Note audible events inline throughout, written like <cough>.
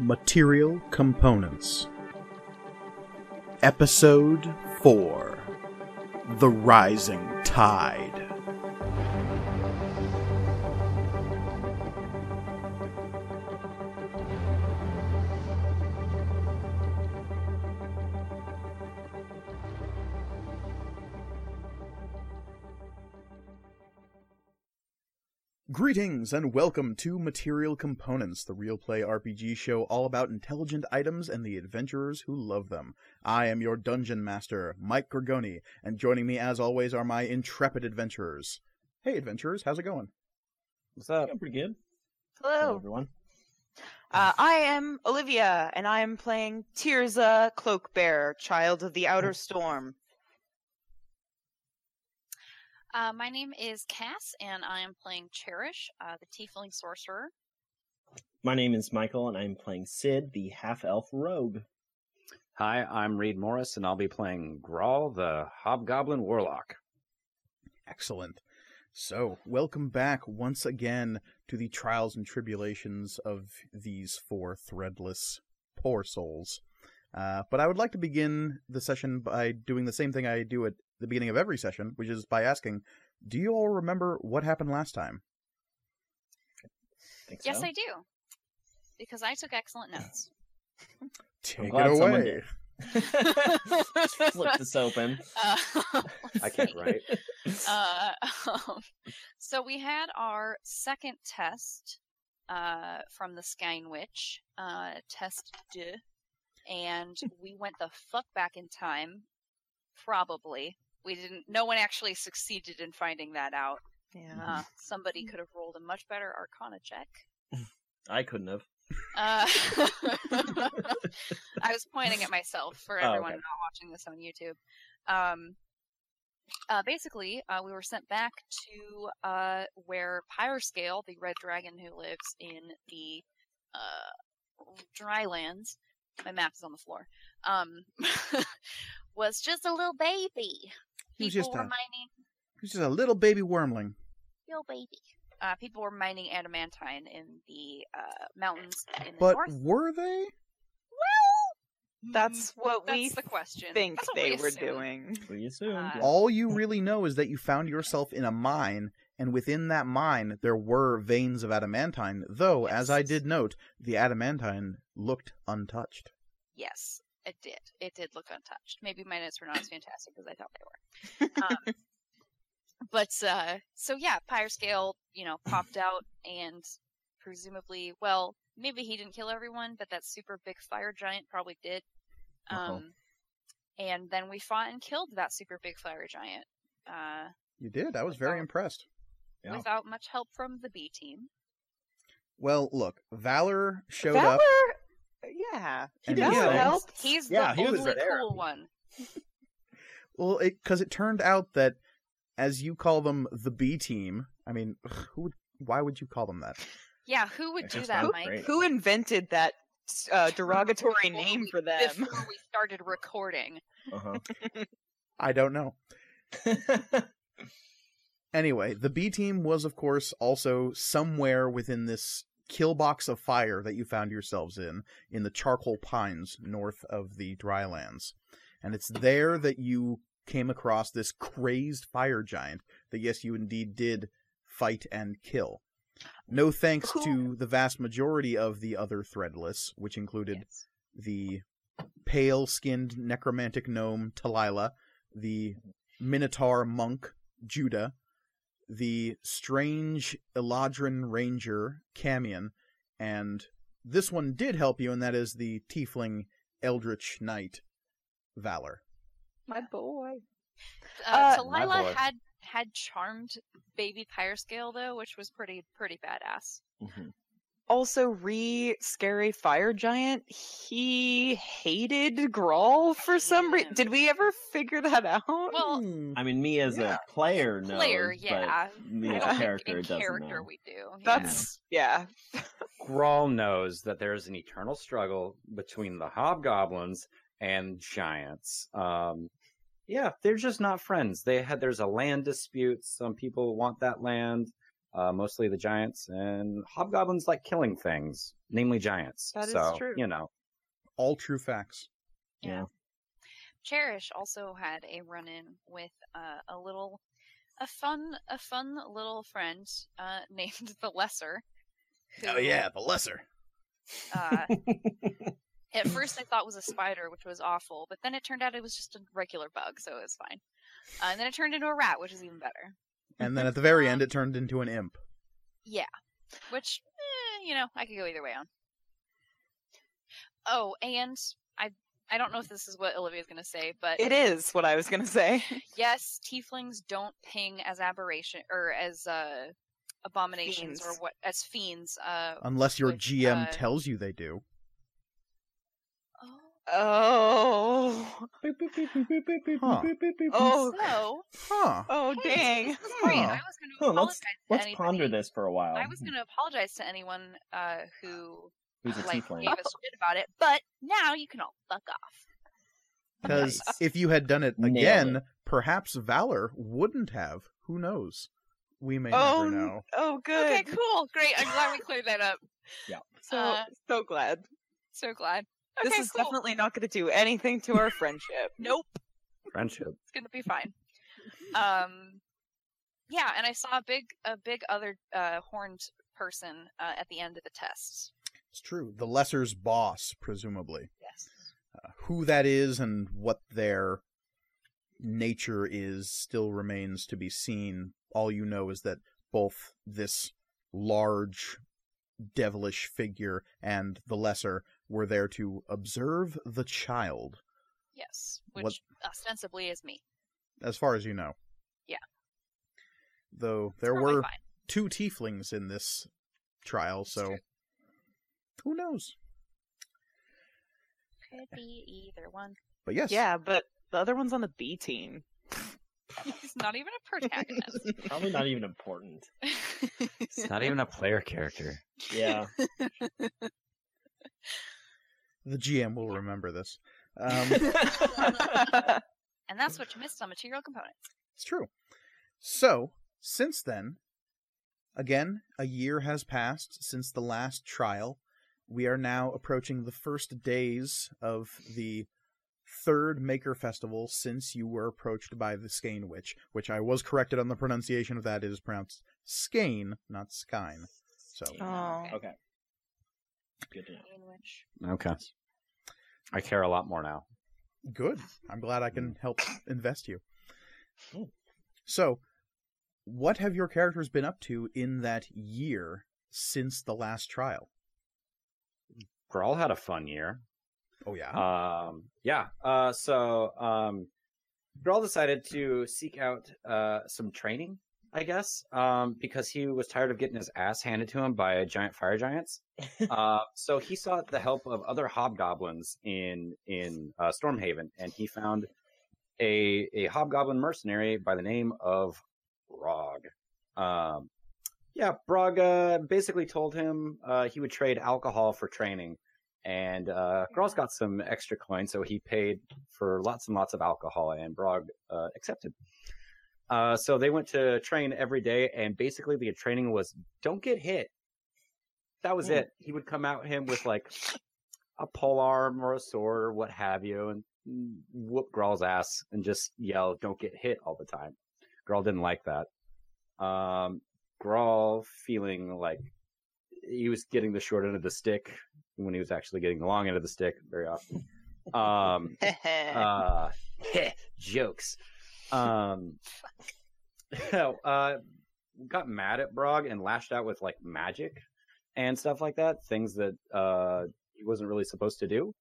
Material Components Episode 4 The Rising Tide. Greetings and welcome to Material Components, the real play RPG show all about intelligent items and the adventurers who love them. I am your dungeon master, Mike Gorgoni, and joining me as always are my intrepid adventurers. Hey adventurers, how's it going? What's up? Yeah, pretty good. Hello, Hello. everyone. Uh, I am Olivia, and I am playing Tirza Cloakbearer, Child of the Outer Storm. Uh, my name is Cass, and I am playing Cherish, uh, the Tiefling Sorcerer. My name is Michael, and I'm playing Sid, the half elf rogue. Hi, I'm Reed Morris, and I'll be playing Grawl, the Hobgoblin Warlock. Excellent. So, welcome back once again to the trials and tribulations of these four threadless poor souls. Uh, but I would like to begin the session by doing the same thing I do at the beginning of every session, which is by asking, do you all remember what happened last time? Think Yes, so? I do, because I took excellent notes. <laughs> Take it away. <laughs> flip this open. Uh, <laughs> I can't write. uh, um, so we had our second test uh, from the Skein Witch, uh, test deux, and we went the fuck back in time. Probably, we didn't. No one actually succeeded in finding that out. Yeah. Uh, somebody could have rolled a much better Arcana check. <laughs> I couldn't have. Uh, <laughs> <laughs> I was pointing at myself for Oh, everyone okay. not watching this on YouTube. Um, uh, basically, uh, we were sent back to uh, where Pyrescale, the red dragon who lives in the uh, drylands, my map is on the floor, um, was just a little baby. He was just were a- mining He's just a little baby wyrmling. little baby. Uh, people were mining adamantine in the uh, mountains in the But north. were they? Well, that's what That's we the question. think That's they we were doing. We assumed. Uh. All you really know is that you found yourself in a mine, and within that mine there were veins of adamantine, though, as I did note, the adamantine looked untouched. Yes, it did. It did look untouched. Maybe my notes were not as <laughs> fantastic as I thought they were. Um, <laughs> but uh, so yeah, Pyrescale, you know, popped out and presumably, well, maybe he didn't kill everyone, but that super big fire giant probably did. Um, Uh-huh. and then we fought and killed that super big fire giant. Uh, You did. I was very impressed. Yeah. without much help from the B team. Well, look, Valor showed Valor, up. Yeah, he Valor yeah, helped. He's Yeah, the he was only there. cool one. <laughs> Well, because it, turned out that, as you call them, the B team. I mean, ugh, who? Would, why would you call them that? Yeah, who would It's do that, Mike? great. Who invented that uh, derogatory Before name we- for them? Before we started recording. Uh-huh. <laughs> I don't know. <laughs> Anyway, the B team was, of course, also somewhere within this kill box of fire that you found yourselves in, in the charcoal pines north of the drylands. And it's there that you came across this crazed fire giant that, yes, you indeed did fight and kill. No thanks Who- to the vast majority of the other threadless, which included the pale skinned necromantic gnome Talila, the minotaur monk Judah, the strange Eladrin ranger Camion, and this one did help you, and that is the tiefling eldritch knight Valor. My boy. Uh, Uh, My boy. had had charmed baby Pyrescale though, which was pretty pretty badass. Mhm. Also, re scary fire giant. He hated Grawl for some reason. Did we ever figure that out? Well, Hmm. I mean, me as Yeah. a player knows, Player, yeah. but me as a character in doesn't character know. we do. yeah. That's yeah. Grawl knows that there's an eternal struggle between the hobgoblins and giants. Um, yeah, they're just not friends. They had there's a land dispute. Some people want that land. Uh, mostly the giants, and hobgoblins like killing things, namely giants. That is so, true. You know, All true facts. Yeah. Cherish also had a run-in with uh, a little, a fun, a fun little friend uh, <laughs> named the Lesser. Oh yeah, the lesser. Uh, <laughs> at first, I thought was a spider, which was awful, but then it turned out it was just a regular bug, so it was fine. Uh, and then it turned into a rat, which is even better. And then at the very end, it turned into an imp. <laughs> Yeah, which eh, you know I could go either way on. Oh, and I I don't know if this is what Olivia's gonna say, but It is what I was gonna say. <laughs> yes, tieflings don't ping as aberration or as uh abominations or what as fiends. Uh, Unless your Which, GM uh, tells you they do. Oh, Oh. Boop, boop, boop, boop, boop, boop, boop, Huh. boop, boop, boop. Oh. so Huh. Oh dang. This, this great. Huh. I was going to Huh, apologize let's to let's anybody. ponder this for a while. I was going to apologize to anyone uh, who Who's a like tiefling? gave us shit about it, but now you can all fuck off. <laughs> Because Nice. <laughs> if you had done it again, it. perhaps Valor wouldn't have. Who knows? We may Oh, never know. oh, good. Okay, cool, great. I'm glad we cleared that up. Yeah. So Uh, so glad. So glad. This is cool. definitely not going to do anything to our friendship. nope. friendship. It's gonna be fine. Um, yeah, and I saw a big, a big other uh, horned person uh, at the end of the test. It's true. The lesser's boss, presumably. Yes. Uh, who that is and what their nature is still remains to be seen. All you know is that both this large, devilish figure and the lesser were there to observe the child, Yes, which What- ostensibly is me. as far as you know. Yeah. Though there were fine. two tieflings in this trial, so true. who knows? Could be either one. But yes, Yeah, but the other one's on the B team. <laughs> He's not even a protagonist. Probably not even important. <laughs> It's not even a player character. Yeah. <laughs> the GM will remember this. Um, and that's what you missed on material components. It's true. So, since then, again, a year has passed since the last trial. We are now approaching the first days of the third Maker Festival since you were approached by the Skane Witch, which I was corrected on the pronunciation of that. It is pronounced Skane, not Skine. So, Oh. Okay. Good to know. Which Okay. I care a lot more now. good. I'm glad I can mm. help invest you. So, what have your characters been up to in that year since the last trial? Grawl had a fun year. Oh yeah. Um, yeah. Uh, so um, decided to seek out uh, some training, I guess, um, because he was tired of getting his ass handed to him by giant fire giants. <laughs> uh, so he sought the help of other hobgoblins in in uh, Stormhaven, and he found a a hobgoblin mercenary by the name of Brog. Um, yeah, Brog uh, basically told him uh, he would trade alcohol for training, and uh, Grawl's got some extra coins, so he paid for lots and lots of alcohol, and Brog uh, accepted. Uh, so they went to train every day, and basically the training was don't get hit. That was it. He would come out him with like a pole arm or a sword or what have you, and whoop Grawl's ass and just yell, "Don't get hit" all the time. Grawl didn't like that. Um, Grawl feeling like he was getting the short end of the stick when he was actually getting the long end of the stick very often. Um, <laughs> uh, <laughs> jokes. Um, <laughs> uh, got mad at Brog and lashed out with like magic and stuff like that, things that uh he wasn't really supposed to do.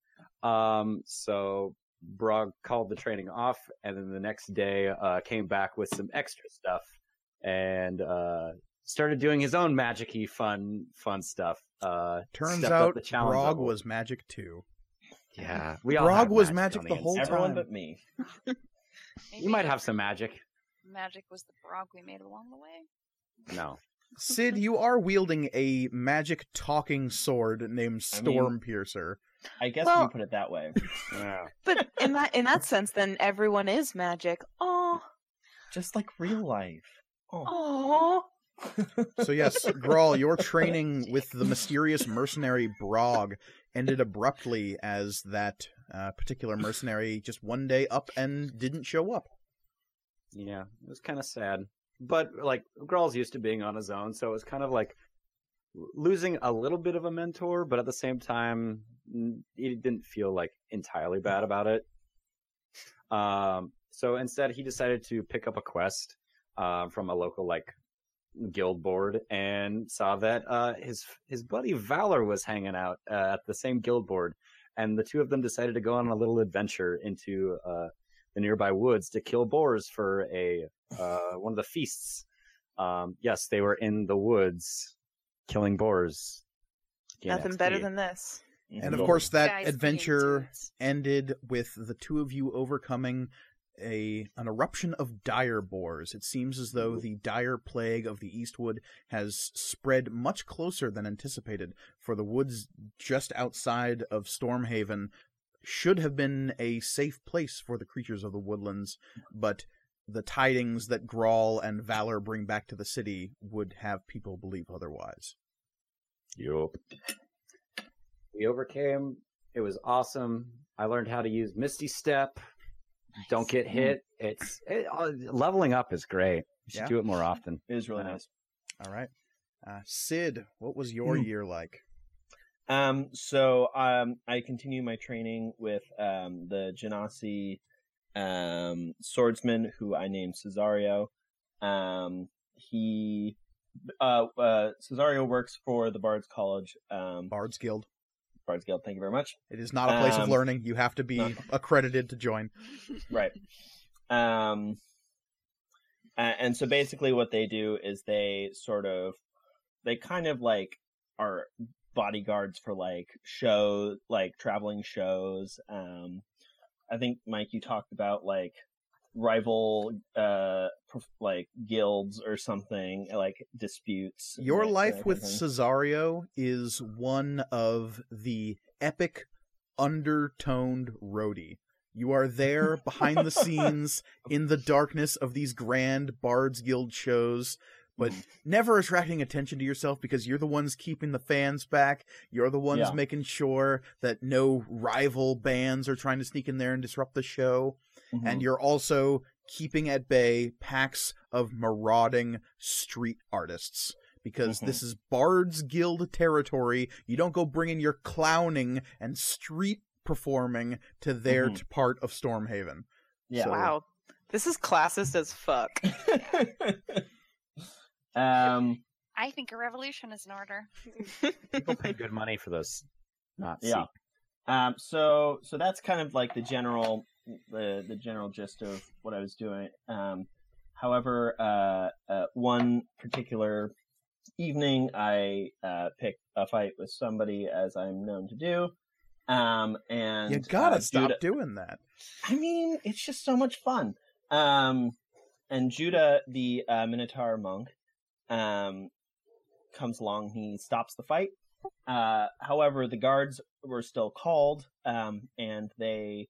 Um, so Brog called the training off, and then the next day uh came back with some extra stuff and uh started doing his own magic-y fun fun stuff. Uh, Turns out the challenge Brog level. was magic too. yeah. <laughs> We all Brog was magic magic the the whole. Everyone time. but me. <laughs> You might have some magic. magic was the frog we made along the way. No. Sid, you are wielding a magic talking sword named I mean- Storm Piercer. I guess Well- we put it that way. <laughs> Yeah. but in that in that sense, then everyone is magic. Oh, Just like real life. Oh, oh, So yes, Grawl, your training with the mysterious mercenary Brog ended abruptly as that uh, particular mercenary just one day up and didn't show up. Yeah, it was kind of sad. But like Grawl's used to being on his own, so it was kind of like losing a little bit of a mentor, but at the same time, he didn't feel like entirely bad about it. Um, so instead, he decided to pick up a quest uh, from a local like guild board and saw that uh, his his buddy Valor was hanging out uh, at the same guild board, and the two of them decided to go on a little adventure into uh, the nearby woods to kill boars for a uh, one of the feasts. Um, yes, they were in the woods killing boars. Again, Nothing XP. better than this. And of course, that adventure ended with the two of you overcoming a an eruption of dire boars. It seems as though mm-hmm. the dire plague of the Eastwood has spread much closer than anticipated. For the woods just outside of Stormhaven should have been a safe place for the creatures of the woodlands, but the tidings that Grawl and Valor bring back to the city would have people believe otherwise. Yup. We overcame. It was awesome. I learned how to use Misty Step. Don't get hit. It's it, uh, leveling up is great. You should Yeah. do it more often. It is really Yeah. nice. All right. Uh, Sid, what was your Hmm. year like? Um, so um, I continue my training with um, the Genasi um, swordsman, who I named Cesario. Um, he, uh, uh, Cesario works for the Bards College, um, Bards Guild. Guild. Thank you very much. It is not a place of Um, learning. You have to be no. accredited to join. <laughs> Right. Um, and so basically what they do is they sort of, they kind of like are bodyguards for like show, like traveling shows. Um, I think Mike, you talked about like rival, uh, like guilds or something, like disputes. Your life with kind of thing. Cesario is one of the epic undertoned roadie. You are there <laughs> behind the scenes in the darkness of these grand Bards Guild shows, but <laughs> never attracting attention to yourself because you're the ones keeping the fans back. You're the ones Yeah. making sure that no rival bands are trying to sneak in there and disrupt the show. Mhm. and you're also keeping at bay packs of marauding street artists because Mhm. this is Bards Guild territory. You don't go bringing your clowning and street performing to their Mhm. t- part of Stormhaven. yeah. So- Wow. This is classist as fuck. <laughs> um, I think a revolution is in order. <laughs> People pay good money for this. Not Yeah. Um, so so that's kind of like the general the the general gist of what I was doing. Um, however, uh, uh, one particular evening, I uh, picked a fight with somebody, as I'm known to do. Um, and you gotta uh, stop Judah- doing that. I mean, it's just so much fun. Um, and Judah, the uh, Minotaur monk, um, comes along. He stops the fight. Uh, however, the guards were still called, um, and they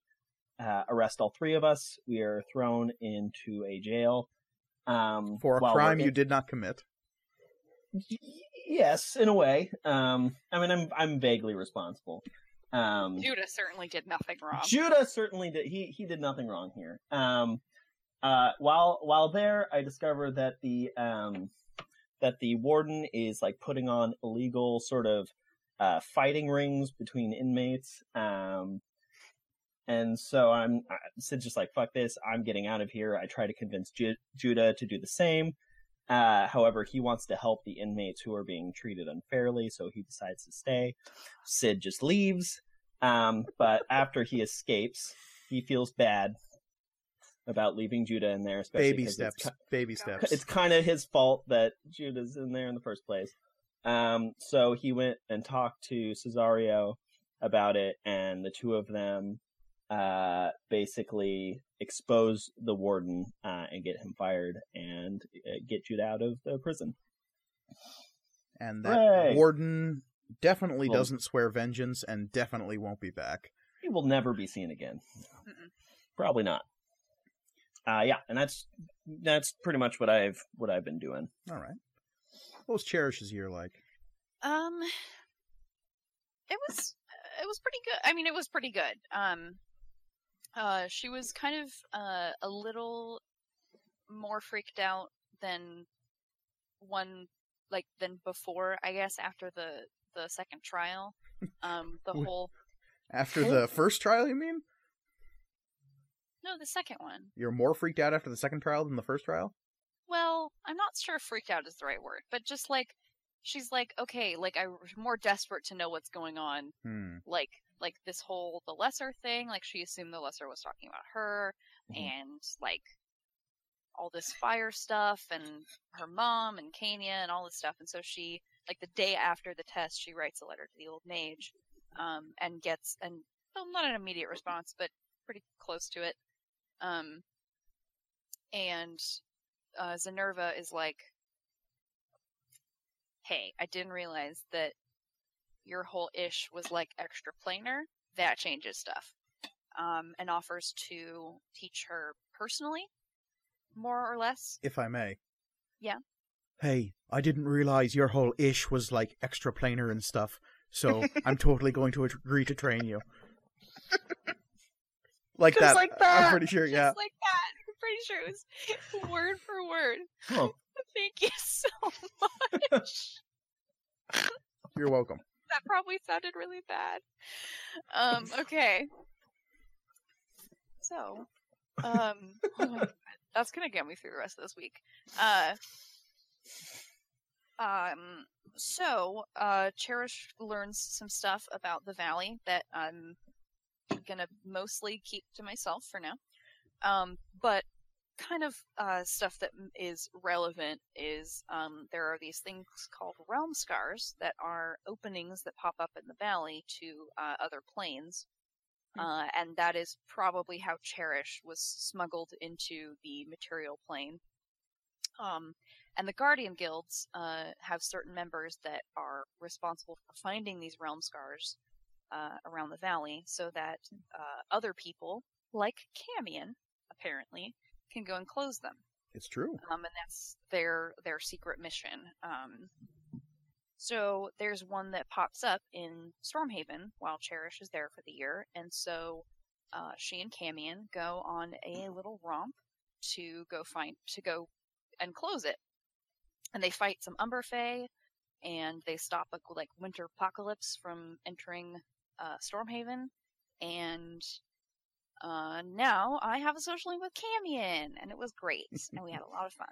uh, arrest all three of us. We are thrown into a jail um, For a crime in- you did not commit. Y- Yes, in a way. Um, I mean, I'm I'm vaguely responsible. Um, Judah certainly did nothing wrong. Judah certainly did. He he did nothing wrong here. Um, uh, while while there, I discovered that the um, that the warden is like putting on illegal sort of uh, fighting rings between inmates. Um, and so I'm I- Sid's just like fuck this. I'm getting out of here. I try to convince Ju- Judah to do the same. Uh, however, he wants to help the inmates who are being treated unfairly, so he decides to stay. Sid just leaves. Um, but <laughs> after he escapes, he feels bad about leaving Judah in there, especially Baby 'cause steps. It's, Baby steps. it's kind of his fault that Judah's in there in the first place. Um, so he went and talked to Cesario about it, and the two of them uh, basically expose the warden uh, and get him fired and uh, get Judah out of the prison. and that Hooray. warden definitely Well- doesn't swear vengeance and definitely won't be back. He will never be seen again. Mm-mm. Probably not. Uh, yeah, and that's that's pretty much what I've what I've been doing. All right. What was Cherish's year like? Um, it was it was pretty good. I mean, it was pretty good. Um, uh, she was kind of uh a little more freaked out than one like than before. I guess after the the second trial. Um, the Wh- whole After the first trial, you mean? no, the second one. You're more freaked out after the second trial than the first trial? Well, I'm not sure freaked out is the right word, but just like she's like, okay, like I'm more desperate to know what's going on. Hmm. Like, like this whole the lesser thing. Like she assumed the lesser was talking about her, Mhm. and like all this fire stuff, and her mom and Kania and all this stuff. And so she, like the day after the test, she writes a letter to the old mage, um, and gets and well, not an immediate response, but pretty close to it. Um, and uh, Zenerva is like, "Hey, I didn't realize that your whole ish was like extra planar. That changes stuff." Um, and offers to teach her personally, more or less. If I may. Yeah. Hey, I didn't realize your whole ish was like extra planar and stuff, so <laughs> I'm totally going to agree to train you. <laughs> Like Just that. like I'm pretty sure, yeah. Just like that. I'm pretty sure it was <laughs> word for word. Huh. Thank you so much. You're welcome. That probably sounded really bad. Um, okay. So, um, oh that's gonna get me through the rest of this week. Uh, um, so, uh, Cherish learns some stuff about the valley that I'm gonna mostly keep to myself for now. Um, but kind of uh, stuff that is relevant is um, there are these things called realm scars that are openings that pop up in the valley to uh, other planes. Uh, and that is probably how Cherish was smuggled into the material plane. Um, and the Guardian Guilds uh, have certain members that are responsible for finding these realm scars uh, around the valley so that uh, other people, like Camion, apparently, can go and close them It's true. um, and that's their their secret mission. Um, so there's one that pops up in Stormhaven while Cherish is there for the year, and so uh, she and Camion go on a little romp to go find to go and close it, and they fight some Umberfey, and they stop a like winter apocalypse from entering uh, Stormhaven, and uh, now I have a social link with Camion, and it was great, and we had a lot of fun.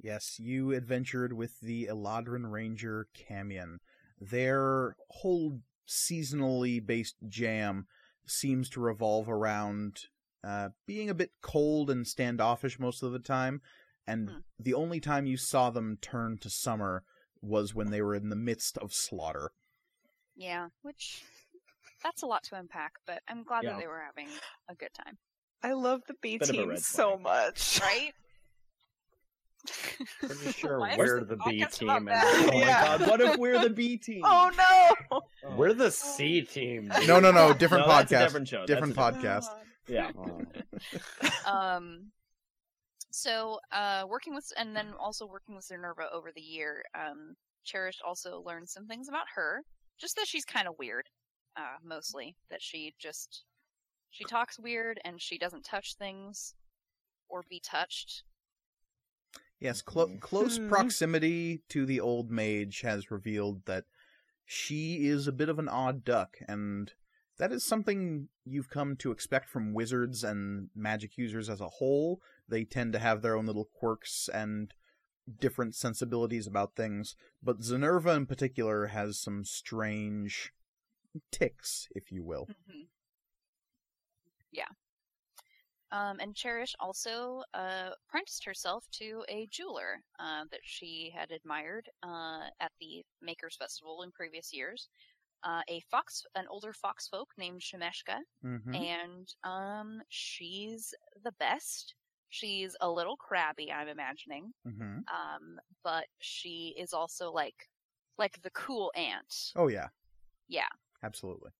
Yes, you adventured with the Eladrin Ranger Camion. Their whole seasonally based jam seems to revolve around uh, being a bit cold and standoffish most of the time, and Hmm. the only time you saw them turn to summer was when they were in the midst of slaughter. Yeah, which that's a lot to unpack, but I'm glad Yeah. that they were having a good time, I love the B Bit team so flag. much. <laughs> right? Pretty sure <laughs> Why we're this the B team. Oh they're my god, what if we're the <laughs> B team? Oh no! Oh. We're the C team. dude. No, no, no, different No, podcast. different show. different That's a podcast. Yeah. Oh. um, so uh, working with and then also working with Zenerva over the year, um, Cherish also learned some things about her. Just that she's kind of weird, uh, mostly that she just she talks weird and she doesn't touch things or be touched. Yes, clo- Mhm. close Hmm. proximity to the old mage has revealed that she is a bit of an odd duck, and that is something you've come to expect from wizards and magic users as a whole. They tend to have their own little quirks and different sensibilities about things, but Zenerva in particular has some strange ticks, if you will. hmm Yeah. Um, and Cherish also uh, apprenticed herself to a jeweler uh, that she had admired uh, at the Makers Festival in previous years. Uh, a fox, an older fox folk named Shemeshka, hmm and um, she's the best. She's a little crabby, I'm imagining, hmm um, but she is also like like the cool aunt. Oh, yeah. Yeah. Absolutely.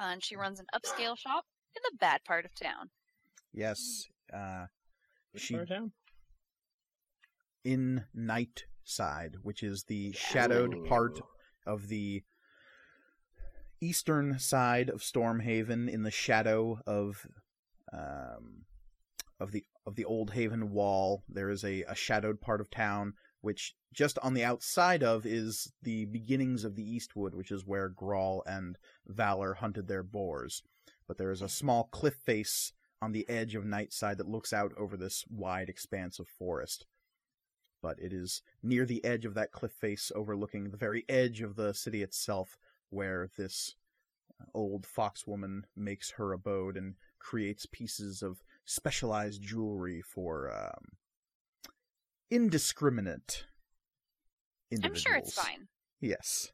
Uh, and she runs an upscale shop in the bad part of town. Yes. Uh, Which She- part of town? in Night side, which is the shadowed part of the eastern side of Stormhaven in the shadow of um, of the of the old Haven wall. There is a, a shadowed part of town, which just on the outside of is the beginnings of the Eastwood, which is where Grawl and Valor hunted their boars. But there is a small cliff face on the edge of Nightside that looks out over this wide expanse of forest. But it is near the edge of that cliff face, overlooking the very edge of the city itself, where this old foxwoman makes her abode and creates pieces of specialized jewelry for um, indiscriminate I'm sure it's fine. Yes.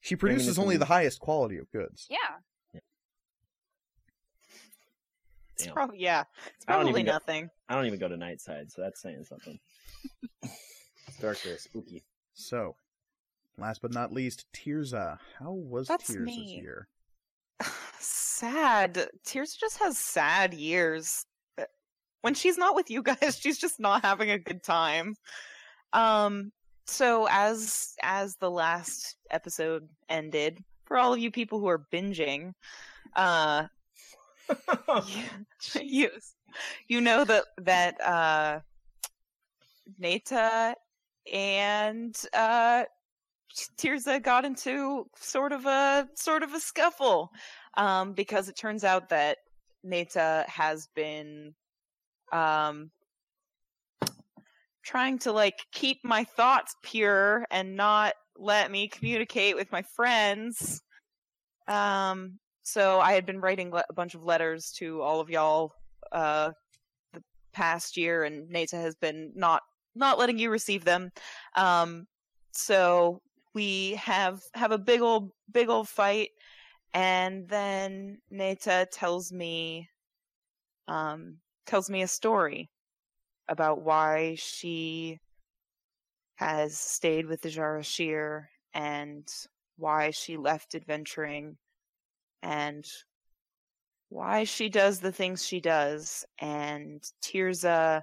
She produces it to only the- the highest quality of goods. Yeah. It's Damn. probably yeah. It's I don't probably even go- nothing. I don't even go to Nightside, so that's saying something. <laughs> It's dark there, spooky. So, last but not least, Tirza. How was That's Tirza's me. year? <sighs> sad. Tirza just has sad years. When she's not with you guys, <laughs> she's just not having a good time. Um so as as the last episode ended, for all of you people who are binging, uh <laughs> <laughs> you you know that that uh Neta and uh Tirza got into sort of a sort of a scuffle um because it turns out that Neta has been um trying to like keep my thoughts pure and not let me communicate with my friends. Um so I had been writing le- a bunch of letters to all of y'all uh the past year and Neta has been not not letting you receive them. Um so we have have a big old big old fight and then Neta tells me um tells me a story about why she has stayed with the Jarashir and why she left adventuring and why she does the things she does. And Tirza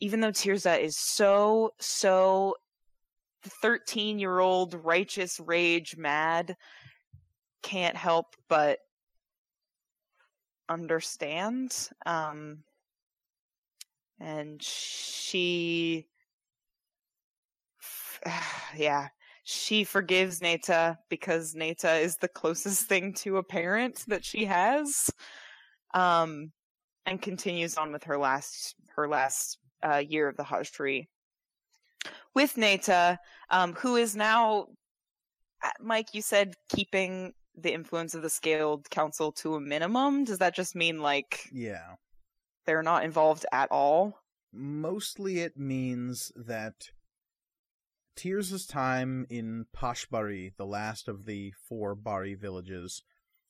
even though Tirza is so so 13 year old righteous rage mad can't help but understand um and she <sighs> yeah she forgives Neta because Neta is the closest thing to a parent that she has um and continues on with her last her last uh, year of the Hajj tree. With Neta um, who is now, uh, Mike, you said keeping the influence of the Scaled Council to a minimum. Does that just mean like Yeah. they're not involved at all? Mostly it means that Tirza's time in Pashbari, the last of the four Bari villages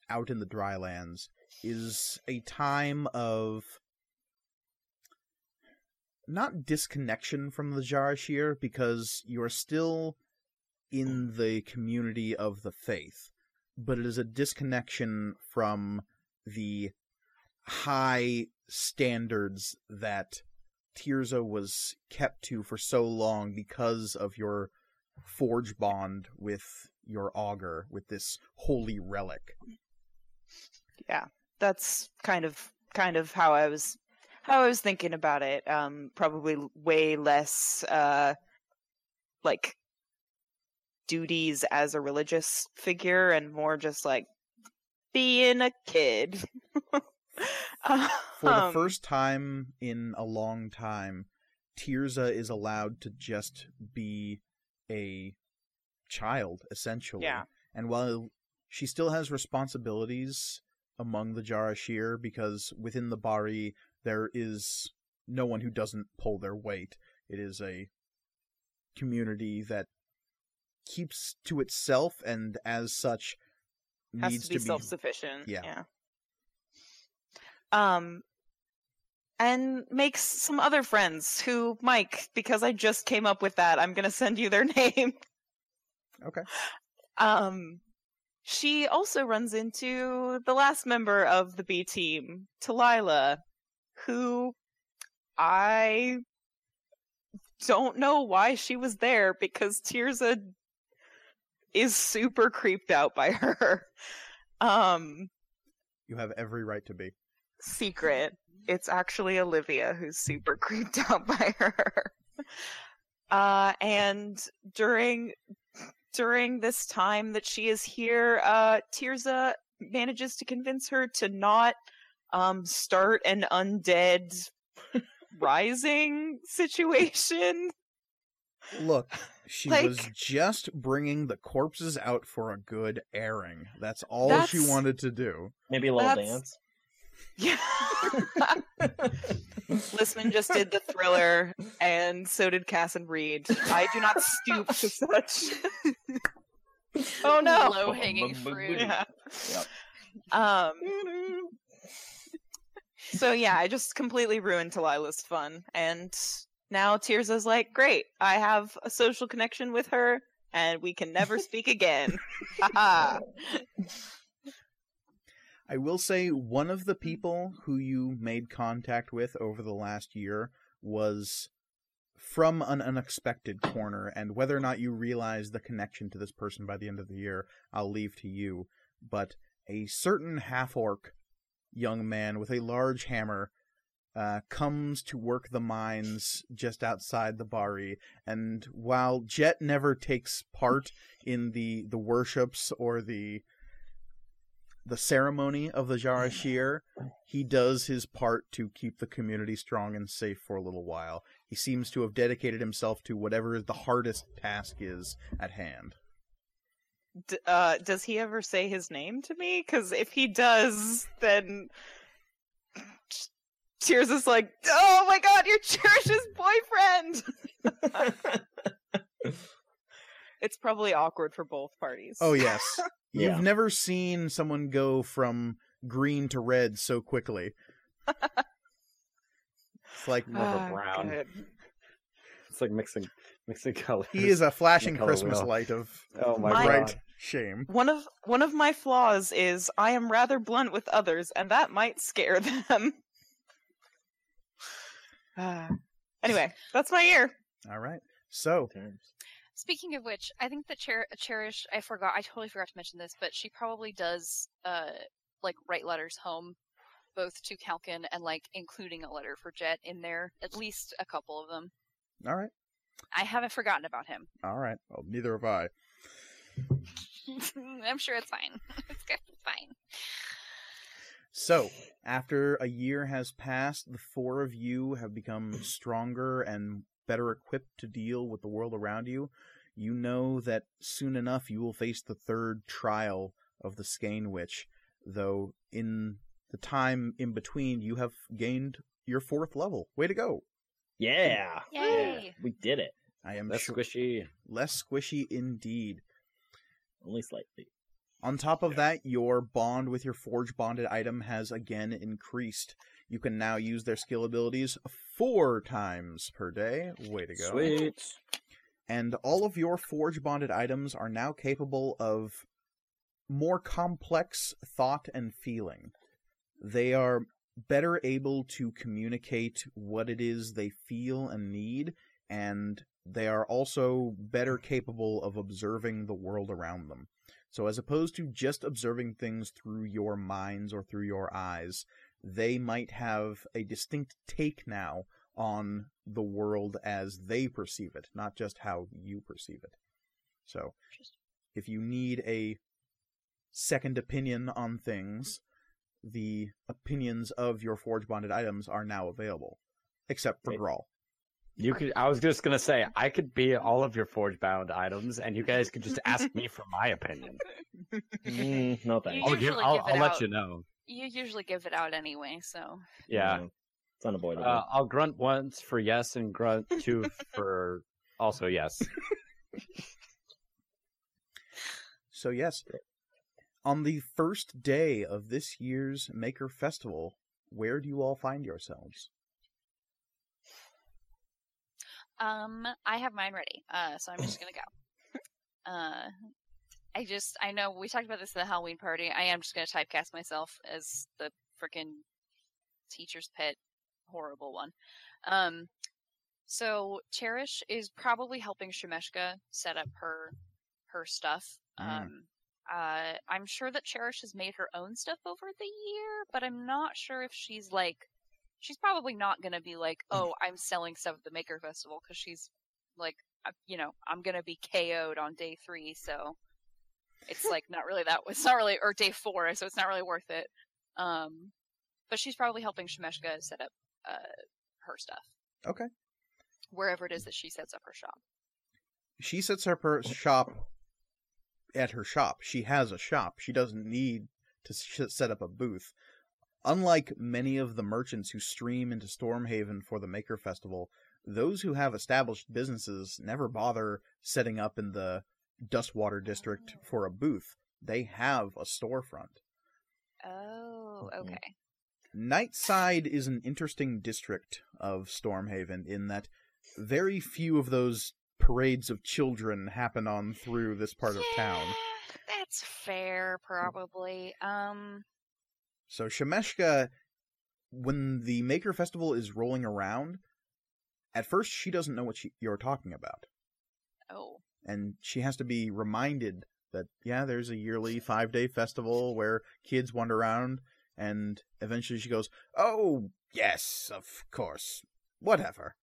out in the drylands, is a time of not disconnection from the Jarashir because you're still in the community of the faith, but it is a disconnection from the high standards that Tirza was kept to for so long because of your forge bond with your augur, with this holy relic. Yeah, that's kind of kind of how I was how I was thinking about it. Um, probably way less uh, like duties as a religious figure, and more just like being a kid. <laughs> For the Um, first time in a long time, Tirza is allowed to just be a child, essentially. Yeah. And while she still has responsibilities among the Jarashir, because within the Bari there is no one who doesn't pull their weight. It is a community that keeps to itself and as such has needs to be self-sufficient. Yeah. yeah. Um, and makes some other friends who, Mike, because I just came up with that, I'm gonna send you their <laughs> name. Okay. Um, she also runs into the last member of the B team, Talila, who I don't know why she was there because Tirza is super creeped out by her. Um, You have every right to be. secret. It's actually Olivia who's super creeped out <laughs> by her. Uh, and during during this time that she is here, uh, Tirza manages to convince her to not um, start an undead <laughs> rising situation. Look, she Like- was just bringing the corpses out for a good airing. That's all she wanted to do. Maybe a little dance. Yeah. <laughs> Listman just did the thriller, and so did Cass and Reed. I do not stoop to such. <laughs> oh no! Low hanging fruit. Yeah. Yep. Um. So yeah, I just completely ruined Talila's fun, and now Tirza's like, "Great, I have a social connection with her, and we can never <laughs> speak again." Haha. I will say one of the people who you made contact with over the last year was from an unexpected corner, and whether or not you realize the connection to this person by the end of the year, I'll leave to you. But a certain half orc young man with a large hammer uh, comes to work the mines just outside the Bari, and while Jet never takes part in the the worships or the the ceremony of the Jarashir, he does his part to keep the community strong and safe for a little while. He seems to have dedicated himself to whatever the hardest task is at hand. D- uh, does he ever say his name to me? Because if he does, then Tirza is like, "Oh my god, you're <laughs> Cherish's boyfriend." <laughs> it's probably awkward for both parties. Oh yes. <laughs> Yeah. You've never seen someone go from green to red so quickly. it's like More of a Ah, brown. good. It's like mixing mixing colors. he is a flashing Christmas wheel. light of Oh my My- bright god. shame. One of one of my flaws is I am rather blunt with others, and that might scare them. Ah. anyway, that's my year. All right. So, Speaking of which, I think that Cher- Cherish, I forgot, I totally forgot to mention this, but she probably does, uh, like write letters home, both to Kalkin and like including a letter for Jet in there, at least a couple of them. all right. I haven't forgotten about him. All right. Well, neither have I. <laughs> I'm sure it's fine. <laughs> it's good. It's fine. So, after a year has passed, the four of you have become <clears throat> stronger and better equipped to deal with the world around you. You know that soon enough you will face the third trial of the Skane Witch, though in the time in between you have gained your fourth level. Way to go! Yeah. Yay! We did it. I am less sure- squishy. less squishy indeed. Only slightly. On top of that, your bond with your forge bonded item has again increased. You can now use their skill abilities four times per day. Way to go. Sweet. And all of your forge bonded items are now capable of more complex thought and feeling. They are better able to communicate what it is they feel and need, and they are also better capable of observing the world around them. So, as opposed to just observing things through your minds or through your eyes, they might have a distinct take now on the world as they perceive it, not just how you perceive it. So, if you need a second opinion on things, the opinions of your forge bonded items are now available, except for Great. Grawl. You could. I was just gonna say I could be all of your forge bound items, and you guys could just ask me for my opinion. Mm, no thanks. You I'll give. I'll, give I'll let you know. You usually give it out anyway, so. Yeah. Mm, It's unavoidable. Uh, I'll grunt once for yes, and grunt two for also yes. <laughs> So, yes, on the first day of this year's Maker Festival, where do you all find yourselves? Um, I have mine ready, uh, so I'm just gonna go. <laughs> Uh, I just, I know we talked about this at the Halloween party. I am just gonna typecast myself as the freaking teacher's pet, horrible one. Um, So Cherish is probably helping Shemeshka set up her her stuff. Mm. Um, uh, I'm sure that Cherish has made her own stuff over the year, but I'm not sure if she's like, she's probably not gonna be like, oh, I'm selling stuff at the Maker Festival because she's like, uh, you know, I'm gonna be KO'd on day three, so it's like not really that. <laughs> It's not really or day four, so it's not really worth it. Um, but she's probably helping Shemeshka set up uh her stuff Okay. wherever it is that she sets up her shop. She sets up her shop at her shop. She has a shop. She doesn't need to set up a booth. Unlike many of the merchants who stream into Stormhaven for the Maker Festival, those who have established businesses never bother setting up in the Dustwater district for a booth. They have a storefront. Oh, Mhm. okay. Nightside is an interesting district of Stormhaven in that very few of those parades of children happen on through this part of town. That's fair, probably. Um, So Shemeshka, when the Maker Festival is rolling around, at first she doesn't know what she, you're talking about, oh, and she has to be reminded that yeah, there's a yearly five day festival where kids wander around, and eventually she goes, "Oh yes, of course, whatever,"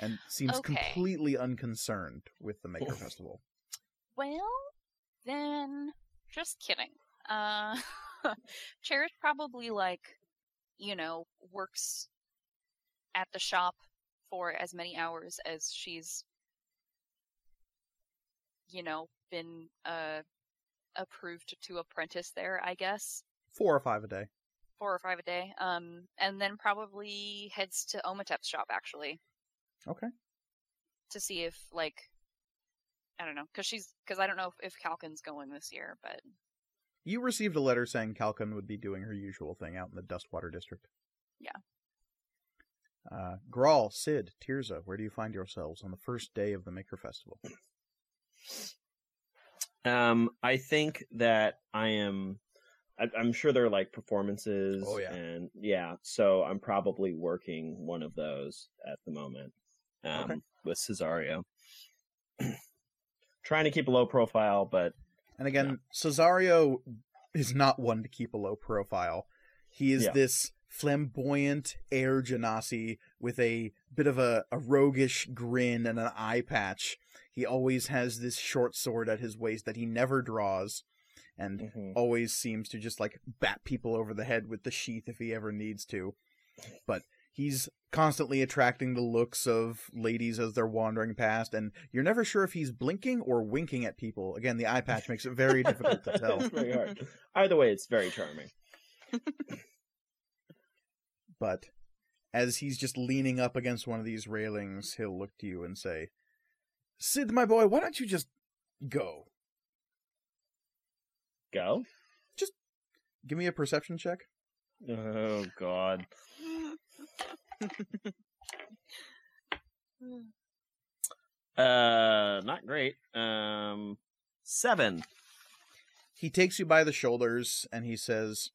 and seems Okay. completely unconcerned with the Maker Festival. well, then, just kidding. Uh, <laughs> <laughs> Cherish probably like, you know, works at the shop for as many hours as she's, you know, been uh approved to apprentice there. I guess. Four or five a day. four or five a day. Um, and then probably heads to Omatep's shop actually Okay. to see if like I don't know, because she's because I don't know if, if Calcon's going this year, but You received a letter saying Calcon would be doing her usual thing out in the Dustwater district. Yeah. Uh, Grawl, Sid, Tirza, where do you find yourselves on the first day of the Maker Festival? Um, I think that I am. I, I'm sure there are like performances. Oh, yeah. and yeah. So I'm probably working one of those at the moment. Um, Okay. with Cesario. <clears throat> Trying to keep a low profile, but And again, Cesario is not one to keep a low profile. He is Yeah. this flamboyant air genasi with a bit of a, a roguish grin and an eye patch. He always has this short sword at his waist that he never draws, and mhm. always seems to just like bat people over the head with the sheath if he ever needs to. But he's constantly attracting the looks of ladies as they're wandering past, and you're never sure if he's blinking or winking at people. Again, the eye patch makes it very difficult to tell. it's very hard. Either way, it's very charming. <laughs> But as he's just leaning up against one of these railings, he'll look to you and say, Sid, my boy, why don't you just go? Go. Just give me a perception check. Oh God. <laughs> Uh, not great. Um, seven. He takes you by the shoulders and he says,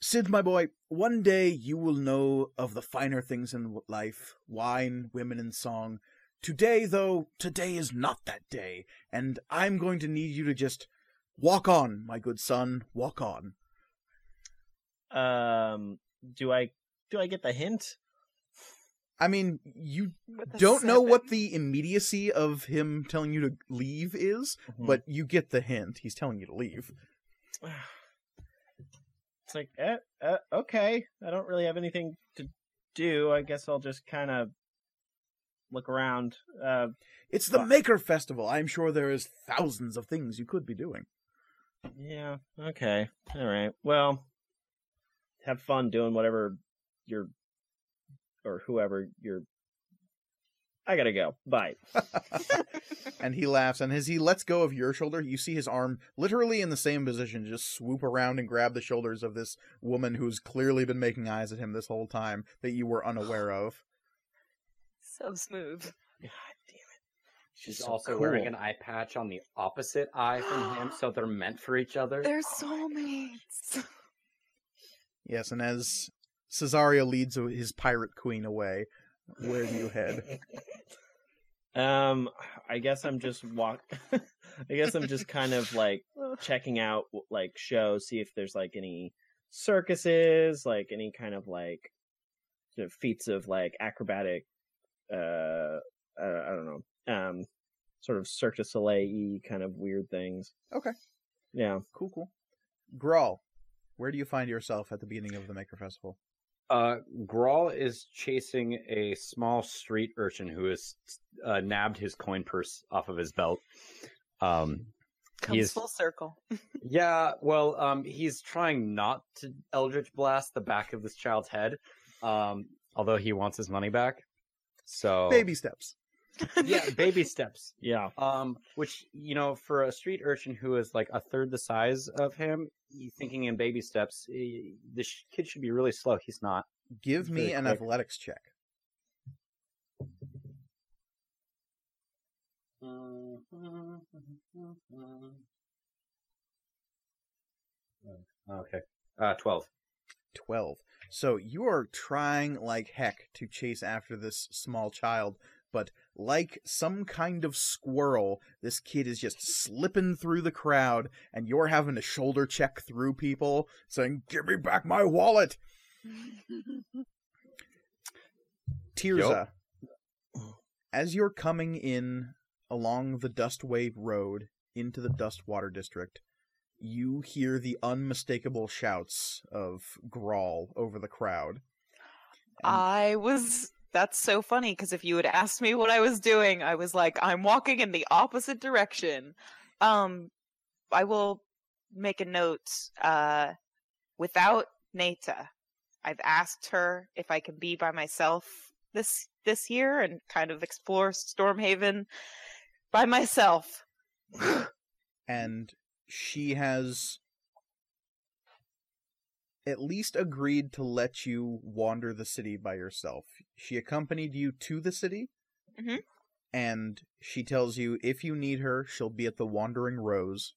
Sid, my boy, one day you will know of the finer things in life wine, women, and song. Today, though, today is not that day, and I'm going to need you to just walk on, my good son, walk on. Um, do I do I get the hint? I mean, you don't know what the immediacy of him telling you to leave is, but you get the hint. He's telling you to leave. <sighs> it's like, eh, uh, okay. I don't really have anything to do. I guess I'll just kind of look around. Uh, It's the Fuck. Maker Festival. I'm sure there is thousands of things you could be doing. yeah. Okay. All right. Well, have fun doing whatever you're, or whoever you're. I gotta go. Bye. <laughs> <laughs> and he laughs, and as he lets go of your shoulder, you see his arm literally in the same position just swoop around and grab the shoulders of this woman who's clearly been making eyes at him this whole time that you were unaware <gasps> of. So smooth. God damn it. She's so also cool. wearing an eye patch on the opposite eye from him, <gasps> so they're meant for each other. They're soulmates. Yes, and as Cesario leads his pirate queen away, where do you head? <laughs> Um, I guess I'm just walk. <laughs> I guess I'm just kind of like checking out like shows, see if there's like any circuses, like any kind of like feats of like acrobatic. Uh, uh, I don't know. Um, sort of Cirque du Soleil kind of weird things. Okay. Yeah. Cool, cool. Grawl, where do you find yourself at the beginning of the Maker Festival? Uh, Grawl is chasing a small street urchin who has uh, nabbed his coin purse off of his belt. Um, Comes He's- full circle. <laughs> yeah, well, um, he's trying not to Eldritch Blast the back of this child's head, um, although he wants his money back. So Baby steps. yeah, baby <laughs> steps. Yeah. Um, which you know, for a street urchin who is like a third the size of him, y- thinking in baby steps, this kid should be really slow. He's not. Give me an quick. athletics check. Okay. Uh, twelve. 12. So you are trying like heck to chase after this small child, but like some kind of squirrel, this kid is just slipping through the crowd, and you're having to shoulder check through people, saying, Give me back my wallet! <laughs> Tirza, as you're coming in along the Dustwave Road into the Dustwater District, you hear the unmistakable shouts of Grawl over the crowd. And I was. That's so funny because if you had asked me what I was doing, I was like, I'm walking in the opposite direction. Um, I will make a note. Uh, without Nata, I've asked her if I can be by myself this this year and kind of explore Stormhaven by myself. and she has at least agreed to let you wander the city by yourself. She accompanied you to the city, Mhm. and she tells you if you need her, she'll be at the Wandering Rose.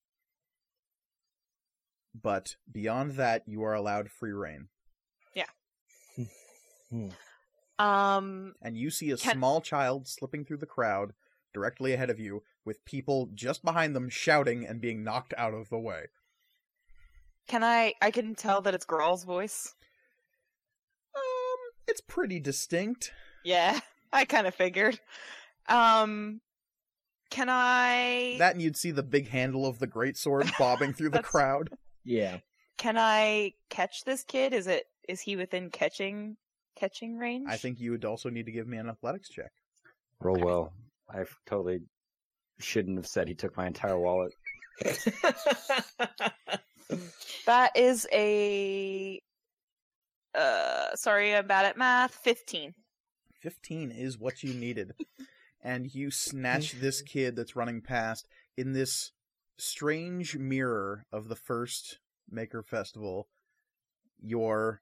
But beyond that, you are allowed free reign. Yeah. um, And you see a Can- small child slipping through the crowd directly ahead of you, with people just behind them shouting and being knocked out of the way. Can I? I can tell that it's Grawl's voice. Um, it's pretty distinct. Yeah, <laughs> I kind of figured. Um, can I? That and you'd see the big handle of the greatsword <laughs> bobbing through the That's- crowd. Yeah. Can I catch this kid? Is it? Is he within catching catching range? I think you would also need to give me an athletics check. Roll well. I totally shouldn't have said he took my entire wallet. <laughs> that is a. Uh, sorry, I'm bad at math. Fifteen. 15 is what you needed. <laughs> and you snatch this kid that's running past in this strange mirror of the first Maker Festival. Your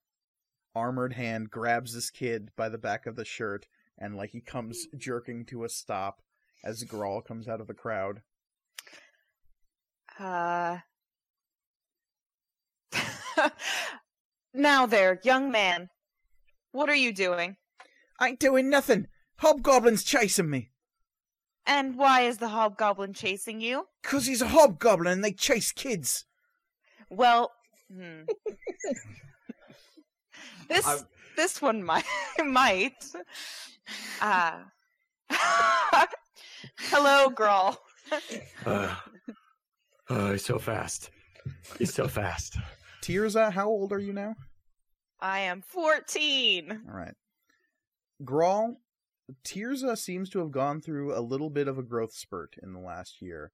armored hand grabs this kid by the back of the shirt and like he comes jerking to a stop as Grawl comes out of the crowd. Uh. <laughs> now there, young man. What are you doing? I ain't doing nothing. Hobgoblin's chasing me. And why is the hobgoblin chasing you? Cause he's a hobgoblin and they chase kids. Well, hmm. <laughs> this I- this one <laughs> might might. Ah. Hello, girl. Uh, uh, he's so fast. He's so fast. Tirza, how old are you now? I am 14. All right. Grawl, Tirza seems to have gone through a little bit of a growth spurt in the last year.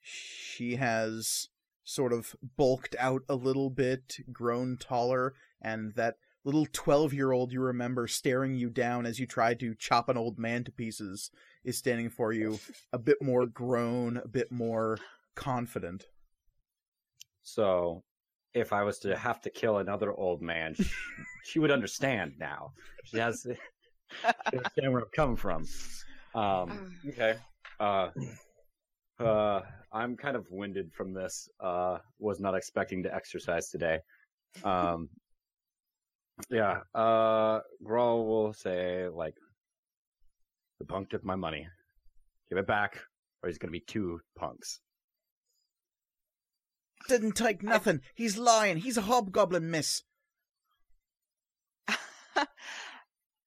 She has sort of bulked out a little bit, grown taller, and that little 12 year old you remember staring you down as you tried to chop an old man to pieces is standing for you, a bit more grown, a bit more confident. So, if I was to have to kill another old man, she, she would understand now. She has she <laughs> understand where I'm coming from. Um, okay. Uh, uh, I'm kind of winded from this. Uh, was not expecting to exercise today. Um, yeah. Uh, Grawl will say like, The punk took my money. Give it back, or he's gonna be two punks. Didn't take nothing. He's lying. He's a hobgoblin, miss. <laughs>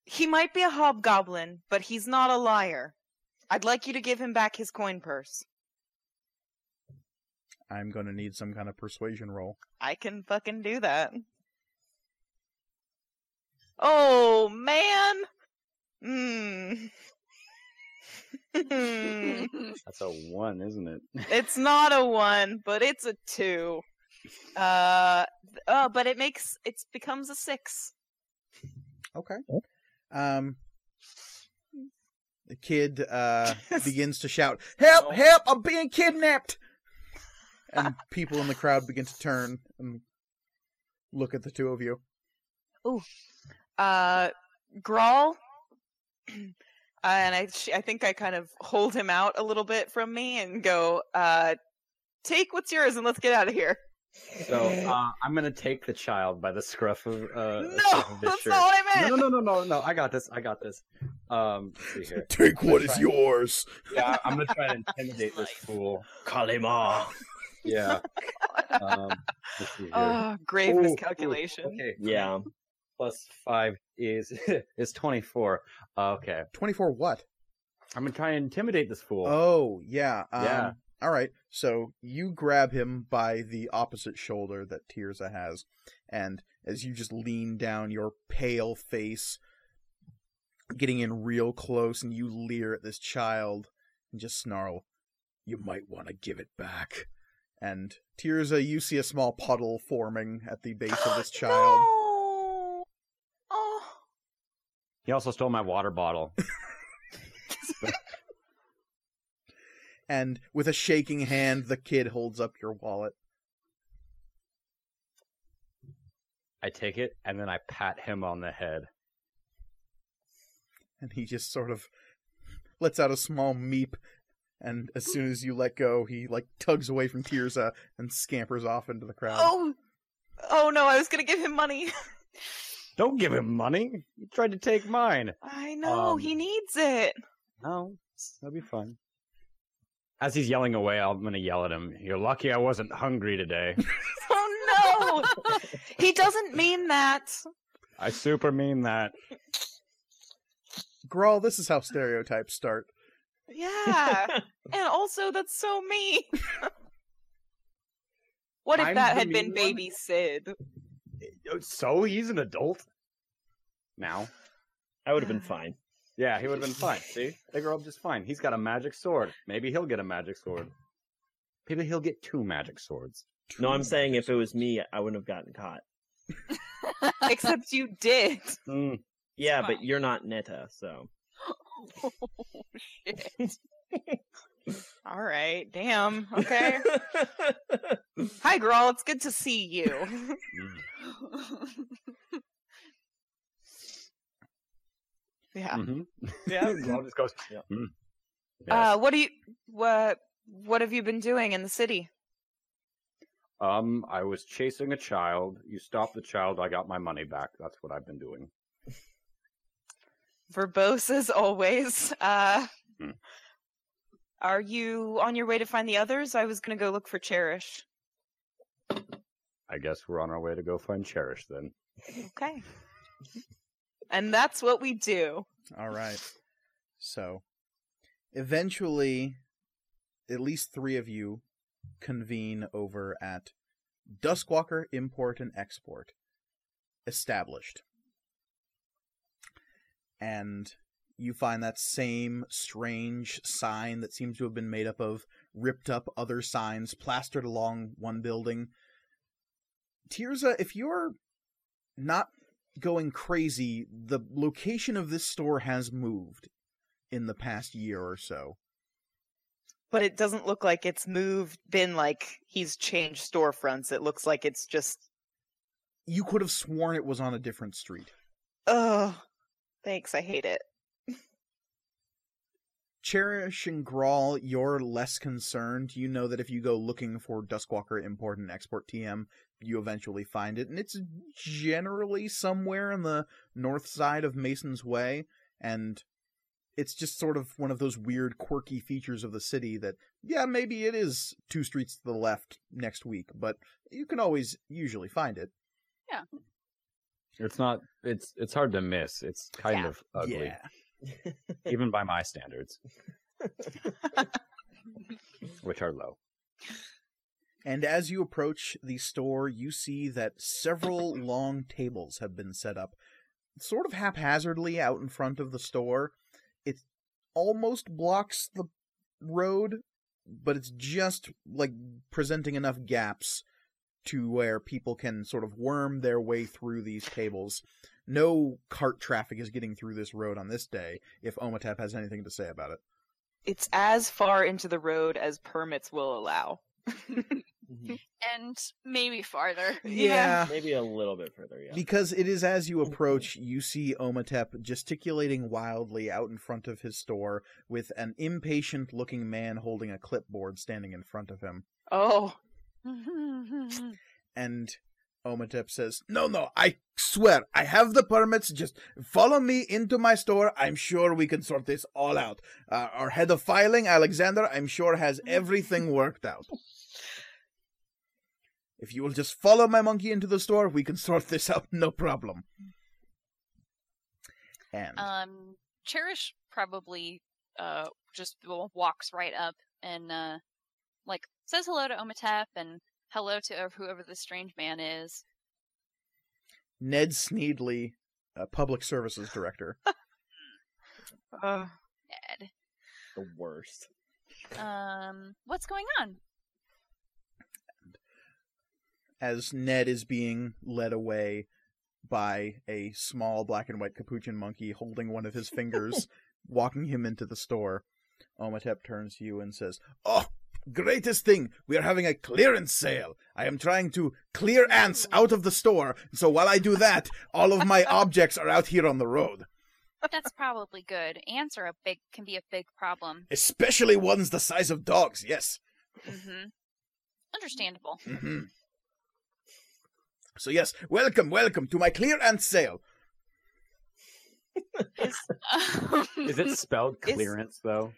he might be a hobgoblin, but he's not a liar. I'd like you to give him back his coin purse. I'm gonna need some kind of persuasion roll. I can fucking do that. Oh man. Hmm. <laughs> <laughs> That's a one, isn't it? it's not a one, but it's a two. Uh, oh, but it makes it becomes a six. Okay. Um, the kid uh <laughs> begins to shout, "Help! Oh. Help! I'm being kidnapped!" And people in the crowd begin to turn and look at the two of you. Ooh. Uh, Grawl. <clears throat> Uh, and I, sh- I think I kind of hold him out a little bit from me and go, uh, take what's yours and let's get out of here. So <laughs> uh, I'm gonna take the child by the scruff of uh, no, scruff of his that's shirt. not what I meant. No, no, no, no, no, no. I got this. I got this. Um, let's see here. Take what is yours. Yeah, I'm gonna try and intimidate this fool. Kalima. Yeah. <laughs> Um, let's see here. Oh, grave Ooh, ooh. Okay. Yeah. Plus five is <laughs> is twenty four. Okay. Twenty-four. What? I'm gonna try and intimidate this fool. Oh, yeah. Um, Yeah. All right. So you grab him by the opposite shoulder that Tirza has, and as you just lean down, your pale face getting in real close, and you leer at this child and just snarl, "You might want to give it back." And Tirza, you see a small puddle forming at the base of this <gasps> child. No. Oh. He also stole my water bottle. <laughs> And with a shaking hand, the kid holds up your wallet. I take it and then I pat him on the head. and he just sort of lets out a small meep and as soon as you let go he like tugs away from Tirza and scampers off into the crowd Oh. Oh no, I was gonna give him money. <laughs> Don't give him money. He tried to take mine. I know, Um, he needs it. No, that'll be fun. As he's yelling away, I'm gonna yell at him. You're lucky I wasn't hungry today. <laughs> Oh no! he doesn't mean that. I super mean that. Grawl, this is how stereotypes start Yeah. <laughs> and also, that's so mean. <laughs> what if I'm that had been one? baby Sid? So he's an adult now. I would have been fine. Yeah, he would have been fine. See, they grow up just fine. He's got a magic sword. Maybe he'll get a magic sword. Maybe he'll get two magic swords. No, I'm saying if it was me, I wouldn't have gotten caught. <laughs> Except you did. Mm, Yeah, but you're not Netta, so. oh, <laughs> shit. All right. Damn. Okay. <laughs> Hi, girl. It's good to see you. mm, yeah. mhm. yeah. <laughs> Grog just goes. Yeah. "Mm." Uh, what do you what what have you been doing in the city? Um, I was chasing a child. You stopped the child. I got my money back. That's what I've been doing. Verbose as always. Uh, Hmm. are you on your way to find the others? I was gonna go look for Cherish. I guess we're on our way to go find Cherish then. Okay. <laughs> and that's what we do. all right so eventually at least 3 of you convene over at Duskwalker Import and Export established and you find that same strange sign that seems to have been made up of ripped up other signs plastered along one building. Tirza, if you're not going crazy, the location of this store has moved in the past year or so. But it doesn't look like it's moved, been like he's changed storefronts. It looks like it's just, You could have sworn it was on a different street. ugh. Thanks, I hate it. Cherish and Grawl, you're less concerned. You know that if you go looking for Duskwalker Import and Export TM, you eventually find it, and it's generally somewhere on the north side of Mason's Way, and it's just sort of one of those weird, quirky features of the city that, yeah, maybe it is two streets to the left next week, but you can always usually find it. Yeah. It's not. It's it's hard to miss. It's kind Yeah. of ugly, Yeah. <laughs> even by my standards, <laughs> which are low. And as you approach the store, you see that several long tables have been set up, sort of haphazardly out in front of the store. It almost blocks the road, but it's just like presenting enough gaps to where people can sort of worm their way through these tables. No cart traffic is getting through this road on this day, if Omatep has anything to say about it. It's as far into the road as permits will allow. <laughs> and maybe farther. <laughs> Yeah. Maybe a little bit further, yeah. Because it is as you approach, you see Omatep gesticulating wildly out in front of his store with an impatient looking man holding a clipboard standing in front of him. Oh, <laughs> And Omatep says, No, no, I swear, I have the permits. Just follow me into my store. I'm sure we can sort this all out. Uh, our head of filing, Alexander, I'm sure has <laughs> everything worked out. If you will just follow my monkey into the store, we can sort this out, no problem. And um, Cherish probably uh just w- walks right up and uh like says hello to Omatep and hello to whoever the strange man is. Ned Sneedley, uh, public services director. <laughs> uh, Ed. the worst. Um, what's going on? As Ned is being led away by a small black and white capuchin monkey holding one of his <laughs> fingers, walking him into the store. Omatep turns to you and says, Oh, greatest thing! We are having a clearance sale! I am trying to clear ants out of the store, so while I do that, all of my objects are out here on the road. That's probably good. Ants are a big can be a big problem. Especially ones the size of dogs, yes. Mm-hmm. Understandable. Mm hmm So, yes, welcome, welcome to my clear ant sale. is, <laughs> Is it spelled Is- clearance though?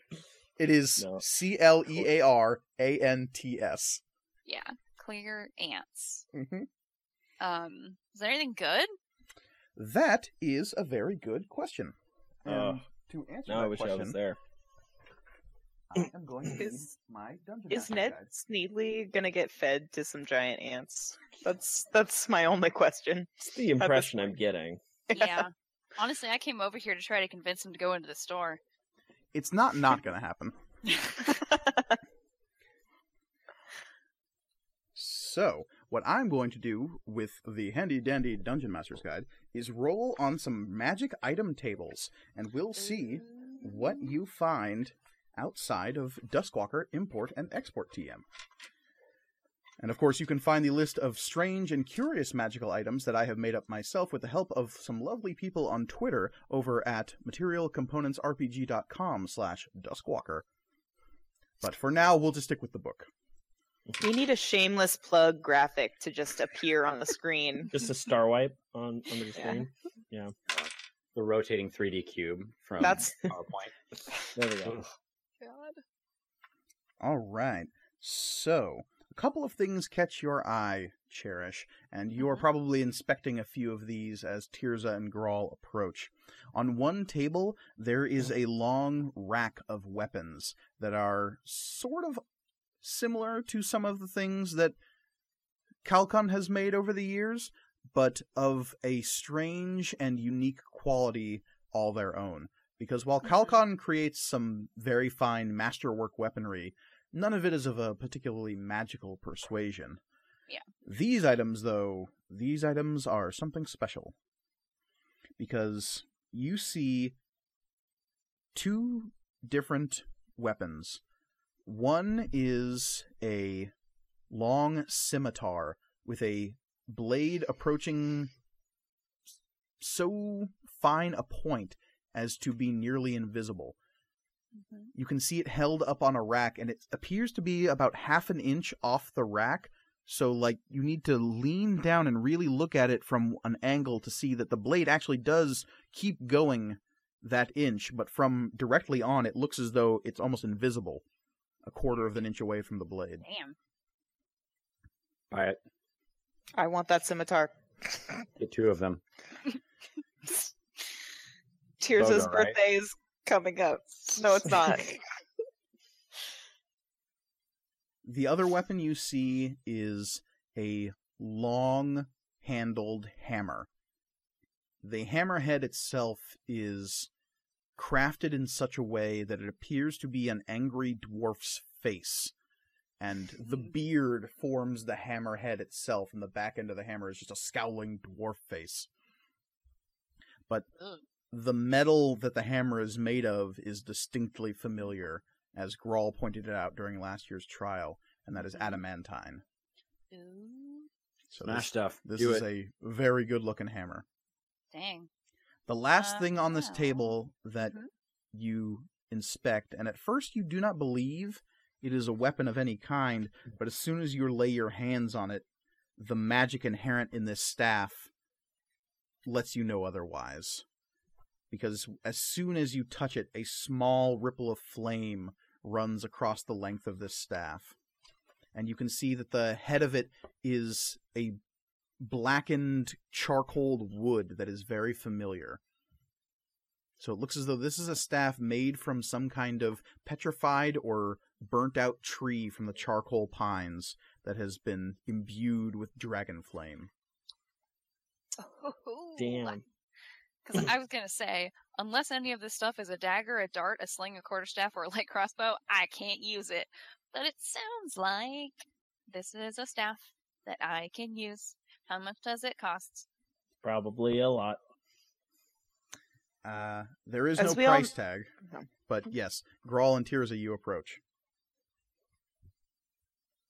It is C L E A R A N T S. yeah, clear ants. Mhm. Um, is there anything good? That is a very good question. Uh, to answer Now I that wish I was there. I am going to Is- need my dungeon is Ned guide. Sneedley gonna get fed to some giant ants? That's that's my only question. It's the impression I'm getting. Yeah. <laughs> Honestly, I came over here to try to convince him to go into the store. It's not not going to happen. So, what I'm going to do with the handy dandy dungeon master's guide is roll on some magic item tables, and we'll see what you find outside of Duskwalker Import and Export TM. And of course, you can find the list of strange and curious magical items that I have made up myself with the help of some lovely people on Twitter over at materialcomponentsrpg.com slash Duskwalker. But for now, we'll just stick with the book. We need a shameless plug graphic to just appear on the screen. <laughs> Just a star wipe on under the screen. Yeah. screen. The rotating 3D cube from That's PowerPoint. There we go. <laughs> God. All right. So, a couple of things catch your eye, Cherish, and you are Mhm. probably inspecting a few of these as Tirza and Grawl approach. On one table, there is a long rack of weapons that are sort of similar to some of the things that Calcon has made over the years, but of a strange and unique quality all their own. Because while. Mm-hmm. Calcon creates some very fine masterwork weaponry, none of it is of a particularly magical persuasion. Yeah. These items, though, these items are something special. Because you see two different weapons. One is a long scimitar with a blade approaching so fine a point as to be nearly invisible. Mhm. You can see it held up on a rack, and it appears to be about half an inch off the rack. So, like, you need to lean down and really look at it from an angle to see that the blade actually does keep going that inch, but from directly on, it looks as though it's almost invisible, a quarter of an inch away from the blade. Damn. Buy it. I want that scimitar. Get two of them. <laughs> Tirza's Bogo, right? birthday is coming up. No, it's not. <laughs> The other weapon you see is a long handled hammer. The hammerhead itself is crafted in such a way that it appears to be an angry dwarf's face. And the mm. beard forms the hammerhead itself, and the back end of the hammer is just a scowling dwarf face. But. The metal that the hammer is made of is distinctly familiar, as Grawl pointed it out during last year's trial, and that is adamantine. Ooh, So Smash this, stuff. this Do is it. a very good looking hammer. dang. The last Uh, thing on this well. table that Mhm. you inspect, and at first you do not believe it is a weapon of any kind, but as soon as you lay your hands on it, the magic inherent in this staff lets you know otherwise. Because as soon as you touch it, a small ripple of flame runs across the length of this staff. And you can see that the head of it is a blackened charcoal wood that is very familiar. So it looks as though this is a staff made from some kind of petrified or burnt out tree from the charcoal pines that has been imbued with dragon flame. <laughs> Damn. Because I <clears throat> was gonna say, unless any of this stuff is a dagger, a dart, a sling, a quarterstaff, or a light crossbow, I can't use it. But it sounds like this is a staff that I can use. How much does it cost? Probably a lot. Uh, there is As no we all- price tag, No. but yes, Grawl and Tirza you approach.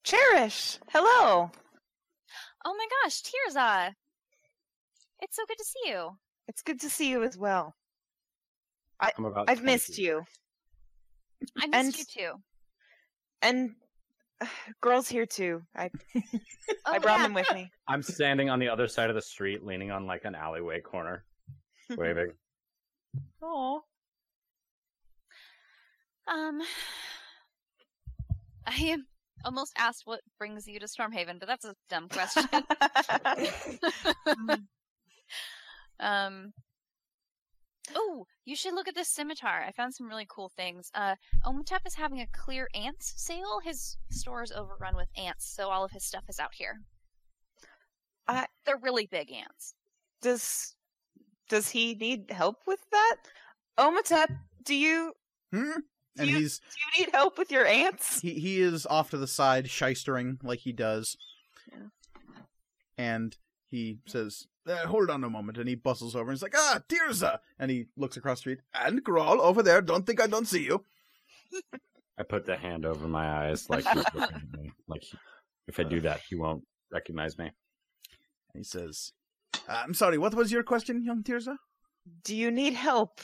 Cherish, hello. Oh my gosh, Tirza! It's so good to see you. It's good to see you as well. I'm about I've missed feet. you. I missed And- you too. And Grawl's here too. I <laughs> Oh, I brought yeah. them with me. <laughs> I'm standing on the other side of the street, leaning on like an alleyway corner, waving. Oh. <laughs> Um, <sighs> I almost asked what brings you to Stormhaven, but that's a dumb question. Um. Oh, you should look at this scimitar. I found some really cool things. Uh, Omatep is having a clear ants sale. His store is overrun with ants, so all of his stuff is out here. I- They're really big ants. does does he need help with that? Omatep, do you Hmm? And You- he's do you need help with your ants? he he is off to the side shystering like he does. Yeah. And he says, uh, "Hold on a moment," and he bustles over and he's like, "Ah, Tirza!" And he looks across the street and Grawl over there. Don't think I don't see you. <laughs> I put the hand over my eyes, like he's looking at me. Like if I do that, he won't recognize me. And he says, "I'm sorry. What was your question, young Tirza?" Do you need help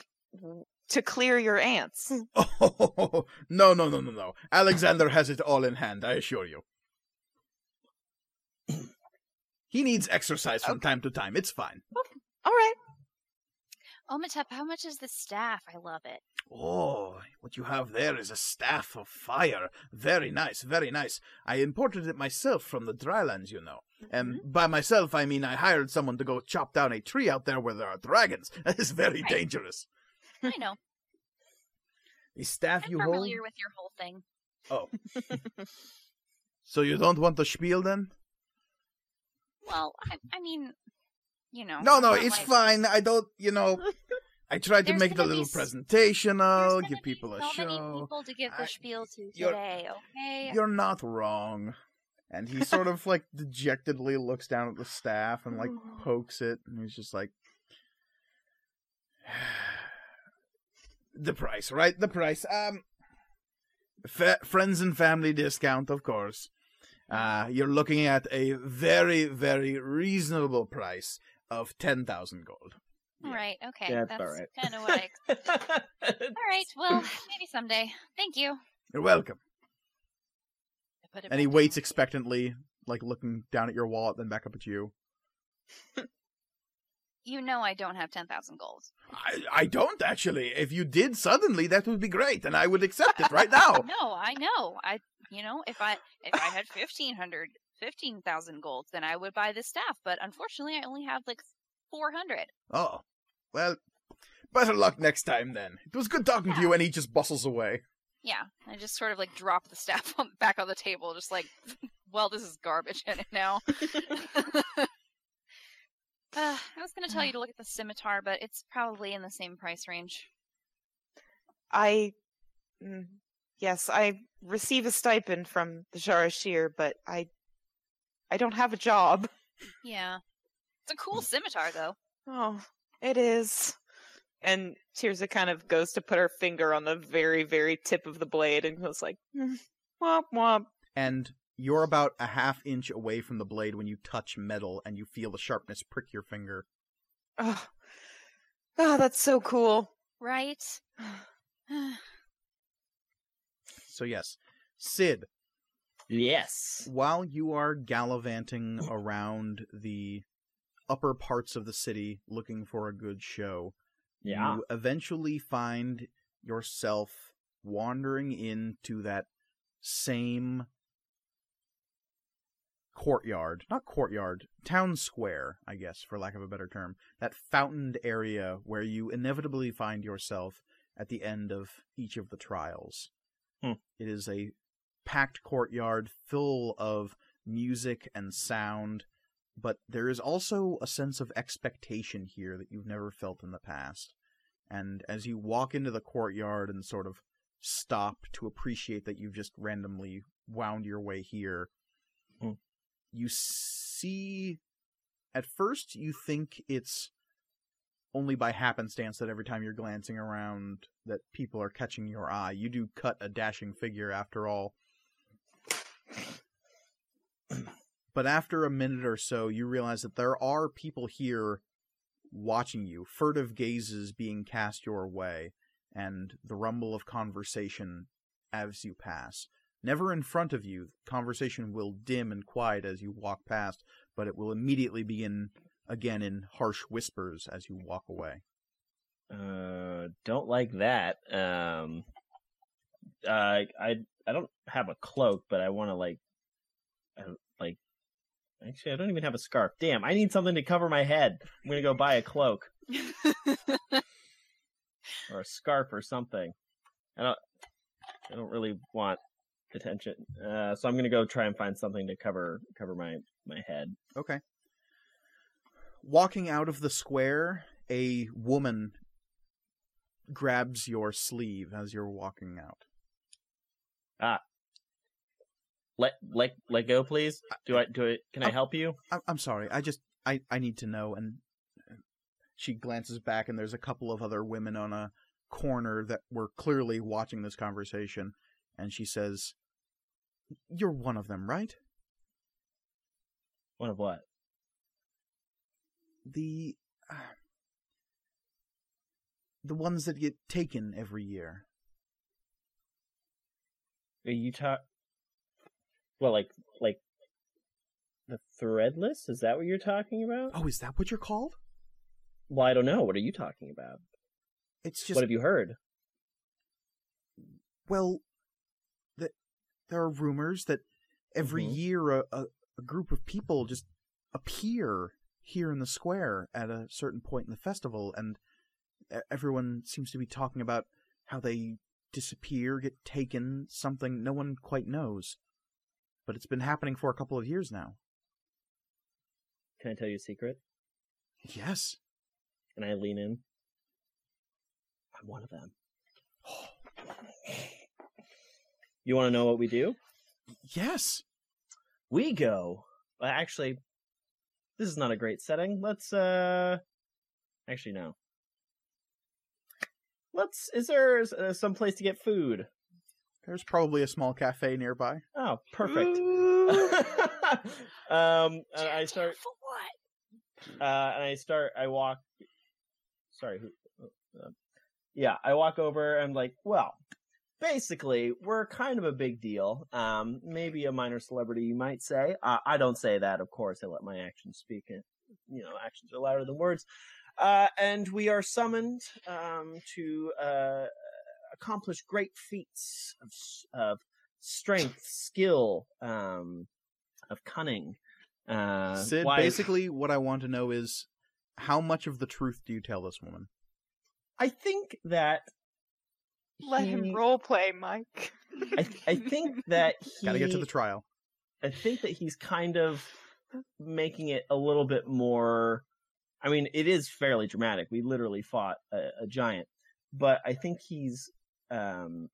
to clear your ants? <laughs> Oh no no no no no! Alexander has it all in hand. I assure you. He needs exercise from time to time. It's fine. Okay. All right. Omatep, how much is this staff? I love it. Oh, what you have there is a staff of fire. Very nice, very nice. I imported it myself from the drylands, you know. And mm-hmm. by myself, I mean I hired someone to go chop down a tree out there where there are dragons. <laughs> That is very Right. dangerous. I know. <laughs> The staff I'm you hold. familiar with your whole thing. Oh. <laughs> so you don't want the spiel then? Well, I, I mean, you know. No, no, it's like- fine. I don't, you know. <laughs> I tried to make the gonna be little presentational, There's gonna give be people a so many show. people to give the I- spiel to you're- today, okay? You're not wrong. And he sort of like dejectedly looks down at the staff and like pokes it, and he's just like, <sighs> "The price, right? The price. Um, fa- friends and family discount, of course. Uh, you're looking at a very, very reasonable price of ten thousand gold. Right, okay. Yeah, that's That's right. kind of what I expected. <laughs> all right, well, maybe someday. Thank you. You're welcome." I put it And he back waits down. expectantly, like looking down at your wallet, then back up at you. you know I don't have ten thousand gold. I, I don't actually. If you did suddenly, that would be great, and I would accept it right now. <laughs> No, I know. I you know if I if I had fifteen hundred fifteen thousand gold, then I would buy the staff. But unfortunately, I only have like four hundred. Oh, well, better luck next time then. It was good talking to you, and he just bustles away. Yeah, I just sort of like drop the staff <laughs> on, back on the table, just like, <laughs> well, this is garbage in it now. uh, I was gonna tell you to look at the scimitar, but it's probably in the same price range. I, mm, yes, I receive a stipend from the Jarashir, but I, I don't have a job. <laughs> Yeah, it's a cool scimitar though. Oh, it is. And Tirza kind of goes to put her finger on the very, very tip of the blade and goes like, "Hmm, womp womp. And you're about a half inch away from the blade when you touch metal, and you feel the sharpness prick your finger. Oh, oh that's so cool. Right? <sighs> <sighs> <sighs> So yes, Sid, Yes. while you are gallivanting around the upper parts of the city looking for a good show, Yeah. you eventually find yourself wandering into that same courtyard, not courtyard, town square, I guess, for lack of a better term, that fountained area where you inevitably find yourself at the end of each of the trials. Hmm. It is a packed courtyard full of music and sound, but there is also a sense of expectation here that you've never felt in the past. And as you walk into the courtyard and sort of stop to appreciate that you've just randomly wound your way here, Hmm. you see. At first, you think it's only by happenstance that every time you're glancing around that people are catching your eye. You do cut a dashing figure after all. <clears throat> But after a minute or so, you realize that there are people here watching you, furtive gazes being cast your way, and the rumble of conversation as you pass. Never in front of you, conversation will dim and quiet as you walk past, but it will immediately begin again in harsh whispers as you walk away. Uh, don't like that. Um, uh, I I don't have a cloak, but I want to like, I like, actually, I don't even have a scarf. Damn, I need something to cover my head. I'm gonna go buy a cloak <laughs> or a scarf or something. I don't, I don't really want attention. Uh, so I'm gonna go try and find something to cover cover my my head. Okay. Walking out of the square, a woman grabs your sleeve as you're walking out. Ah. Let let let go, please. Do I do it? Can I I'm- help you? I'm, I'm sorry. I just I I need to know. And she glances back, and there's a couple of other women on a corner that were clearly watching this conversation. And she says, "You're one of them, right? One of what? The uh, the ones that get taken every year." Are you talk? Well, like like the threadless? Is that what you're talking about? Oh, is that what you're called? Well, I don't know. What are you talking about? It's just what have you heard? Well, that there are rumors that every Mhm. year a, a, a group of people just appear here in the square at a certain point in the festival, and everyone seems to be talking about how they disappear, get taken, something no one quite knows. But it's been happening for a couple of years now. Can I tell you a secret? Yes. And I lean in. I'm one of them. You want to know what we do? Yes. We go. Well, actually, this is not a great setting. Let's uh, actually no. Let's. Is there uh, some place to get food? There's probably a small cafe nearby. Oh, perfect. <laughs> Um, and I start. For what? Uh, and I start. I walk. Sorry. Who? Uh, yeah, I walk over. and like, well, basically, we're kind of a big deal. Um, maybe a minor celebrity, you might say. Uh, I don't say that, of course. I let my actions speak. And, you know, actions are louder than words. Uh, and we are summoned um, to uh, accomplish great feats of, of strength, skill, um, of cunning. Uh, Sid, why- basically, what I want to know is how much of the truth do you tell this woman? I think that Let him role play, Mike. I, th- I think that he. Got to get to the trial. I think that he's kind of making it a little bit more. I mean, it is fairly dramatic. We literally fought a, a giant, but I think he's. Um,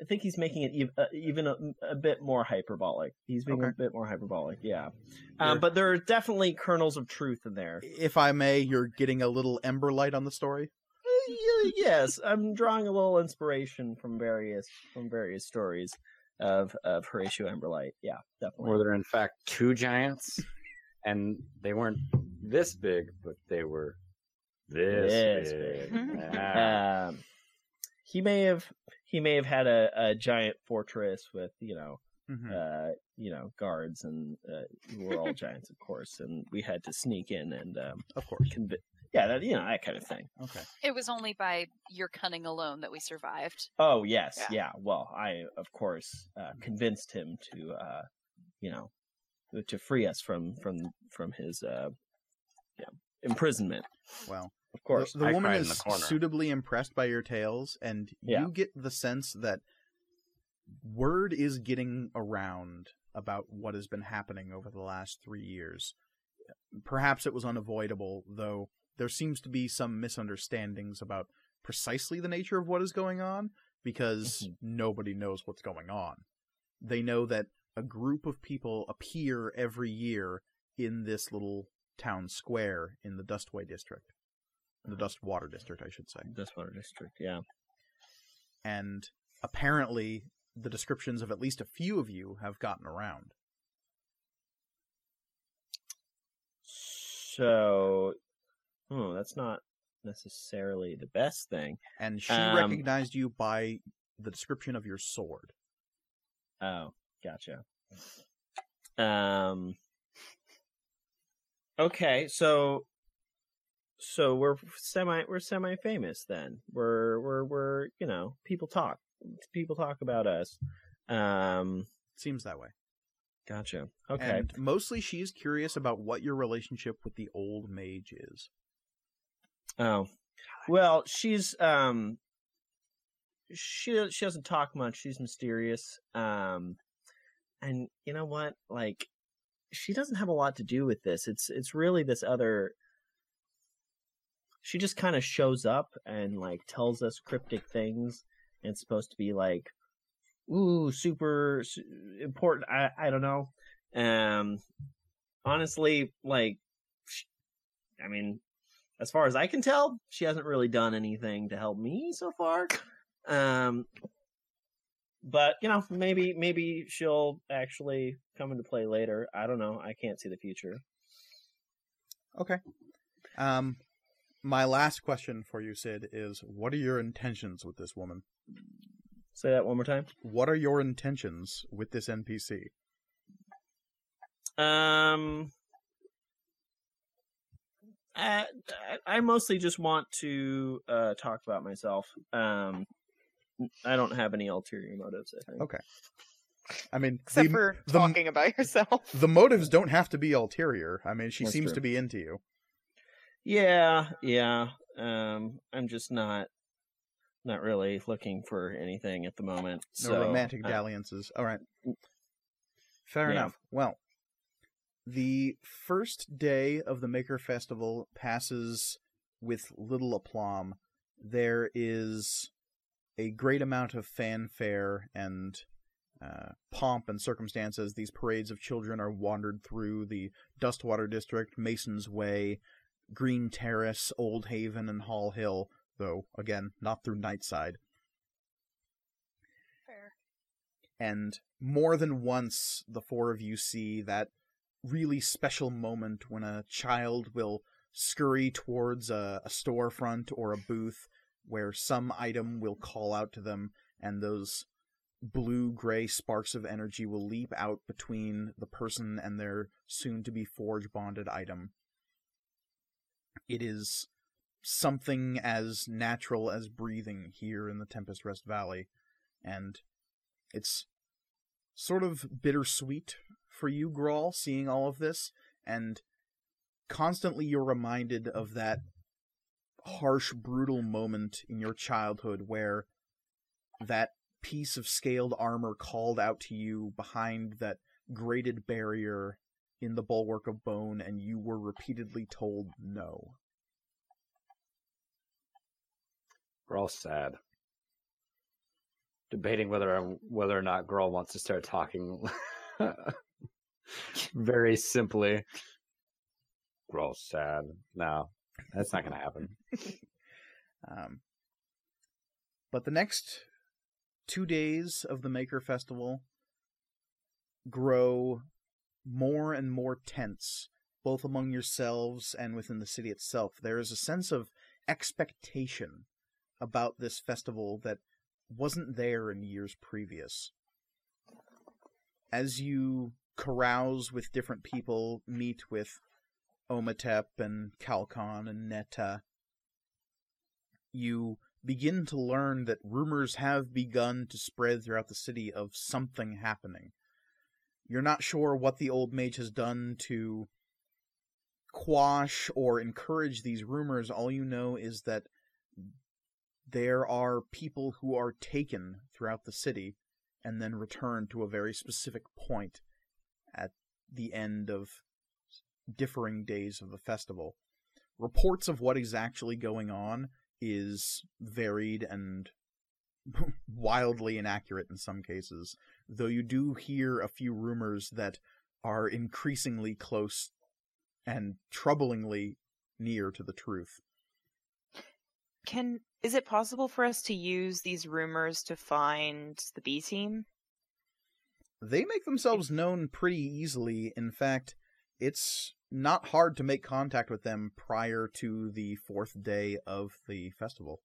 I think he's making it ev- uh, even a, a bit more hyperbolic. He's being a bit more hyperbolic, yeah. Um, but there are definitely kernels of truth in there. If I may, you're getting a little ember light on the story. Y- yes, I'm drawing a little inspiration from various from various stories of of Horatio Emberlight. Yeah, definitely. Were there in fact two giants? And they weren't this big, but they were this, This big. big. <laughs> Yeah. um, he may have he may have had a, a giant fortress with you know Mhm. uh, you know guards and uh, we're all giants of course and we had to sneak in and um, of course. convi- yeah that, you know that kind of thing. Okay. It was only by your cunning alone that we survived. Oh yes, Yeah. yeah. Well, I of course uh, convinced him to uh, you know to free us from from from his uh, yeah imprisonment. Well, Of course. the, the woman is the suitably impressed by your tales, and Yeah. you get the sense that word is getting around about what has been happening over the last three years. Perhaps it was unavoidable, though there seems to be some misunderstandings about precisely the nature of what is going on because Mhm. nobody knows what's going on. They know that a group of people appear every year in this little town square in the Dustway district. The Dustwater district, I should say. Dustwater district, yeah. And apparently the descriptions of at least a few of you have gotten around. So, oh, that's not necessarily the best thing. And she Um, recognized you by the description of your sword. Oh, gotcha. Um. Okay, so so we're semi we're semi famous then. We're we're we're you know people talk people talk about us. Um. Seems that way. Gotcha. Okay. And mostly she's curious about what your relationship with the old mage is. Oh, well, she's um, she she doesn't talk much. She's mysterious. Um, and you know what? Like, she doesn't have a lot to do with this. It's it's really this other. She just kind of shows up and like tells us cryptic things. And it's supposed to be like, ooh, super su- important. I I don't know. Um, honestly, like, I mean, as far as I can tell, she hasn't really done anything to help me so far. Um, but you know, maybe maybe she'll actually come into play later. I don't know. I can't see the future. Okay. Um, my last question for you, Sid, is what are your intentions with this woman? Say that one more time. What are your intentions with this NPC? Um, I I- I mostly just want to uh talk about myself. Um, I don't have any ulterior motives. I think. Okay. I mean, Except the, for the- talking about yourself. the motives don't have to be ulterior. I mean, she That's seems true. to be into you. Yeah, yeah. Um, I'm just not not really looking for anything at the moment. No so, romantic uh, dalliances. All right. Fair Yeah. enough. Well, the first day of the Maker Festival passes with little aplomb. There is a great amount of fanfare and uh, pomp and circumstances. these parades of children are wandered through the Dustwater District, Mason's Way, Green Terrace, Old Haven, and Hall Hill, though, again, not through Nightside. Fair. And more than once, the four of you see that really special moment when a child will scurry towards a, a storefront or a booth where some item will call out to them, and those blue gray sparks of energy will leap out between the person and their soon to be forge bonded item. It is something as natural as breathing here in the Tempest Rest Valley, and it's sort of bittersweet for you, Grawl, seeing all of this, and constantly you're reminded of that harsh, brutal moment in your childhood where that piece of scaled armor called out to you behind that grated barrier in the bulwark of bone, and you were repeatedly told no. All sad. Debating whether whether or not Grawl wants to start talking <laughs> <laughs> very simply. Grawl sad. No, that's not going to happen. <laughs> Um, but the next two days of the Maker Festival grow more and more tense, both among yourselves and within the city itself. There is a sense of expectation about this festival that wasn't there in years previous. As you carouse with different people, meet with Omatep and Calcon and Netta, you begin to learn that rumors have begun to spread throughout the city of something happening. You're not sure what the old mage has done to quash or encourage these rumors. All you know is that there are people who are taken throughout the city and then returned to a very specific point the end of differing days of the festival. Reports of what is actually going on is varied and <laughs> wildly inaccurate in some cases, though you do hear a few rumors that are increasingly close and troublingly near to the truth. Can is it possible for us to use these rumors to find the B team? They make themselves known pretty easily. In fact, it's not hard to make contact with them prior to the fourth day of the festival.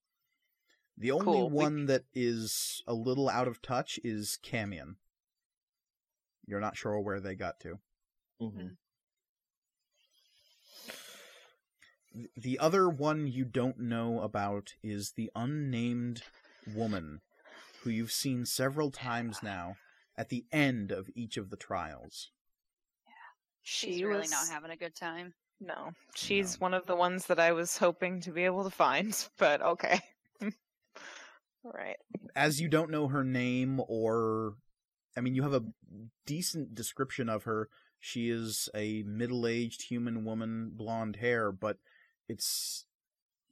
The only Cool. We- one that is a little out of touch is Camion. You're not sure where they got to. Mm-hmm. The other one you don't know about is the unnamed woman who you've seen several times now at the end of each of the trials. She's She really was not having a good time. No, she's No. one of the ones that I was hoping to be able to find, <laughs> but okay. All <laughs> right. as you don't know her name or I mean you have a decent description of her. She is a middle-aged human woman, blonde hair, but it's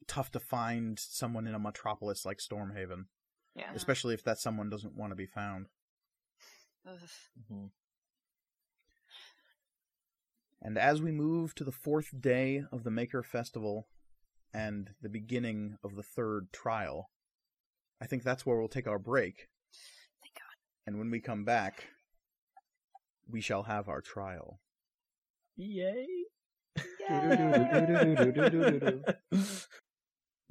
tough to find someone in a metropolis like Stormhaven, Yeah. especially if that someone doesn't want to be found. Ugh. Mm-hmm. And as we move to the fourth day of the Maker Festival and the beginning of the third trial, I think that's where we'll take our break. Thank God. And when we come back, we shall have our trial. Yay! <laughs>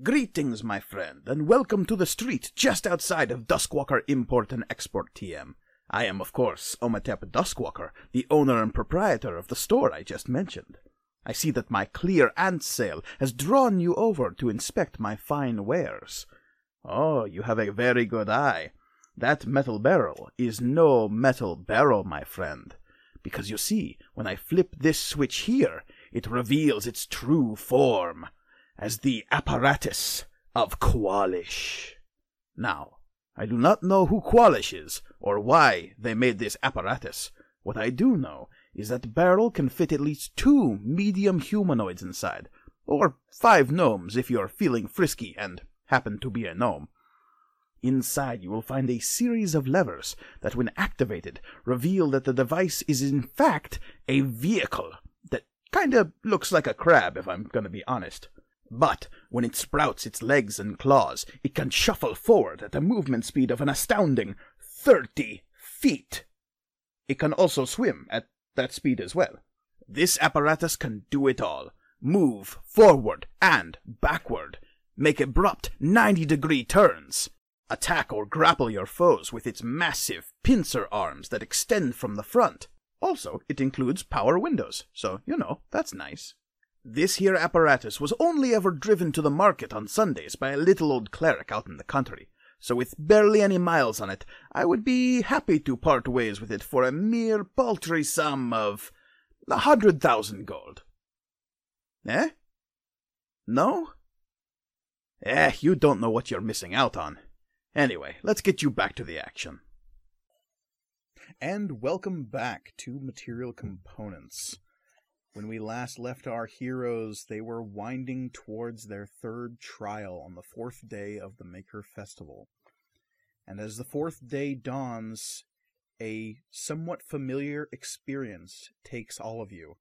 Greetings, my friend, and welcome to the street just outside of Duskwalker Import and Export TM. I am, of course, Omatep Duskwalker, the owner and proprietor of the store I just mentioned. I see that my clear ant sale has drawn you over to inspect my fine wares. Oh, you have a very good eye. That metal barrel is no metal barrel, my friend. Because you see, when I flip this switch here, it reveals its true form as the apparatus of Kwalish. Now, I do not know who Kwalish is, or why they made this apparatus. What I do know is that the barrel can fit at least two medium humanoids inside, or five gnomes if you're feeling frisky and happen to be a gnome. Inside, you will find a series of levers that, when activated, reveal that the device is in fact a vehicle that kinda looks like a crab, if I'm gonna be honest. But when it sprouts its legs and claws, it can shuffle forward at a movement speed of an astounding 30 feet. It can also swim at that speed as well. This apparatus can do it all move forward and backward, make abrupt 90 degree turns, attack or grapple your foes with its massive pincer arms that extend from the front. Also, it includes power windows, so, you know, that's nice. This here apparatus was only ever driven to the market on Sundays by a little old cleric out in the country, so with barely any miles on it, I would be happy to part ways with it for a mere paltry sum of a hundred thousand gold. Eh? No? Eh, you don't know what you're missing out on. Anyway, let's get you back to the action. And welcome back to Material Components. When we last left our heroes, they were winding towards their third trial on the fourth day of the Maker Festival. And as the fourth day dawns, a somewhat familiar experience takes all of you,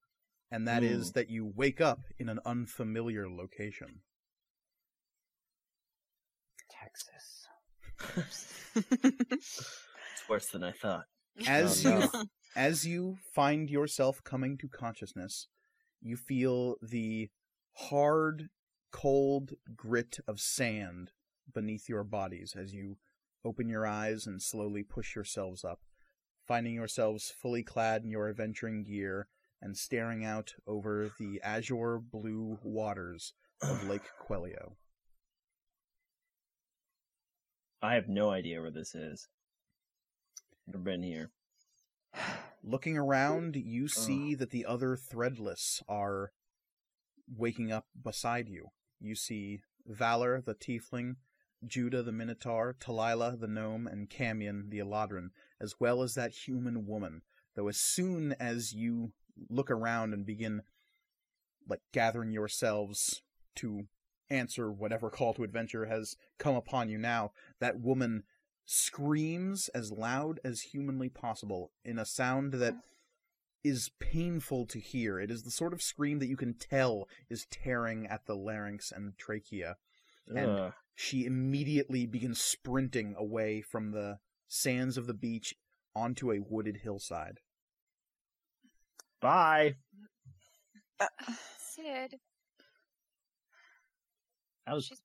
and that is Hmm. that you wake up in an unfamiliar location. Texas. <laughs> It's worse than I thought. As Oh, you no. <laughs> as you find yourself coming to consciousness, you feel the hard, cold grit of sand beneath your bodies as you open your eyes and slowly push yourselves up, finding yourselves fully clad in your adventuring gear and staring out over the azure blue waters of <sighs> Lake Quelio. I have no idea where this is. Never been here. Looking around, you see that the other threadless are waking up beside you. You see Valor, the tiefling, Judah, the minotaur, Talila, the gnome, and Camion, the eladrin, as well as that human woman. Though as soon as you look around and begin, like, gathering yourselves to answer whatever call to adventure has come upon you now, that woman screams as loud as humanly possible in a sound that is painful to hear. It is the sort of scream that you can tell is tearing at the larynx and trachea. And Ugh. she immediately begins sprinting away from the sands of the beach onto a wooded hillside. Bye. Uh, Sid. I was, She's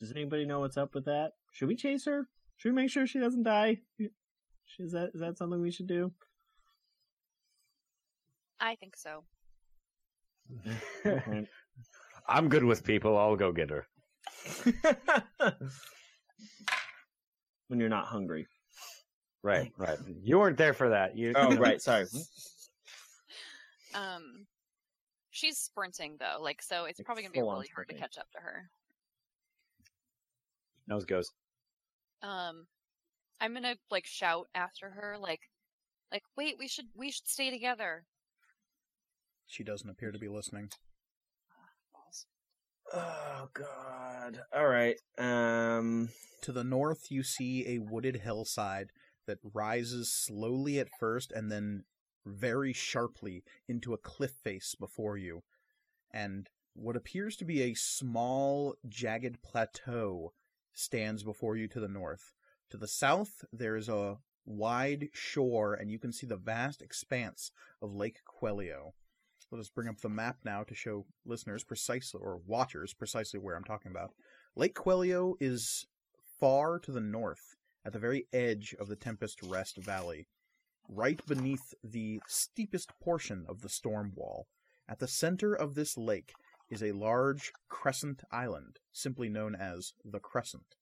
does anybody know what's up with that? Should we chase her? Should we make sure she doesn't die? Is that is that something we should do? I think so. I'm good with people. I'll go get her. <laughs> when you're not hungry. Right, right. You weren't there for that. You. Oh, <laughs> right. Sorry. <laughs> Um, she's sprinting though, like so. It's Like probably gonna be full-on really hard to catch up to her. Nose goes. Um, I'm gonna like shout after her, like, like, wait, we should we should stay together. She doesn't appear to be listening. Oh God. All right. Um. To the north, you see a wooded hillside that rises slowly at first and then very sharply into a cliff face before you. And what appears to be a small, jagged plateau stands before you to the north. To the south, there is a wide shore, and you can see the vast expanse of Lake Quelio. Let us bring up the map now to show listeners precisely, or watchers precisely where I'm talking about. Lake Quelio is far to the north, at the very edge of the Tempest Rest Valley, right beneath the steepest portion of the storm wall. At the center of this lake is a large crescent island, simply known as the Crescent.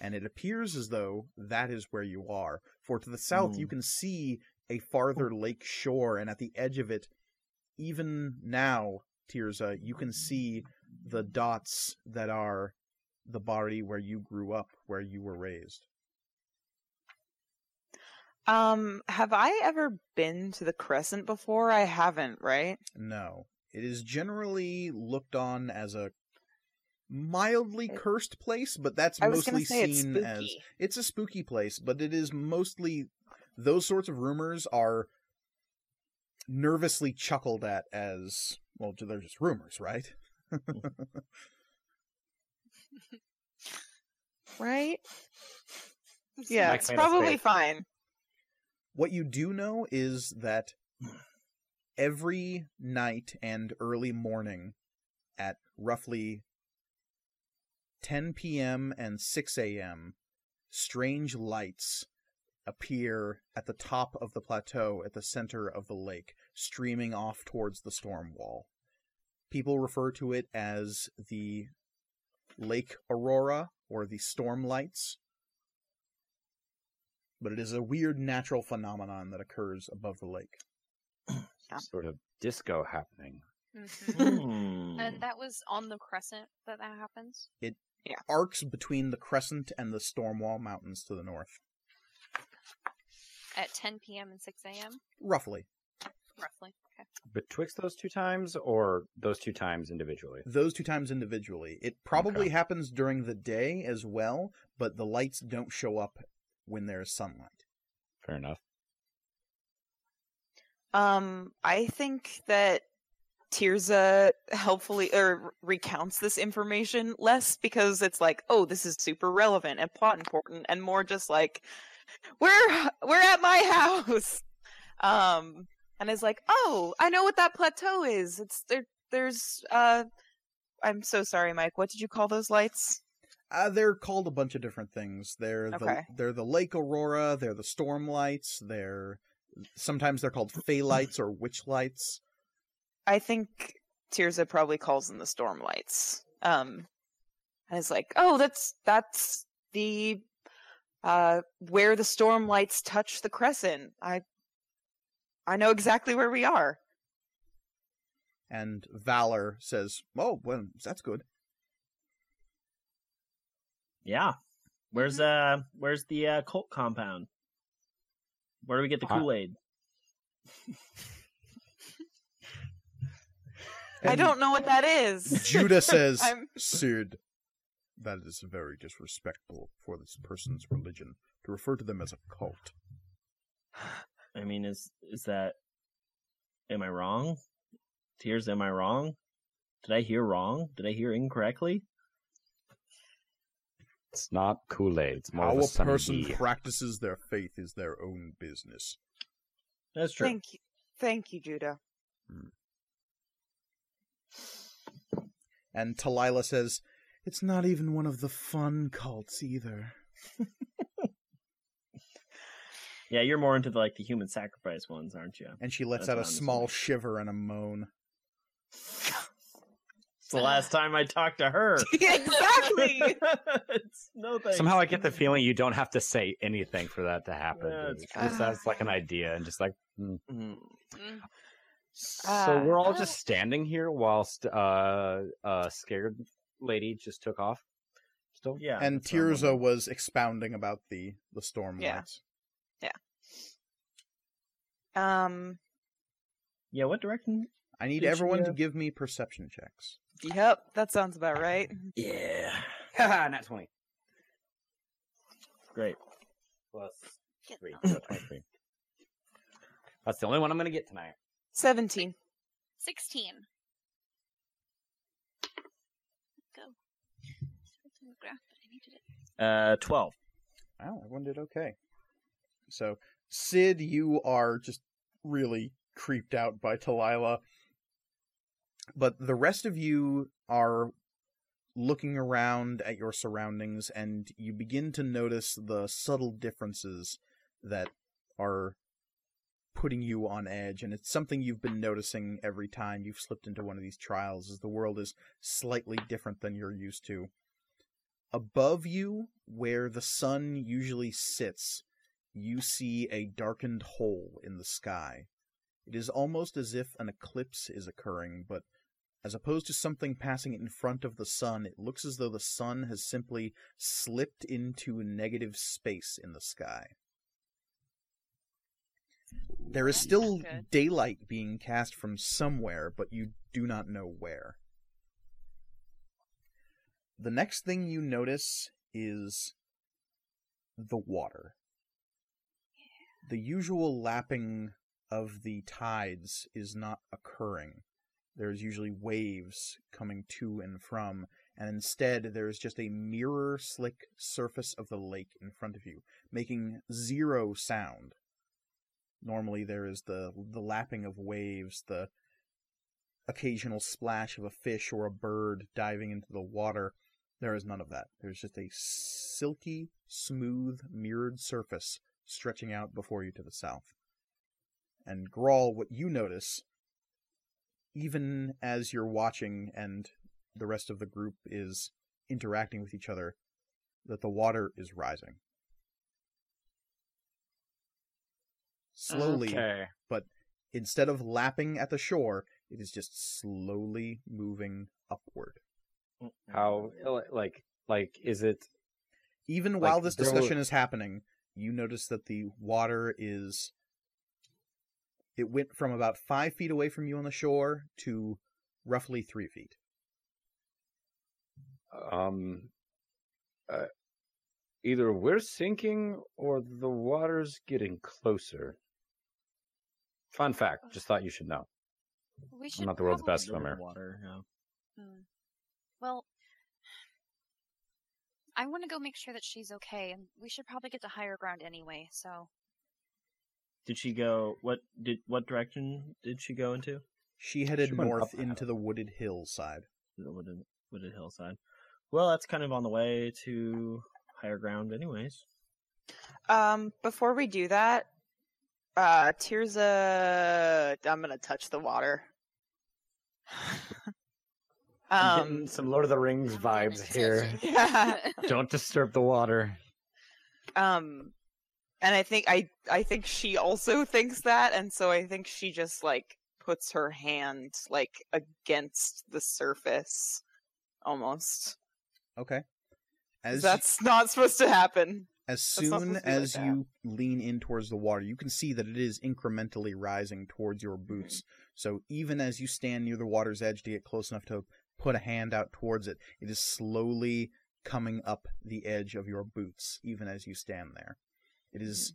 And it appears as though that is where you are, for to the south Hmm. you can see a farther lake shore, and at the edge of it, even now, Tirza, you can see the dots that are the body where you grew up, where you were raised. Um, have I ever been to the Crescent before? I haven't, right? No. It is generally looked on as a mildly cursed place, but that's I was gonna mostly say it's seen as it's a spooky place, but it is mostly those sorts of rumors are nervously chuckled at as well, they're just rumors, right? <laughs> Right? Yeah, it's probably fine. What you do know is that every night and early morning at roughly 10 p.m. and 6 a.m., strange lights appear at the top of the plateau at the center of the lake, streaming off towards the storm wall. People refer to it as the Lake Aurora or the Storm Lights. But it is a weird natural phenomenon that occurs above the lake. Yeah. Sort of disco happening. Mhm. Hmm. and that was on the crescent that that happens. It arcs between the crescent and the Stormwall Mountains to the north, At 10 p.m. and 6 a.m. roughly. roughly. Okay. Betwixt those two times, or those two times individually? Those two times individually. It probably happens during the day as well, but the lights don't show up when there's sunlight. Fair enough. Um, I think that Tirza helpfully or recounts this information less because it's like, oh, this is super relevant and plot important, and more just like, we're we're at my <laughs> house, um, and is like, oh, I know what that plateau is. It's there. There's uh, I'm so sorry, Mike. What did you call those lights? Uh, they're called a bunch of different things. They're the they're the Lake Aurora. They're the Storm Lights. They're sometimes they're called <laughs> Fey Lights or Witch Lights. I think Tirza probably calls them the storm lights. Um, and it's like, oh, that's that's the uh where the storm lights touch the crescent. I I know exactly where we are. And Valor says, "Oh, well, that's good." Yeah. Where's uh where's the uh cult compound? Where do we get the Kool Aid? I don't know what that is. Judah <laughs> says, I'm- "Sid, that is very disrespectful for this person's religion to refer to them as a cult." I mean, is is that? Am I wrong? Tears, am I wrong? Did I hear wrong? Did I hear incorrectly? It's not Kool Aid. It's more How of a a person D. practices their faith is their own business. That's true. Thank you, thank you, Judah. Hmm. And Talila says, "It's not even one of the fun cults either." <laughs> Yeah, you're more into the, like the human sacrifice ones, aren't you? And she lets That's out a small shiver and a moan. It's the last time I talked to her. <laughs> exactly. <laughs> It's- no thanks. Somehow I get the feeling you don't have to say anything for that to happen. Yeah, It's it's just that's like an idea and just like. Mhm. Mm. So Ah. we're all just standing here whilst uh uh scared lady just took off. Still, Yeah. and that's Tirza wondering. was expounding about the the storm Yeah. lights. um. Yeah, what direction? I need everyone uh, to give me perception checks. Yep, that sounds about right. Yeah. Haha, not twenty Great. three. so 23. That's the only one I'm gonna get tonight. Seventeen. 16. Go. It's in the graph, but I needed it. Uh, twelve. Wow, everyone did okay. So, Sid, you are just really creeped out by Talila. But the rest of you are looking around at your surroundings and you begin to notice the subtle differences that are putting you on edge and it's something you've been noticing every time you've slipped into one of these trials is the world is slightly different than you're used to. Above you where the sun usually sits you see a darkened hole in the sky it is almost as if an eclipse is occurring but as opposed to something passing in front of the sun it looks as though the sun has simply slipped into negative space in the sky. There is still daylight being cast from somewhere but you do not know where. The next thing you notice is the water. The usual lapping of the tides is not occurring. There's usually waves coming to and from, and instead there is just a mirror slick surface of the lake in front of you, making zero sound. Normally there is the the lapping of waves, the occasional splash of a fish or a bird diving into the water. There is none of that. There's just a silky, smooth, mirrored surface stretching out before you to the south. And Grawl, what you notice, even as you're watching and the rest of the group is interacting with each other, that the water is rising. Slowly, Okay. but instead of lapping at the shore, it is just slowly moving upward. How uh, like like is it Even Like, while this discussion is happening, you notice that the water is. It went from about five feet away from you on the shore to roughly three feet. um uh, either we're sinking or the water's getting closer. Fun fact, just thought you should know. We should I'm not the world's best swimmer. Water. Yeah. Hmm. Well, I want to go make sure that she's okay, and we should probably get to higher ground anyway. So Did she go? What did? What direction did she go into? She headed She north up into the wooded hillside. The wooded, wooded hillside. Well, that's kind of on the way to higher ground, anyways. Um, before we do that, uh, Tirza, I'm gonna touch the water. <laughs> Um, some Lord of the Rings vibes here. yeah. <laughs> Don't disturb the water. Um, and I think I I think she also <laughs> thinks that, and so I think she just like puts her hand like against the surface, almost. Okay. As That's not supposed to happen. as soon supposed to be like as that. you lean in towards the water, you can see that it is incrementally rising towards your boots. Mm-hmm. So even as you stand near the water's edge to get close enough to put a hand out towards it, it is slowly coming up the edge of your boots, even as you stand there. It is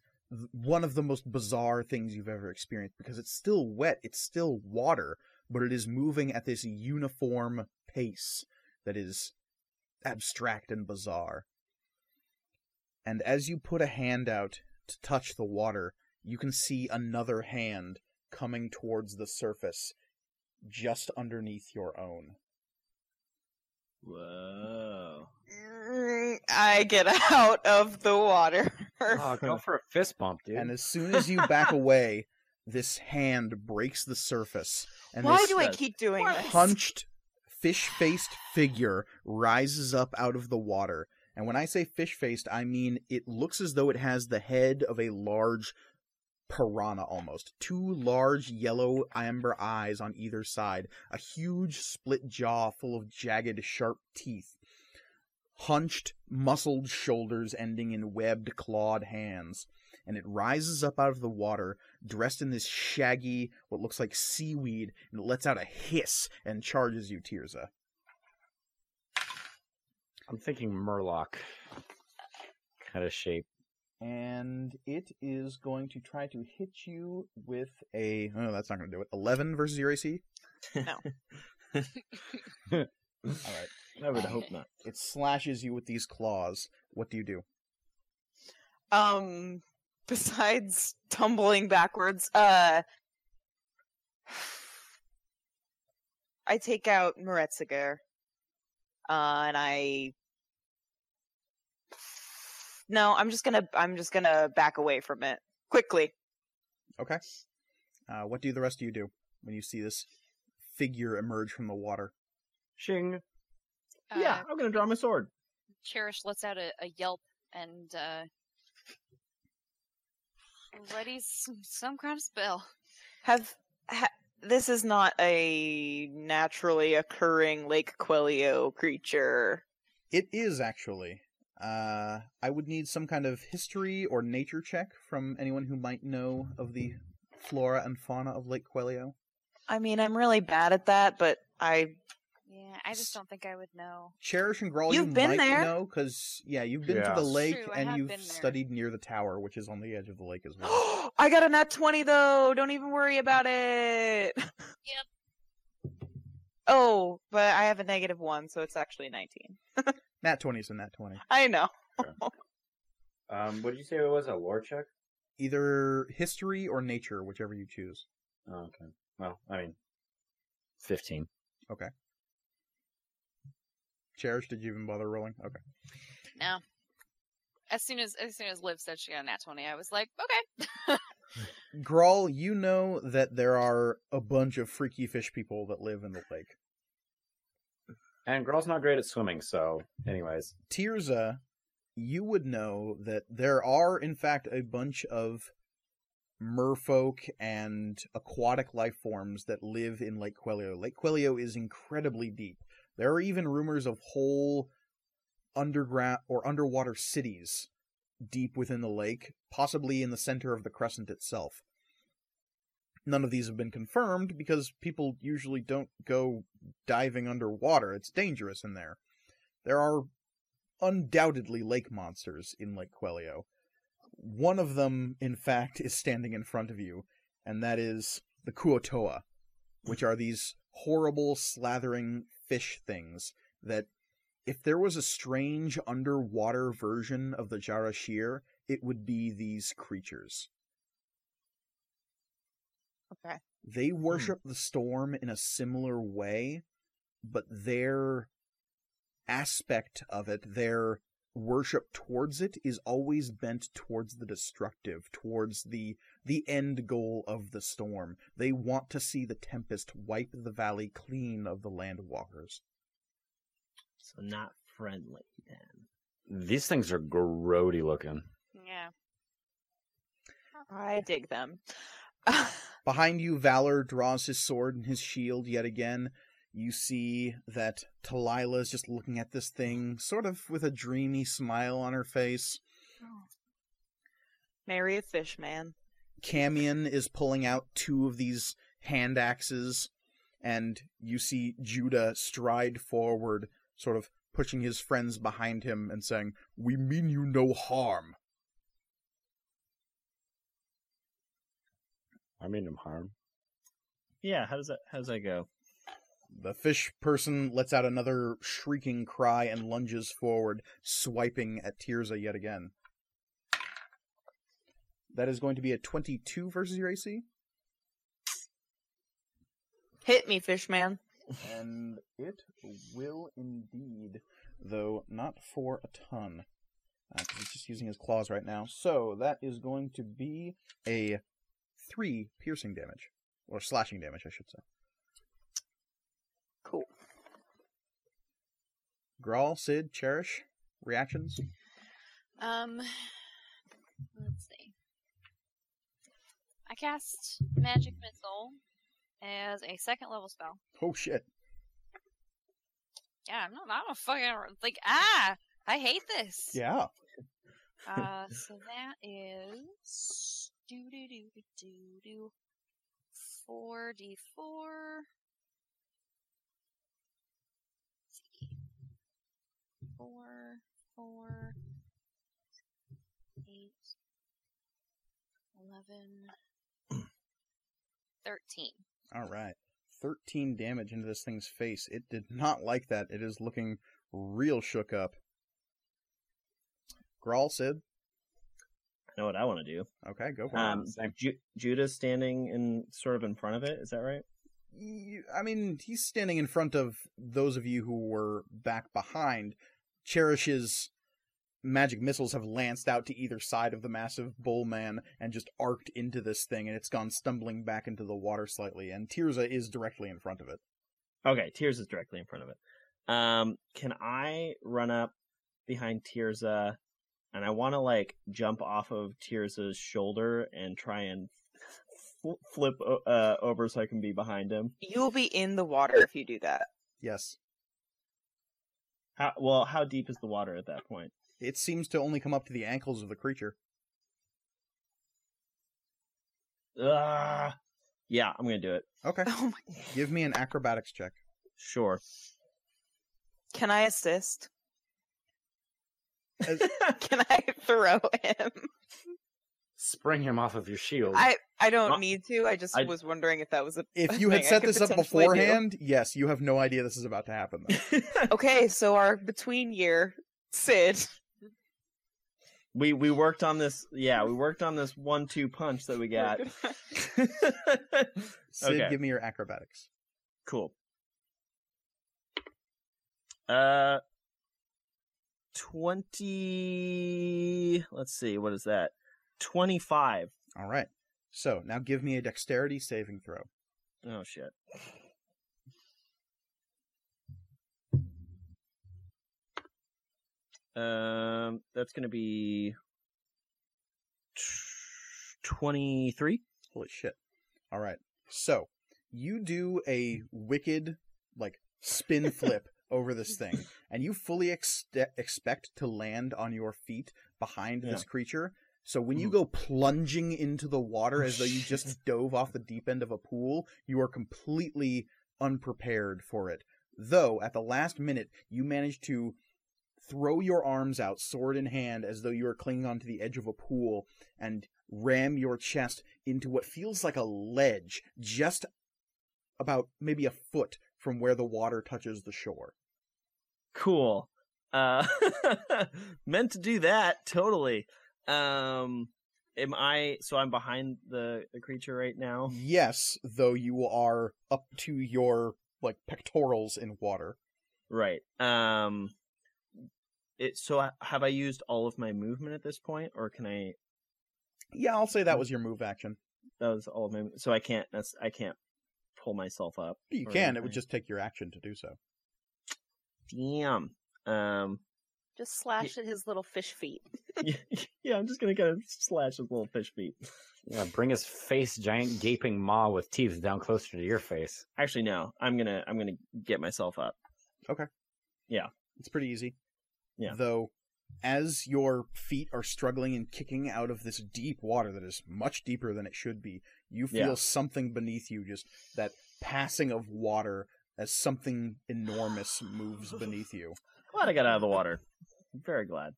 one of the most bizarre things you've ever experienced because it's still wet, it's still water, but it is moving at this uniform pace that is abstract and bizarre. And as you put a hand out to touch the water, you can see another hand coming towards the surface just underneath your own. Whoa. I get <laughs> out of the water. Oh, go for a fist bump, dude. And as soon as you back <laughs> away, this hand breaks the surface, and Why this do I keep doing What? this? hunched, fish faced figure rises up out of the water. And when I say fish faced, I mean it looks as though it has the head of a large piranha almost. Two large yellow amber eyes on either side, a huge split jaw full of jagged, sharp teeth, hunched, muscled shoulders ending in webbed, clawed hands. And it rises up out of the water, dressed in this shaggy, what looks like seaweed, and it lets out a hiss and charges you, Tirza. I'm thinking Murloc kind of shape. And it is going to try to hit you with a. Oh, that's not going to do it. 11 versus your AC? <laughs> <laughs> All right. <laughs> I would hope not. It slashes you with these claws. What do you do? Um, besides tumbling backwards, uh, <sighs> I take out Meretziger, uh, and I. <sighs> No, I'm just gonna. I'm just gonna back away from it quickly. Okay. Uh, what do the rest of you do when you see this figure emerge from the water? Shing. yeah, Uh, I'm gonna draw my sword. Cherish lets out a, a yelp and uh, readies some, some kind of spell. Have ha, this is not a naturally occurring Lake Quelio creature. It is actually. Uh, I would need some kind of history or nature check from anyone who might know of the flora and fauna of Lake Quelio. I mean, I'm really bad at that, but I Yeah, I just don't think I would know. Cherish and Grawl, You've you been might there. know because yeah, you've been Yeah. to the lake true, and you've studied near the tower, which is on the edge of the lake as well. <gasps> I got a nat 20 though. Don't even worry about it. <laughs> Yep. Oh, but I have a negative one, so it's actually 19. <laughs> nat twenty is a nat twenty. I know. Um, what did you say it was? A lore check? Either history or nature, whichever you choose. Oh, okay. Well, I mean, 15. Cherish, did you even bother rolling? Okay. No. as soon as as soon as Liv said she got a nat twenty, I was like, okay. <laughs> Grawl, you know that there are a bunch of freaky fish people that live in the lake. And Grawl's not great at swimming, so anyways. Tirza, you would know that there are, in fact, a bunch of merfolk and aquatic life forms that live in Lake Quelio. Lake Quelio is incredibly deep. There are even rumors of whole underground or underwater cities deep within the lake, possibly in the center of the crescent itself. None of these have been confirmed because people usually don't go diving underwater. It's dangerous in there. There are undoubtedly lake monsters in Lake Quelio. One of them, in fact, is standing in front of you, and that is the Kuo-toa, which are these horrible, slathering fish things that if there was a strange underwater version of the Jarashir, it would be these creatures. Okay. They hmm. worship the storm in a similar way, but their aspect of it, their worship towards it is always bent towards the destructive, towards the the end goal of the storm. They want to see the tempest wipe the valley clean of the landwalkers. So not friendly then. These things are grody looking. Yeah. I dig them. <laughs> Behind you, Valor draws his sword and his shield yet again. You see that Talila is just looking at this thing, sort of with a dreamy smile on her face. Oh. Marry a fish man. Camion is pulling out two of these hand axes, and you see Judah stride forward, sort of pushing his friends behind him and saying, We mean you no harm. I mean him harm. Yeah, how does that how does that go? The fish person lets out another shrieking cry and lunges forward, swiping at Tirza yet again. That is going to be a 22 versus your AC, Hit me, fish man. and it will indeed, though not for a ton. Uh, because he's just using his claws right now. So that is going to be a 3 piercing damage. Or slashing damage, I should say. Cool. Grawl, Sid, Cherish, reactions? Um, let's see. I cast Magic Missile as a second level spell. Oh shit. Yeah, I'm not. I'm a fucking like ah. I hate this. Yeah. <laughs> Uh, so that is do do do do do do four d four. Four, four, eight, eleven, thirteen. All right. 13 damage into this thing's face. It did not like that. It is looking real shook up. Grawl, Sid. I know what I want to do. Okay, go for Um, it. Same. Ju- Judah's standing in sort of in front of it. Is that right? I mean, he's standing in front of those of you who were back behind. Cherish's magic missiles have lanced out to either side of the massive bull man and just arced into this thing, and it's gone stumbling back into the water slightly. And Tirza is directly in front of it. Okay, Tears is directly in front of it. Um, can I run up behind Tirza and I want to like jump off of Tirza's shoulder and try and flip uh, over so I can be behind him? You'll be in the water if you do that. Yes. How well? How deep is the water at that point? It seems to only come up to the ankles of the creature. Ah, yeah, I'm gonna do it. Okay. <laughs> Oh my! Give me an acrobatics check. Sure. Can I assist? As- <laughs> Can I throw him? Spring him off of your shield. I I don't Well, need to. I just I- was wondering if that was a. If <laughs> you had thing I set this up potentially do. beforehand, yes, you have no idea this is about to happen. Though. <laughs> Okay, so our between year Sid. we we worked on this. Yeah, we worked on this one-two punch that we <laughs> got. Sid, Okay. give me your acrobatics. cool. Uh, twenty. Let's see, what is that? Twenty-five. All right. So now give me a dexterity saving throw. Oh shit. Um, that's gonna be twenty-three. Holy shit. All right. So you do a wicked, like, spin <laughs> flip over this thing, and you fully ex- expect to land on your feet behind this creature. So when you Mhm. go plunging into the water as though you <laughs> just dove off the deep end of a pool, you are completely unprepared for it. Though at the last minute, you manage to throw your arms out, sword in hand, as though you are clinging onto the edge of a pool, and ram your chest into what feels like a ledge, just about maybe a foot from where the water touches the shore. Cool. Uh, <laughs> meant to do that totally. Um, am I? So I'm behind the the creature right now. <laughs> Yes, though you are up to your like pectorals in water. Right. Um, it. So I- have I used all of my movement at this point, or can I? Yeah, I'll say that was your move action. That was all of my. So I can't. That's I can't pull myself up. You can. It would just take your action to do so. Damn. Um. Just slash at his little fish feet. <laughs> yeah, I'm just gonna kind of slash his little fish feet. Yeah, bring his face, giant gaping maw with teeth down closer to your face. Actually, no. I'm gonna. I'm gonna get myself up. Okay. Yeah, it's pretty easy. Yeah. Though, as your feet are struggling and kicking out of this deep water that is much deeper than it should be, you feel Yeah. something beneath you, just that passing of water as something enormous moves beneath you. Glad I got out of the water. I'm very glad.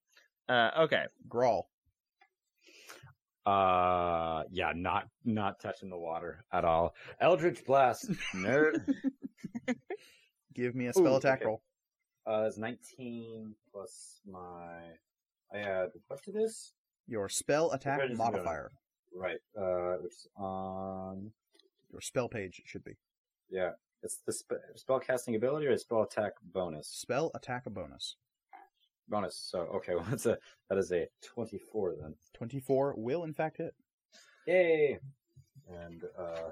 Uh, okay. Grawl, Uh, yeah, not not touching the water at all. Eldritch Blast, <laughs> nerd. give me a spell Ooh, attack okay. roll. Uh, it's 19 plus my. I add what to this? Your spell attack Where does it go? modifier. Right. Uh, which is on. Your spell page it should be. Yeah, it's the sp- spell casting ability or spell attack bonus. Spell attack a bonus. Bonus. So okay, <laughs> well, that's a that is a 24 then. 24 will in fact hit. Yay! And uh,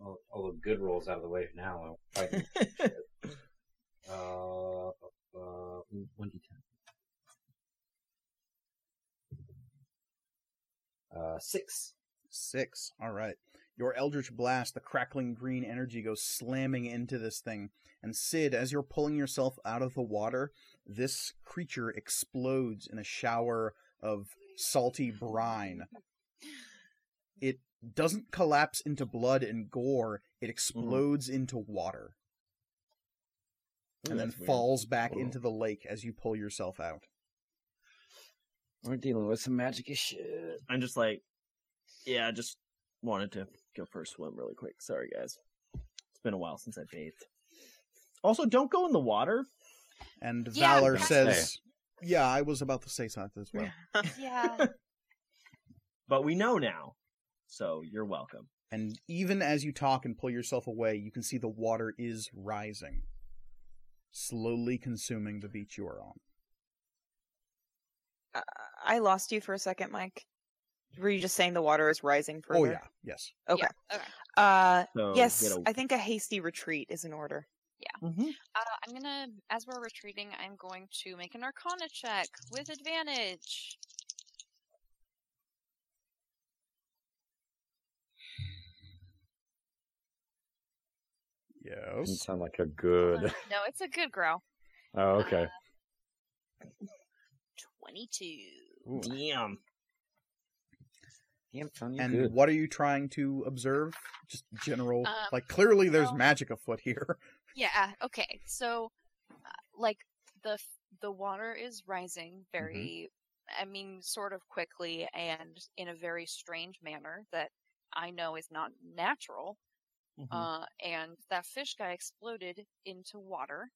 all, all the good rolls out of the way now. I'm fighting. <laughs> Uh, uh, one d10. Uh, six. Six. All right. Your Eldritch Blast, the crackling green energy goes slamming into this thing. And Sid, as you're pulling yourself out of the water, this creature explodes in a shower of salty brine. It doesn't collapse into blood and gore, it mm-hmm. explodes into water. Ooh, and then that's weird. falls back Whoa. into the lake as you pull yourself out. We're dealing with some magic shit. I'm just like, yeah, I just wanted to go for a swim really quick. Sorry, guys. It's been a while since I bathed. Also, don't go in the water. And Yeah, Valor that's- says, Yeah, I was about to say something as well. <laughs> Yeah. <laughs> But we know now. So you're welcome. And even as you talk and pull yourself away, you can see the water is rising, slowly consuming the beach you are on. Uh, I lost you for a second, Mike. Were you just saying the water is rising further? Oh, yeah, yes. Okay. Yeah, okay. Uh, So yes, get a- I think a hasty retreat is in order. Mhm. Uh, I'm gonna, as we're retreating, I'm going to make an Arcana check with advantage. Doesn't Yes. sound like a Uh, good. no, it's a good grow. Oh, okay. Twenty-two. Damn. Damn, son, you And good. what are you trying to observe? Just general. Um, like, clearly there's well- magic afoot here. <laughs> Yeah. Okay. So, uh, like the the water is rising very, I mean, sort of quickly and in a very strange manner that I know is not natural. Mhm. Uh, and that fish guy exploded into water.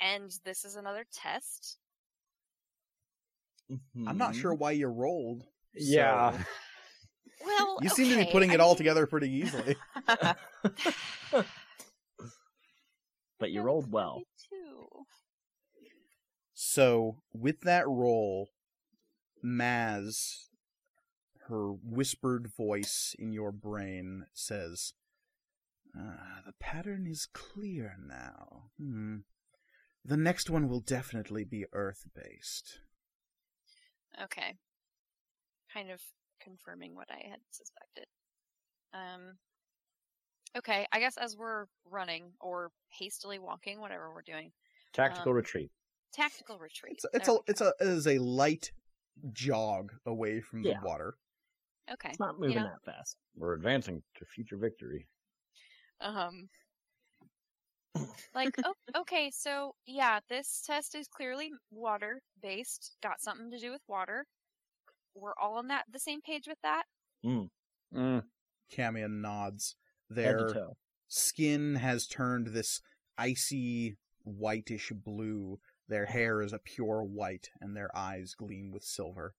And this is another test. I'm not Mhm. sure why you rolled. Yeah. so- Well, You seem to be okay, putting I it all mean- together pretty easily. <laughs> <laughs> but you That's rolled well. 22. So with that roll, Maz, her whispered voice in your brain says, ah, "The pattern is clear now. Hmm. The next one will definitely be Earth-based." Okay. Kind of confirming what I had suspected. Um. Okay, I guess as we're running or hastily walking, whatever we're doing, Tactical Um, retreat. tactical retreat. It's it's a it's a it is a light jog away from the water. okay. It's not moving know- that fast. We're advancing to future victory. Um, like, <laughs> oh, okay, so yeah, this test is clearly water based, got something to do with water. We're all on that the same page with that. Mm, Camion nods. Their skin has turned this icy whitish blue. Their hair is a pure white, and their eyes gleam with silver.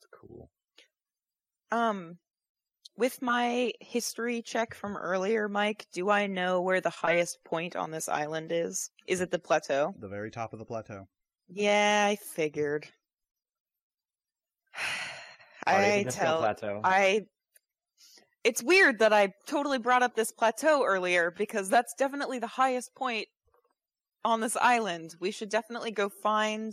that's cool. Um, with my history check from earlier, Mike, do I know where the highest point on this island is? Is it the plateau? The very top of the plateau. Yeah, I figured. <sighs> I tell plateau. I It's weird that I totally brought up this plateau earlier because that's definitely the highest point on this island. We should definitely go find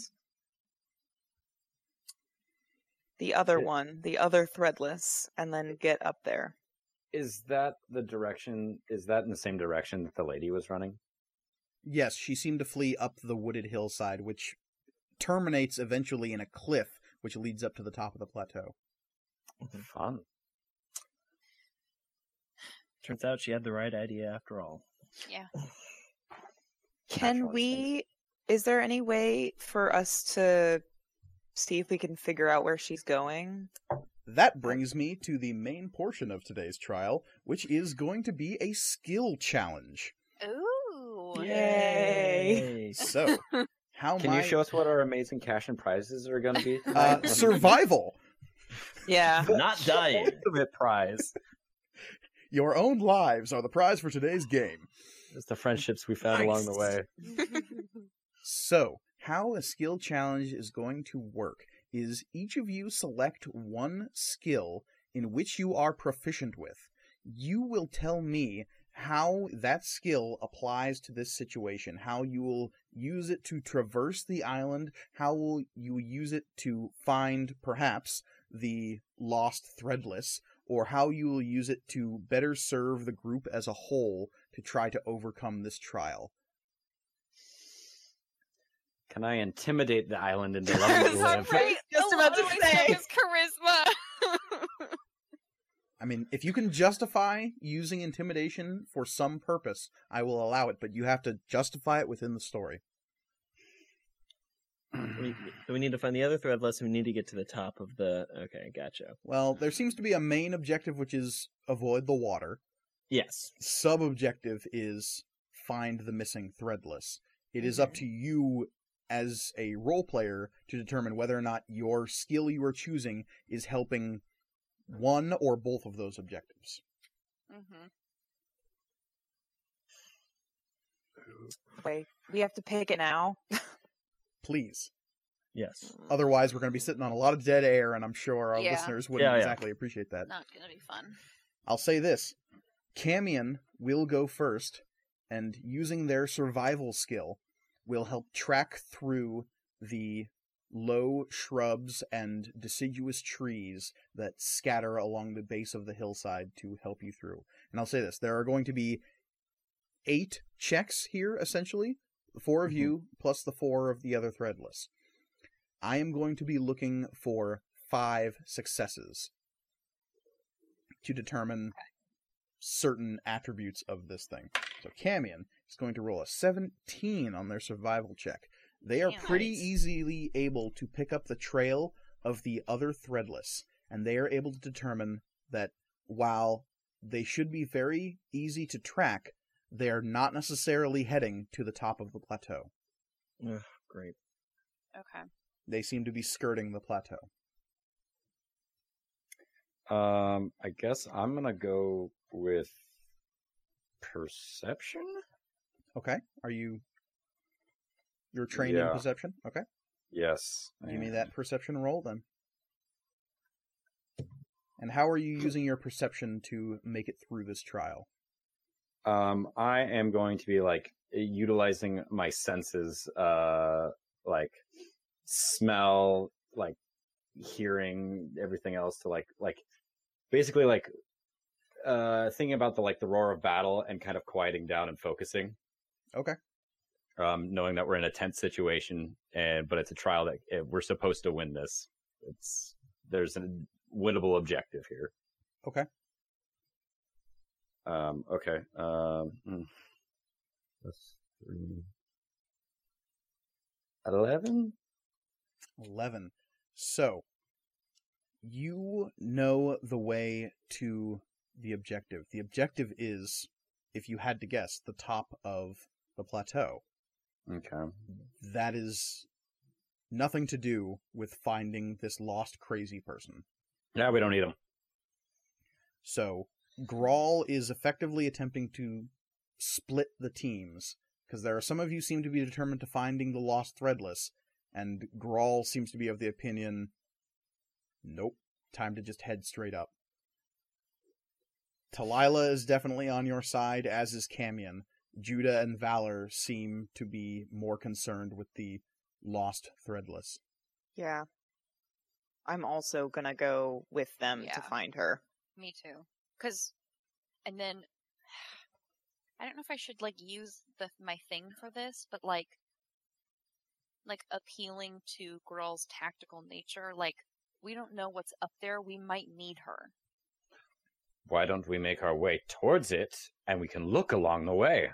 the other It- one, the other threadless, and then get up there. Is that the direction? Is that in the same direction that the lady was running? Yes, she seemed to flee up the wooded hillside, which terminates eventually in a cliff, which leads up to the top of the plateau. Mm-hmm. Fun. Turns out she had the right idea after all. Yeah. <laughs> Can we is there any way for us to see if we can figure out where she's going? That brings me to the main portion of today's trial, which is going to be a skill challenge. Ooh. Yay. <laughs> So, how Can my you show us what our amazing cash and prizes are going to be? uh, <laughs> survival, Yeah. Not <laughs> dying. ultimate prize. your own lives are the prize for today's game. It's the friendships we found along the way. So, how a skill challenge is going to work is each of you select one skill in which you are proficient with. You will tell me how that skill applies to this situation, how you will use it to traverse the island, how will you use it to find perhaps the lost threadless, or how you will use it to better serve the group as a whole to try to overcome this trial. Can I intimidate the island into I letting was me not live? right. Just about to of say. stuff is charisma. I mean, if you can justify using intimidation for some purpose, I will allow it, but you have to justify it within the story. <sighs> we, so we need to find the other threadless and we need to get to the top of the okay, gotcha. Well, there seems to be a main objective which is avoid the water. Yes. Sub objective is find the missing threadless. It is up mm-hmm. to you as a role player to determine whether or not your skill you are choosing is helping one or both of those objectives. hmm Wait, we have to pick it now. Please. Yes. Otherwise, we're going to be sitting on a lot of dead air, and I'm sure our Yeah. listeners wouldn't Yeah, yeah. exactly appreciate that. Not gonna be fun. I'll say this Camion will go first, and using their survival skill, will help track through the low shrubs and deciduous trees that scatter along the base of the hillside to help you through. And I'll say this there are going to be eight checks here, essentially. The 4 of you mm-hmm. plus the four of the other threadless. I am going to be looking for five successes to determine certain attributes of this thing. So Camion is going to roll a 17 on their survival check. They are Damn. pretty easily able to pick up the trail of the other threadless, and they are able to determine that while they should be very easy to track, they are not necessarily heading to the top of the plateau. Ugh, great. Okay. They seem to be skirting the plateau. Um, I guess I'm gonna go with perception. Okay. Are you you're trained Yeah. in perception? Okay. Yes. Give me that perception roll then. And how are you <clears throat> using your perception to make it through this trial? Um, I am going to be like utilizing my senses, uh, like smell, like hearing, everything else to like, like basically like, uh, thinking about the like the roar of battle and kind of quieting down and focusing. Okay. Um, knowing that we're in a tense situation and but it's a trial that eh, we're supposed to win this. It's there's a winnable objective here. Okay. Um, okay. Um, hmm. that's three. Eleven? 11. So, you know the way to the objective. The objective is, if you had to guess, the top of the plateau. Okay. That is nothing to do with finding this lost crazy person. Yeah, we don't need them. So, Grawl is effectively attempting to split the teams because there are some of you seem to be determined to finding the lost threadless, and Grawl seems to be of the opinion, nope, time to just head straight up. Talila is definitely on your side, as is Camion. Judah and Valor seem to be more concerned with the lost threadless. Yeah. I'm also gonna go with them Yeah. to find her. Me too. Cause, and then, <sighs> I don't know if I should like use the my thing for this, but like, like appealing to Grawl's tactical nature. Like, we don't know what's up there. We might need her. Why don't we make our way towards it and we can look along the way?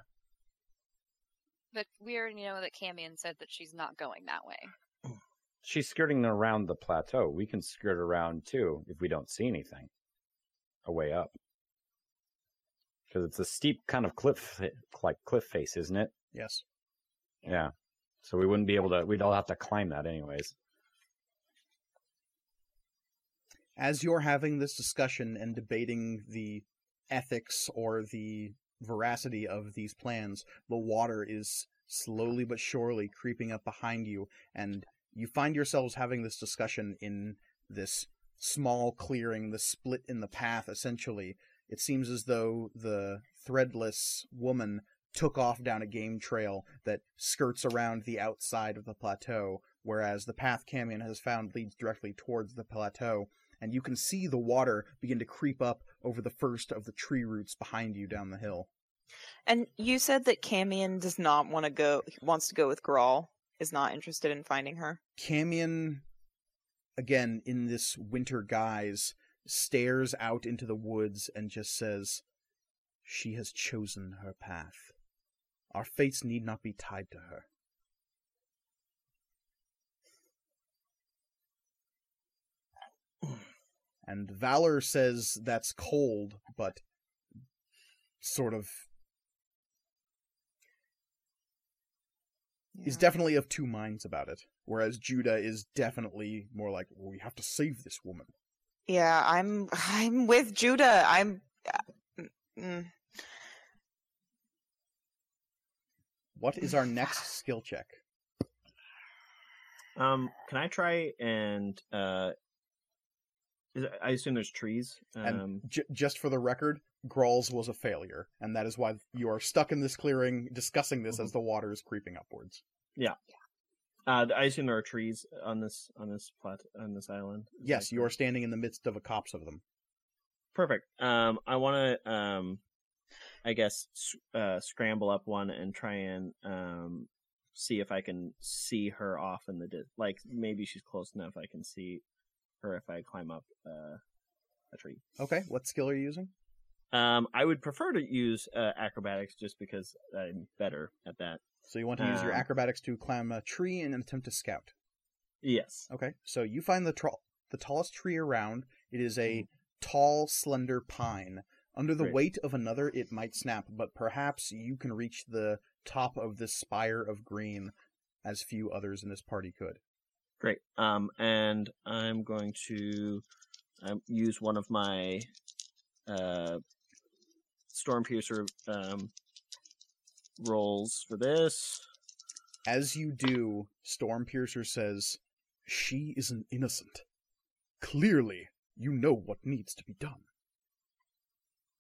But we already know that Camion said that she's not going that way. She's skirting around the plateau. We can skirt around too if we don't see anything. A way up. Because it's a steep kind of cliff, like cliff face, isn't it? Yes. Yeah. So we wouldn't be able to, we'd all have to climb that anyways. As you're having this discussion and debating the ethics or the veracity of these plans, the water is slowly but surely creeping up behind you, and you find yourselves having this discussion in this small clearing, the split in the path, essentially. It seems as though the threadless woman took off down a game trail that skirts around the outside of the plateau, whereas the path Camion has found leads directly towards the plateau and you can see the water begin to creep up over the first of the tree roots behind you down the hill. And you said that Camion does not want to go wants to go with Grawl, is not interested in finding her. Camion, again in this winter guise, stares out into the woods and just says, She has chosen her path. Our fates need not be tied to her. And Valor says that's cold, but sort of is definitely of two minds about it. Whereas Judah is definitely more like, well, we have to save this woman. Yeah, I'm I'm with Judah. I'm mm, What is our <sighs> next skill check? Um, can I try and uh, is it- I assume there's trees. And Um, j- just for the record, Grawl's was a failure, and that is why you are stuck in this clearing discussing this as the water is creeping upwards. Yeah. Uh, I assume there are trees on this on this plat on this island. Is Yes, that you are standing in the midst of a copse of them. perfect. Um, I want to um, I guess uh, scramble up one and try and um see if I can see her off in the di- like maybe she's close enough I can see her if I climb up uh, a tree. Okay, what skill are you using? Um, I would prefer to use uh, acrobatics just because I'm better at that. So you want to use your Um, acrobatics to climb a tree in an attempt to scout. Yes. Okay, so you find the tr- the tallest tree around. It is a tall, slender pine. Under the Great. weight of another, it might snap, but perhaps you can reach the top of this spire of green, as few others in this party could. Great. Um, and I'm going to um, use one of my uh, storm piercer um, rolls for this. As you do, Stormpiercer says, She is an innocent. Clearly, you know what needs to be done.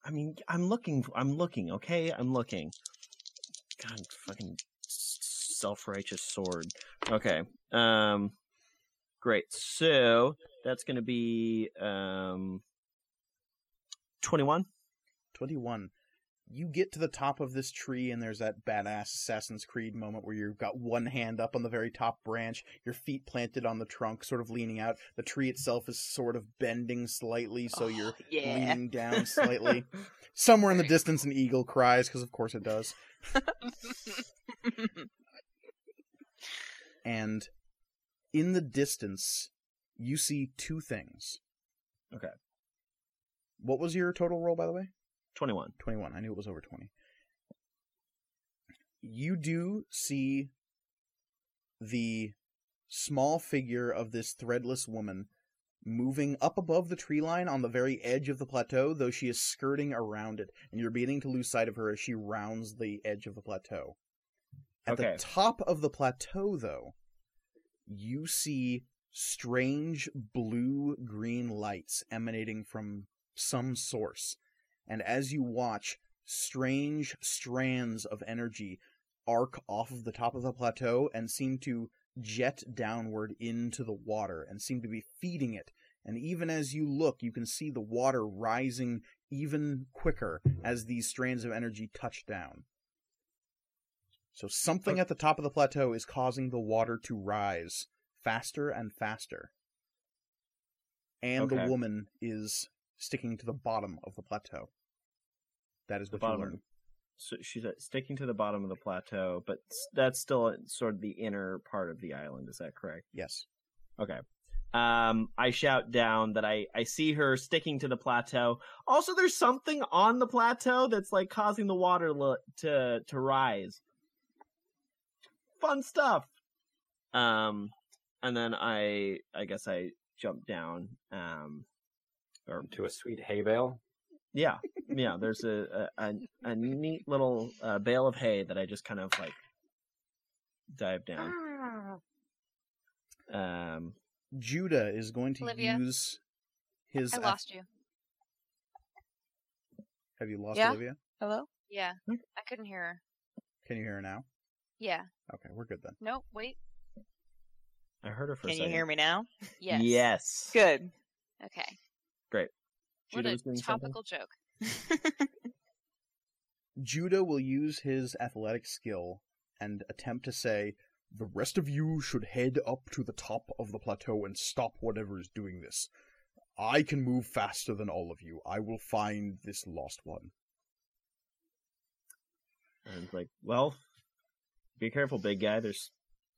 I mean, I'm looking. I'm looking. Okay, I'm looking. God, fucking self-righteous sword. Okay. Um. Great. So that's gonna be um. Twenty-one. 21. You get to the top of this tree, and there's that badass Assassin's Creed moment where you've got one hand up on the very top branch, your feet planted on the trunk, sort of leaning out. The tree itself is sort of bending slightly, so Oh, you're yeah. leaning down slightly. <laughs> Somewhere in the distance, an eagle cries, because of course it does. <laughs> And in the distance, you see two things. Okay. What was your total roll, by the way? Twenty-one. 21. I knew it was over 20. You do see the small figure of this threadless woman moving up above the tree line on the very edge of the plateau, though she is skirting around it, and you're beginning to lose sight of her as she rounds the edge of the plateau. At Okay. the top of the plateau, though, you see strange blue green lights emanating from some source. And as you watch, strange strands of energy arc off of the top of the plateau and seem to jet downward into the water and seem to be feeding it. And even as you look, you can see the water rising even quicker as these strands of energy touch down. So something at the top of the plateau is causing the water to rise faster and faster. And Okay. the woman is sticking to the bottom of the plateau. That is The what you bottom. learn. So she's uh, sticking to the bottom of the plateau, but that's still sort of the inner part of the island. Is that correct? Yes. Okay. Um, I shout down that I I see her sticking to the plateau. Also, there's something on the plateau that's like causing the water lo- to to rise. Fun stuff. Um, and then I I guess I jump down. Um, or To a sweet hay bale. yeah, yeah. There's a a, a, a neat little uh, bale of hay that I just kind of like dive down. Um, Judah is going to Olivia? use his. I ath- lost you. Have you lost Yeah? Olivia? Hello? Yeah, I couldn't hear her. Can you hear her now? Yeah. Okay, we're good then. No, wait. I heard her for a Can you hear me now? Yes. Yes. Good. Okay. Judah what was a doing something? topical joke. <laughs> Judah will use his athletic skill and attempt to say, The rest of you should head up to the top of the plateau and stop whatever is doing this. I can move faster than all of you. I will find this lost one. And it's like, well, be careful, big guy. There's,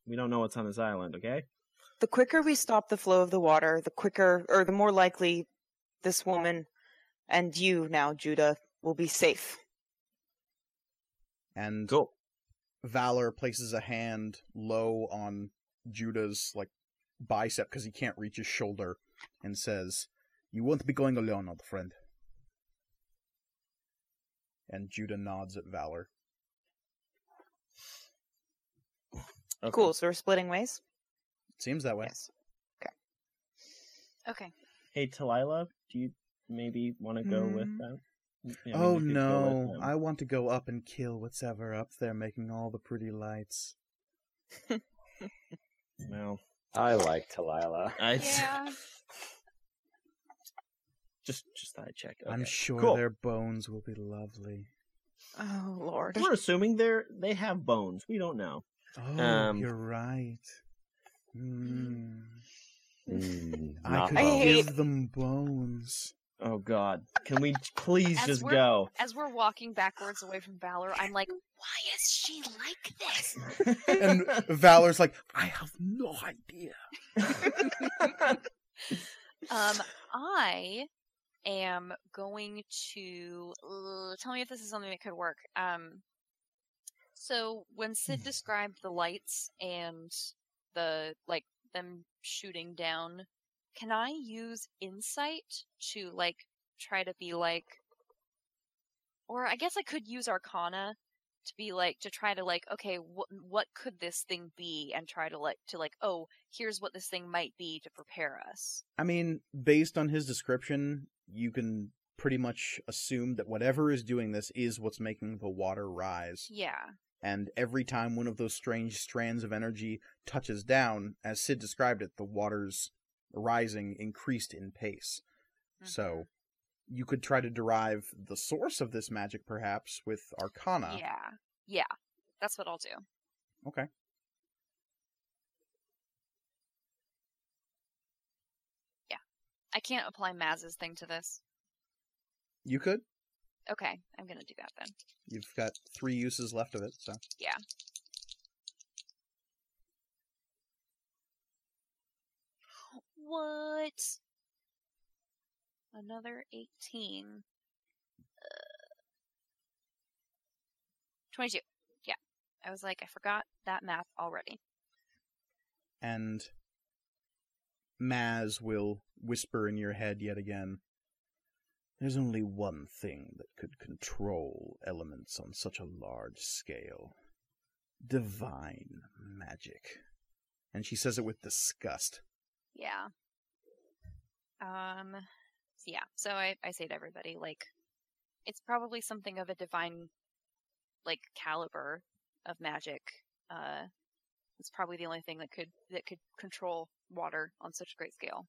we don't know what's on this island. Okay. the quicker we stop the flow of the water, the quicker, or the more likely this woman and you now, Judah, will be safe. And Cool. Valor places a hand low on Judah's like bicep because he can't reach his shoulder and says, "You won't be going alone, old friend." And Judah nods at Valor. Okay. Cool. So we're splitting ways. Seems that way. Yes. Okay. Okay. Hey, Talila, do you maybe want to go with Hmm. that? Yeah, oh maybe you could go with no, them. I want to go up and kill what's ever up there making all the pretty lights. <laughs> Well, I like Talila. I Yeah. <laughs> just just thought I'd check. I'm sure Cool. their bones will be lovely. Oh Lord. We're assuming they're they have bones. We don't know. Oh, Um, you're right. Hmm. Mm, I could I give them bones. Oh God, can we please As just go? As we're walking backwards away from Valor, I'm like, why is she like this? And Valor's like, I have no idea. <laughs> Um, I am going to tell me if this is something that could work. Um, so when Sid mm. described the lights and the like them shooting down, can I use insight to like try to be like, or I guess I could use Arcana to be like to try to like okay what what could this thing be? And try to like to like oh here's what this thing might be to prepare us. I mean, based on his description, you can pretty much assume that whatever is doing this is what's making the water rise. yeah And every time one of those strange strands of energy touches down, as Sid described it, the water's rising increased in pace. So mm-hmm. you could try to derive the source of this magic perhaps with Arcana. yeah yeah that's what i'll do Okay. Yeah. I can't apply maz's thing to this You could. Okay i'm gonna do that then. You've got three uses left of it, so. Yeah. what? Another 18 uh, 22 yeah. I was like i forgot that math already. And Maz will whisper in your head yet again. There's only one thing that could control elements on such a large scale. Divine magic. And she says it with disgust. Yeah. Um yeah, so I, I say to everybody, like, it's probably something of a divine like caliber of magic. Uh it's probably the only thing that could that could control water on such a great scale.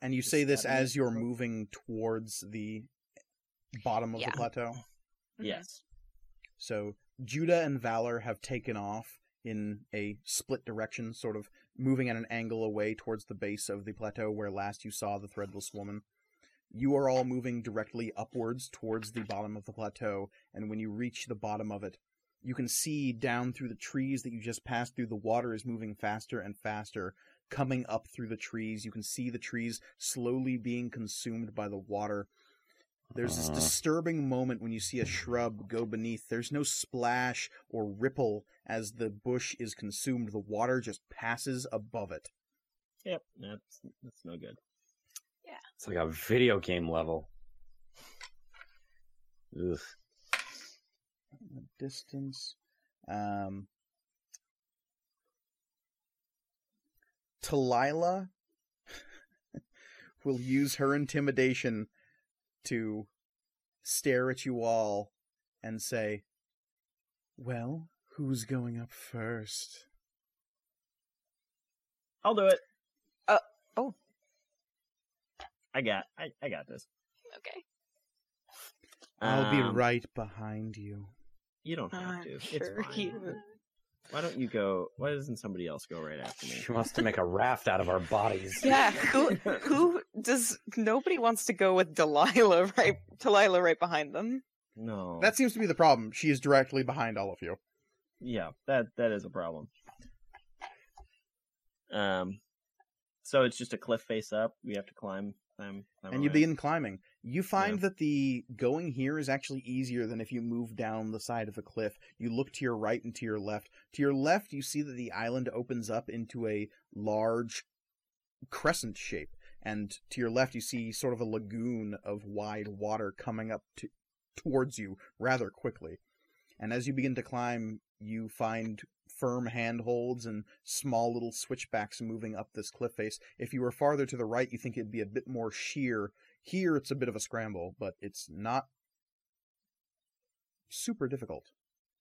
And you say this as you're meaningful? moving towards the bottom of Yeah. the plateau. Mhm. Yes. So Judah and Valor have taken off in a split direction, sort of moving at an angle away towards the base of the plateau where last you saw the threadless woman. You are all moving directly upwards towards the bottom of the plateau, and when you reach the bottom of it, you can see down through the trees that you just passed through, the water is moving faster and faster, coming up through the trees. You can see the trees slowly being consumed by the water. There's this Uh. disturbing moment when you see a shrub go beneath. There's no splash or ripple as the bush is consumed. The water just passes above it. Yep. That's that's no good. Yeah. It's like a video game level. Ugh. The distance. Um, Talila <laughs> will use her intimidation to stare at you all and say, Well, who's going up first? I'll do it. Uh, oh. I got I, I got this. Okay. I'll be Um, right behind you. You don't have I'm to. It's sure fine. you- Why don't you go? Why doesn't somebody else go right after me? She wants to make a raft out of our bodies. <laughs> Yeah, who who does nobody wants to go with Delilah <laughs> right Delilah right behind them. No. That seems to be the problem. She is directly behind all of you. yeah. That that is a problem. Um, so it's just a cliff face up. We have to climb, climb, climb. and you begin climbing. You find that the going here is actually easier than if you move down the side of the cliff. You look to your right and to your left. To your left, you see that the island opens up into a large crescent shape, and to your left, you see sort of a lagoon of wide water coming up to, towards you rather quickly. And as you begin to climb, you find firm handholds and small little switchbacks moving up this cliff face. If you were farther to the right, you think it'd be a bit more sheer. Here, it's a bit of a scramble, but it's not super difficult.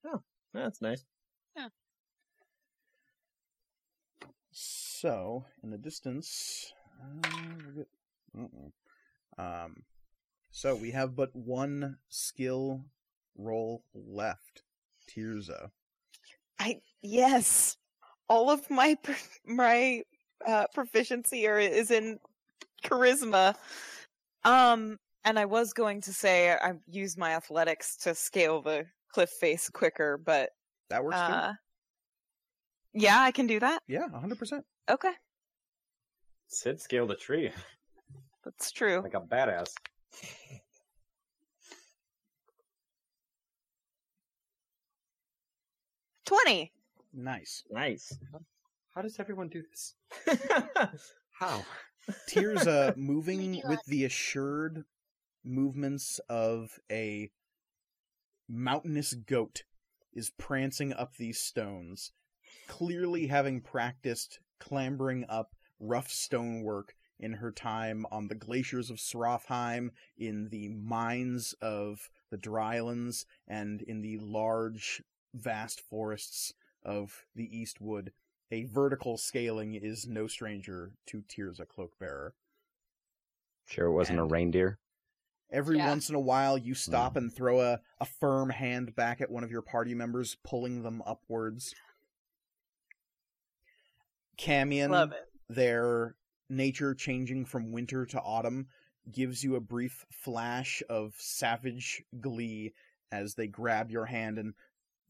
Oh, that's nice. Yeah. So, in the distance, uh, we're good. Um, so we have but one skill roll left. Tirza. I yes, all of my my uh, proficiency are, is in charisma. Um, and I was going to say I use my athletics to scale the cliff face quicker, but That works uh, yeah, I can do that. Yeah, hundred percent. Okay, Sid scaled a tree that's true. like a badass. Twenty. Nice. Nice. How does everyone do this? <laughs> How? Tirza uh, <laughs> moving with the assured movements of a mountainous goat is prancing up these stones, clearly having practiced clambering up rough stonework in her time on the glaciers of Srothheim, in the mines of the Drylands, and in the large, vast forests of the Eastwood. A vertical scaling is no stranger to Tirza Cloakbearer. Sure, it wasn't a reindeer. Every Yeah. once in a while, you stop hmm. and throw a, a firm hand back at one of your party members, pulling them upwards. Camion, their nature changing from winter to autumn, gives you a brief flash of savage glee as they grab your hand and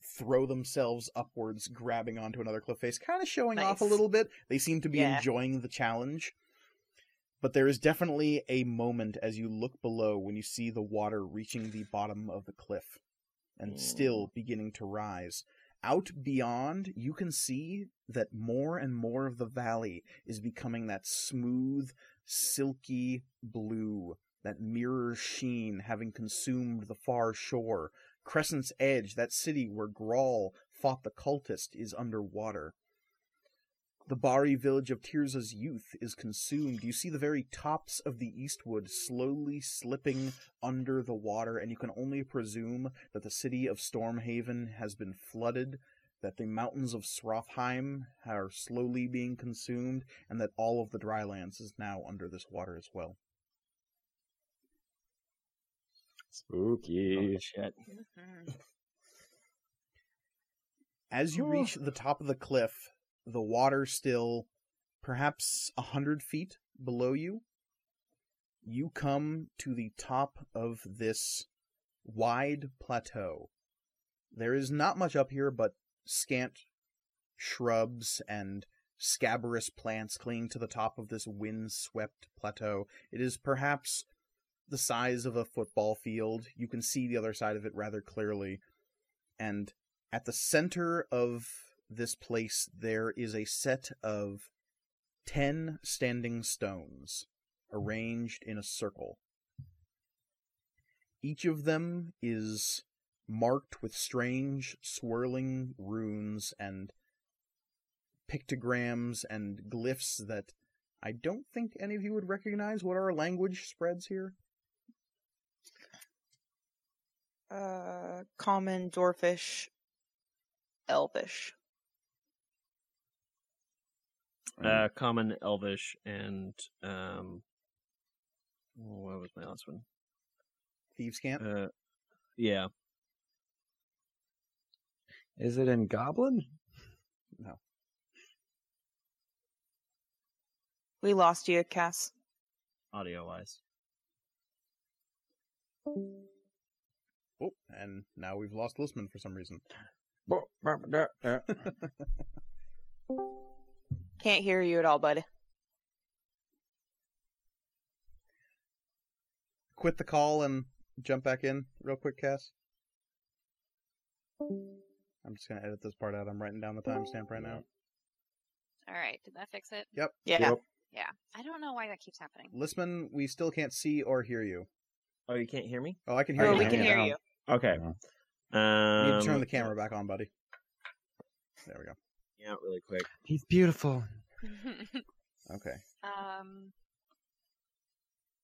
throw themselves upwards, grabbing onto another cliff face, kind of showing off a little bit. They seem to be Yeah. enjoying the challenge. But there is definitely a moment as you look below when you see the water reaching the bottom of the cliff and still beginning to rise. Out beyond, you can see that more and more of the valley is becoming that smooth, silky blue, that mirror sheen having consumed the far shore. Crescent's Edge, that city where Grawl fought the cultist, is underwater. The Bari village of Tirza's youth is consumed. You see the very tops of the Eastwood slowly slipping under the water, and you can only presume that the city of Stormhaven has been flooded, that the mountains of Srothheim are slowly being consumed, and that all of the drylands is now under this water as well. Spooky. Oh, shit. Mhm. As you reach the top of the cliff, the water still perhaps a hundred feet below you. You come to the top of this wide plateau. There is not much up here but scant shrubs and scabrous plants clinging to the top of this wind-swept plateau. It is perhaps the size of a football field. You can see the other side of it rather clearly. And at the center of this place, there is a set of ten standing stones arranged in a circle. Each of them is marked with strange swirling runes and pictograms and glyphs that I don't think any of you would recognize. What our language spreads here? Uh, common, dwarfish, elvish. Uh, common, elvish, and um, oh, what was my last one? Thieves' Cant? Uh, yeah, Is it in Goblin? No. We lost you, Cass. audio wise. Oh, and now we've lost Listman for some reason. <laughs> Can't hear you at all, buddy. Quit the call and jump back in real quick, Cass. I'm just gonna edit this part out. I'm writing down the timestamp right now. All right, did that fix it? Yep. Yeah. Yep. Yeah. I don't know why that keeps happening. Listman, we still can't see or hear you. Oh, you can't hear me? Oh, I can hear Oh, you. we now. can yeah. hear now. you. Okay. Yeah. You Um, need to turn the camera back on, buddy. There we go. Yeah, really quick. He's beautiful. <laughs> Okay. um,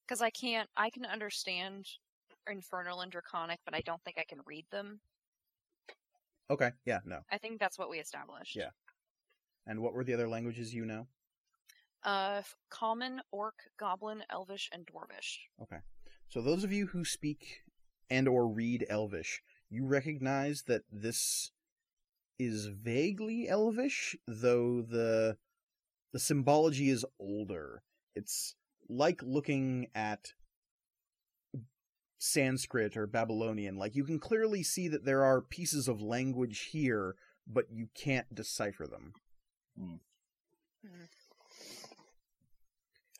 because I can't. I can understand Infernal and Draconic, but I don't think I can read them. Okay. Yeah. No. I think that's what we established. Yeah. And what were the other languages you know? Uh, Common, Orc, Goblin, Elvish, and Dwarvish. Okay. So those of you who speak and or read Elvish, you recognize that this is vaguely Elvish, though the the symbology is older. It's like looking at Sanskrit or Babylonian. Like you can clearly see that there are pieces of language here, but you can't decipher them. Hmm.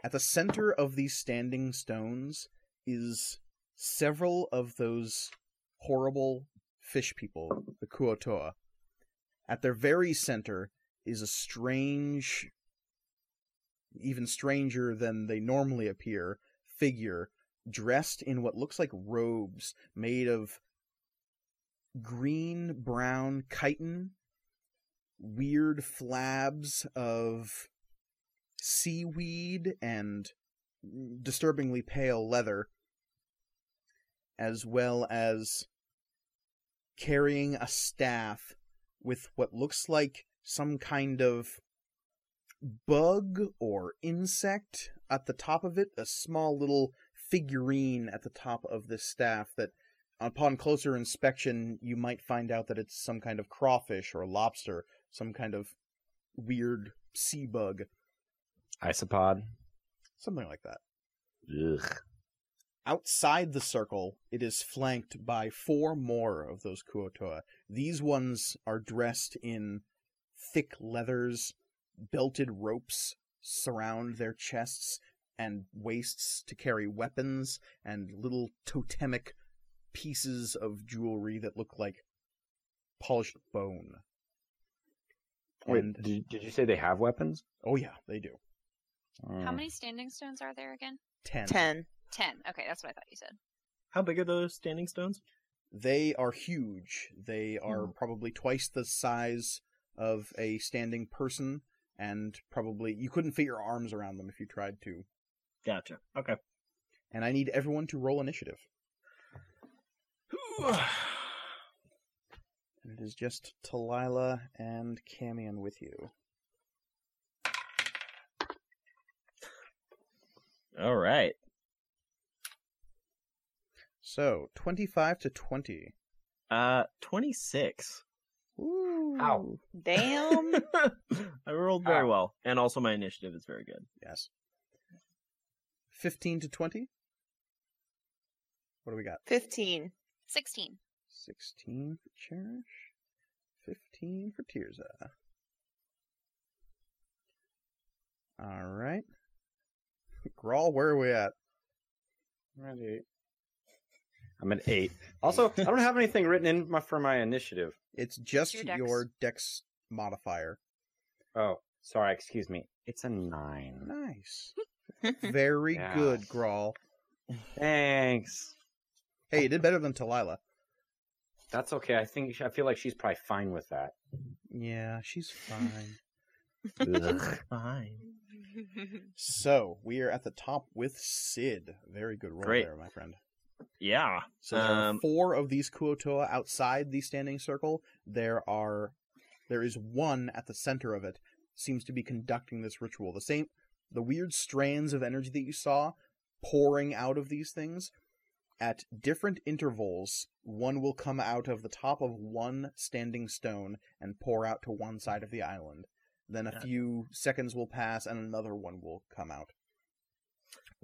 At the center of these standing stones is several of those horrible fish people, the Kuo-toa. At their very center is a strange, even stranger than they normally appear, figure dressed in what looks like robes made of green brown chitin, weird flabs of seaweed and disturbingly pale leather, as well as carrying a staff with what looks like some kind of bug or insect at the top of it, a small little figurine at the top of this staff that upon closer inspection you might find out that it's some kind of crawfish or lobster, some kind of weird sea bug, Isopod. something like that. Ugh. Outside the circle, it is flanked by four more of those Kuo-toa. These ones are dressed in thick leathers, belted ropes surround their chests and waists to carry weapons and little totemic pieces of jewelry that look like polished bone. Wait, And- did, did you say they have weapons? Oh yeah, they do. How Mm. many standing stones are there again? Ten. Ten. Ten. Okay, that's what I thought you said. How big are those standing stones? They are huge. They are Hmm. probably twice the size of a standing person, and probably you couldn't fit your arms around them if you tried to. Gotcha. Okay. And I need everyone to roll initiative. And it is just Talila and Camion with you. All right. So twenty-five to twenty. Uh, twenty-six. Ooh. Ow. Damn. <laughs> I rolled very Ow. well, and also my initiative is very good. Yes. Fifteen to twenty. What do we got? Fifteen. Sixteen. 16 for Cherish, 15 for Tirza. Alright. <laughs> Grawl, where are we at? Ready. I'm at eight. Also, I don't have anything written in my, for my initiative. It's just Your dex. your dex modifier. Oh, sorry. Excuse me. It's a nine. Nice. <laughs> Very Yeah. good, Grawl. Thanks. Hey, you did better than Talila. That's okay. I think I feel like she's probably fine with that. Yeah, she's fine. Ugh. <laughs> Fine. so, we are at the top with Sid. Very good roll Great. there, my friend. Yeah. So there are Um, four of these Kuo-toa outside the standing circle. There are there is one at the center of it seems to be conducting this ritual. The same the weird strands of energy that you saw pouring out of these things at different intervals one will come out of the top of one standing stone and pour out to one side of the island then a Yeah. few seconds will pass and another one will come out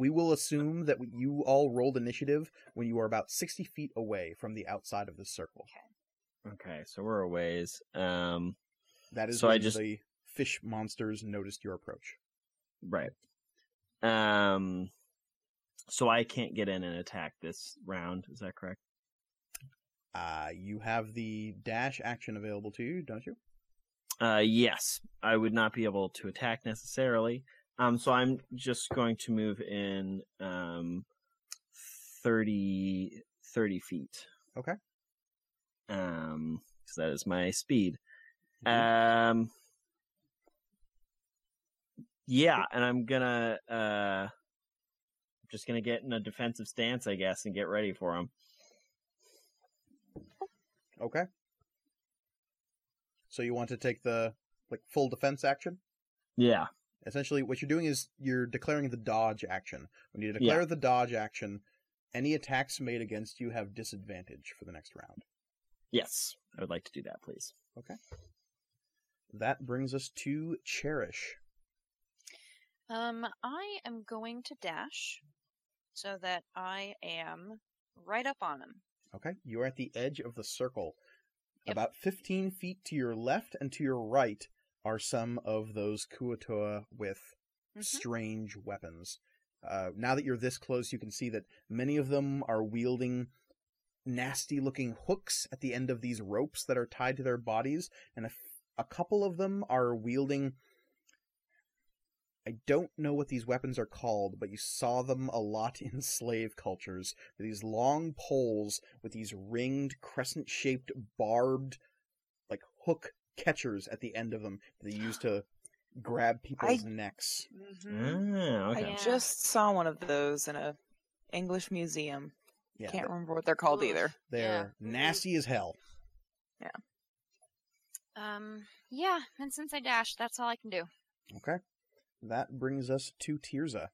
we will assume that you all rolled initiative when you are about 60 feet away from the outside of the circle. Okay, so we're a ways. Um, That is So I just- the fish monsters noticed your approach. right. Um, so I can't get in and attack this round. Is that correct? Uh, you have the dash action available to you, don't you? Uh, yes, I would not be able to attack necessarily. Um, so I'm just going to move in um 30, 30 feet. Okay. Um, because that is my speed. Mhm. Um, yeah, and I'm gonna uh, just gonna get in a defensive stance, I guess, and get ready for him. Okay. So you want to take the like full defense action? Yeah. Essentially, what you're doing is you're declaring the dodge action. When you declare the dodge action, any attacks made against you have disadvantage for the next round. Yes, I would like to do that, please. Okay. That brings us to Cherish. Um, I am going to dash so that I am right up on him. Okay, you are at the edge of the circle. Yep. About 15 feet to your left and to your right are some of those Kuo-toa with Mhm. strange weapons. Uh, now that you're this close, you can see that many of them are wielding nasty looking hooks at the end of these ropes that are tied to their bodies, and a, f- a couple of them are wielding I don't know what these weapons are called, but you saw them a lot in <laughs> slave cultures. These long poles with these ringed, crescent-shaped, barbed, like hook catchers at the end of them that they use to grab people's necks. Mhm. Ah, okay. Yeah. I just saw one of those in a English museum. Yeah, Can't remember what they're called Oof. either. they're Yeah. nasty as hell. Yeah. Um, yeah, and since I dashed, that's all I can do. Okay, that brings us to Tirza.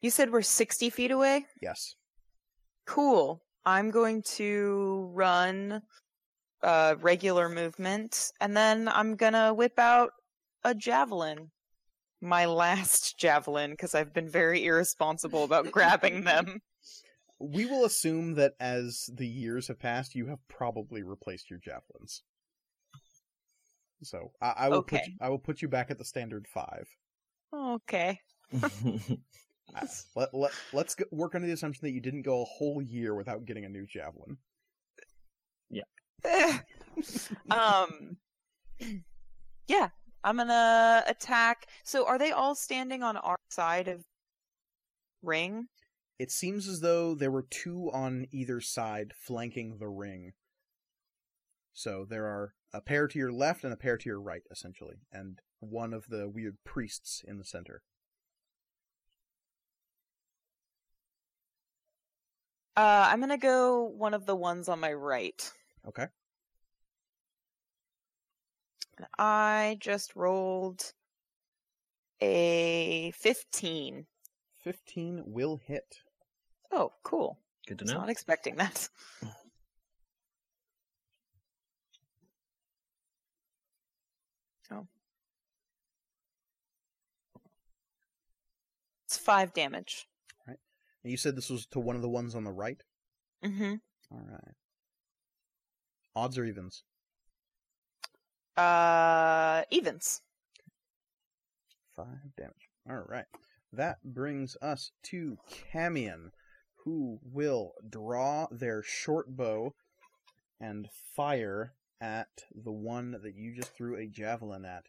You said we're 60 feet away? Yes. Cool. I'm going to run uh, regular movement, and then I'm gonna whip out a javelin. My last <laughs> javelin, because I've been very irresponsible about grabbing <laughs> them. We will assume that as the years have passed, you have probably replaced your javelins. So I, I will put you, I will put you back at the standard five. Okay. <laughs> Uh, Let, let, let's go, work under the assumption that you didn't go a whole year without getting a new javelin. <laughs> um yeah i'm gonna attack so are they all standing on our side of ring It seems as though there were two on either side flanking the ring. So there are a pair to your left and a pair to your right, essentially, and one of the weird priests in the center. uh i'm gonna go one of the ones on my right Okay. I just rolled a 15 15 will hit. oh cool Good to was know. not expecting that oh it's five damage Right. And you said this was to one of the ones on the right? mm-hmm All right. Odds or evens? Uh, evens. Five damage. All right. That brings us to Camion, who will draw their short bow and fire at the one that you just threw a javelin at.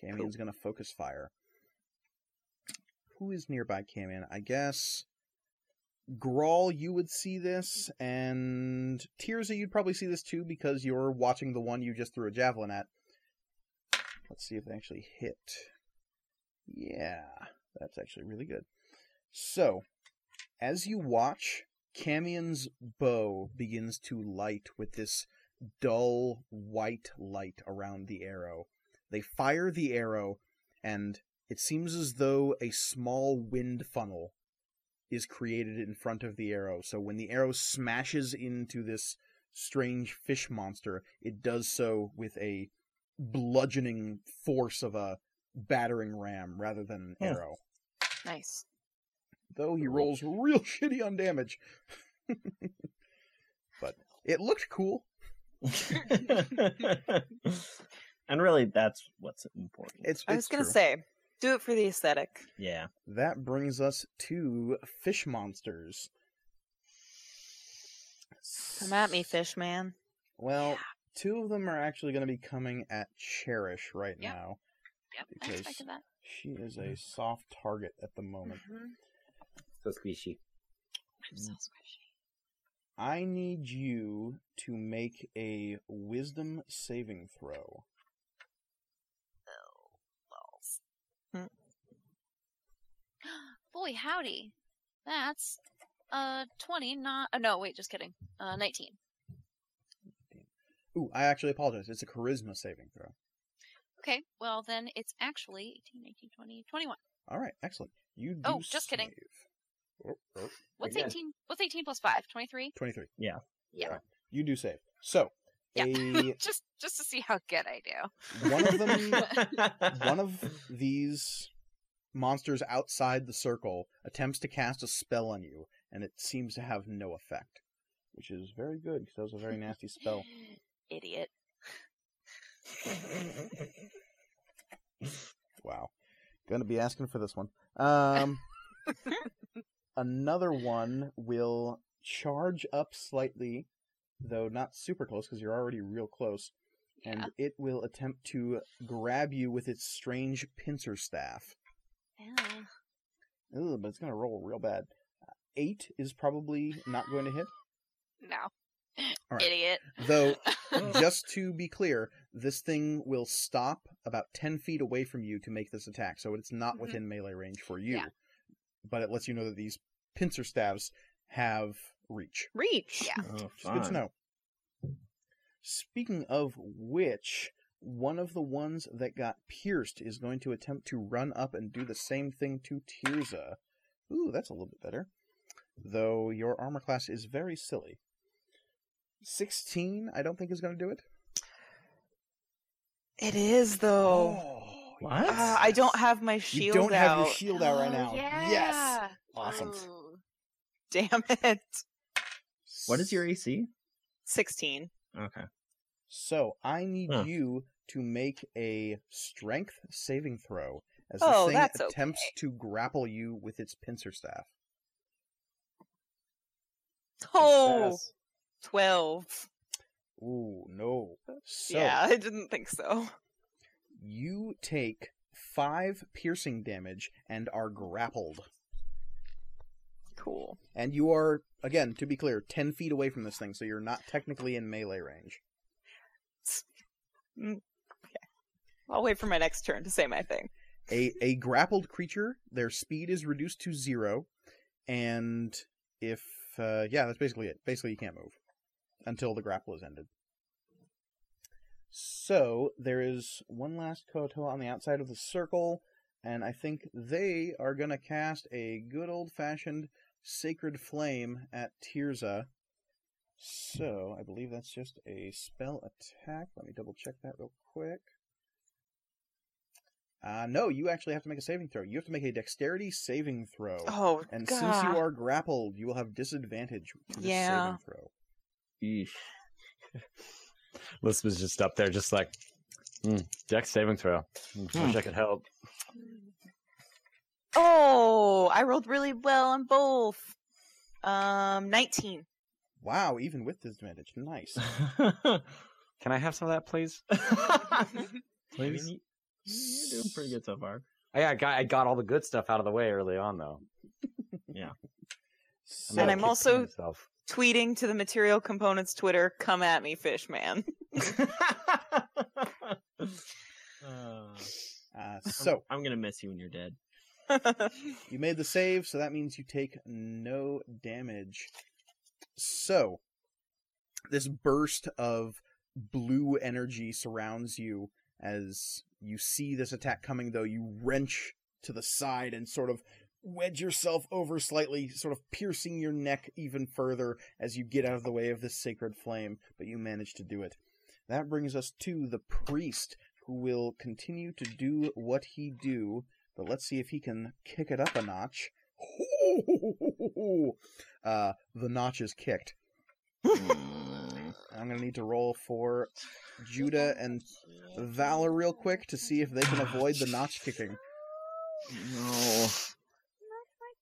Camion's going to focus fire. Who is nearby Camion? I guess Grawl, you would see this, and Tirza, you'd probably see this too because you're watching the one you just threw a javelin at. Let's see if they actually hit. Yeah, that's actually really good. So, as you watch, Camion's bow begins to light with this dull white light around the arrow. They fire the arrow, and it seems as though a small wind funnel is created in front of the arrow. So when the arrow smashes into this strange fish monster, it does so with a bludgeoning force of a battering ram rather than an Hmm. arrow. Nice. Though he rolls real <laughs> shitty on damage. <laughs> but it looked cool. <laughs> and really, that's what's important. It's, I it's was gonna true. say, do it for the aesthetic. yeah. That brings us to fish monsters. Come at me, fish man. Well, two of them are actually going to be coming at Cherish right Yep. now. Yep, I Because- expected that. She is a mm-hmm. soft target at the moment. Mm-hmm. So squishy. I'm so squishy. I need you to make a wisdom saving throw. Boy, howdy. That's uh 20, not. Oh, no, wait, just kidding. Uh, 19. Ooh, I actually apologize. It's a charisma saving throw. Okay, well, then it's actually 18, 19, 20, 21. All right, excellent. You do Oh, just kidding. save. Oh, oh, What's Again. 18? What's 18 plus 5? 23? 23. Yeah. Yeah. You do save. So, Yeah. a <laughs> just just to see how good I do. one of them <laughs> <laughs> one of these monsters outside the circle attempts to cast a spell on you, and it seems to have no effect, which is very good because that was a very nasty spell. <laughs> Idiot. <laughs> Wow, gonna be asking for this one. Um, <laughs> another one will charge up slightly, though not super close because you're already real close. and it will attempt to grab you with its strange pincer staff. Yeah. Ooh, but it's gonna roll real bad. Uh, Eight is probably not going to hit. <laughs> No. All right. Idiot. Though, <laughs> just to be clear, this thing will stop about 10 feet away from you to make this attack, so it's not Mhm. within melee range for you. Yeah. But it lets you know that these pincer staves have reach. Reach. Yeah. Oh, It's good to know. Speaking of which, one of the ones that got pierced is going to attempt to run up and do the same thing to Tirza. Ooh, that's a little bit better. Though your armor class is very silly. 16, I don't think is going to do it. It is though. What? Uh, I don't have my shield out. You don't out. have your shield out right Oh, now. Yeah. Yes! Awesome. Ooh. Damn it. what is your AC? 16. Okay. So I need Huh. you to make a strength saving throw as Oh, the thing that's attempts okay. to grapple you with its pincer staff. Oh, 12. Ooh, no. So yeah, I didn't think so. you take five piercing damage and are grappled. Cool. And you are, again, to be clear, ten feet away from this thing, so you're not technically in melee range. I'll wait for my next turn to say my thing. A a grappled creature, their speed is reduced to zero, and if uh, yeah, that's basically it. Basically, you can't move until the grapple is ended. So there is one last Kuo-toa on the outside of the circle, and I think they are gonna cast a good old fashioned sacred flame at Tirza. So I believe that's just a spell attack. Let me double check that real quick. Uh, no, you actually have to make a saving throw. You have to make a dexterity saving throw. Oh, and God. since you are grappled, you will have disadvantage to this Yeah. saving throw. Eesh. <laughs> Lisp was just up there, just like, hmm, deck saving throw. Hmm, Wish I could help. Oh, I rolled really well on both. Um, 19. Wow, even with disadvantage. Nice. <laughs> Can I have some of that, please? I <laughs> Please? Mean, you- you're doing pretty good so far. I, I got I got all the good stuff out of the way early on, though. So, And I'm also- myself. Tweeting to the Material Components Twitter, come at me, Fishman. <laughs> Uh, uh, so I'm gonna miss you when you're dead. <laughs> you made the save, so that means you take no damage. So this burst of blue energy surrounds you as you see this attack coming. Though you wrench to the side and sort of wedge yourself over slightly, sort of piercing your neck even further as you get out of the way of this sacred flame, but you manage to do it. That brings us to the priest, who will continue to do what he do, but let's see if he can kick it up a notch. <laughs> Uh, the notch is kicked. <laughs> I'm gonna need to roll for Judah and Valor real quick to see if they can avoid the notch kicking. No,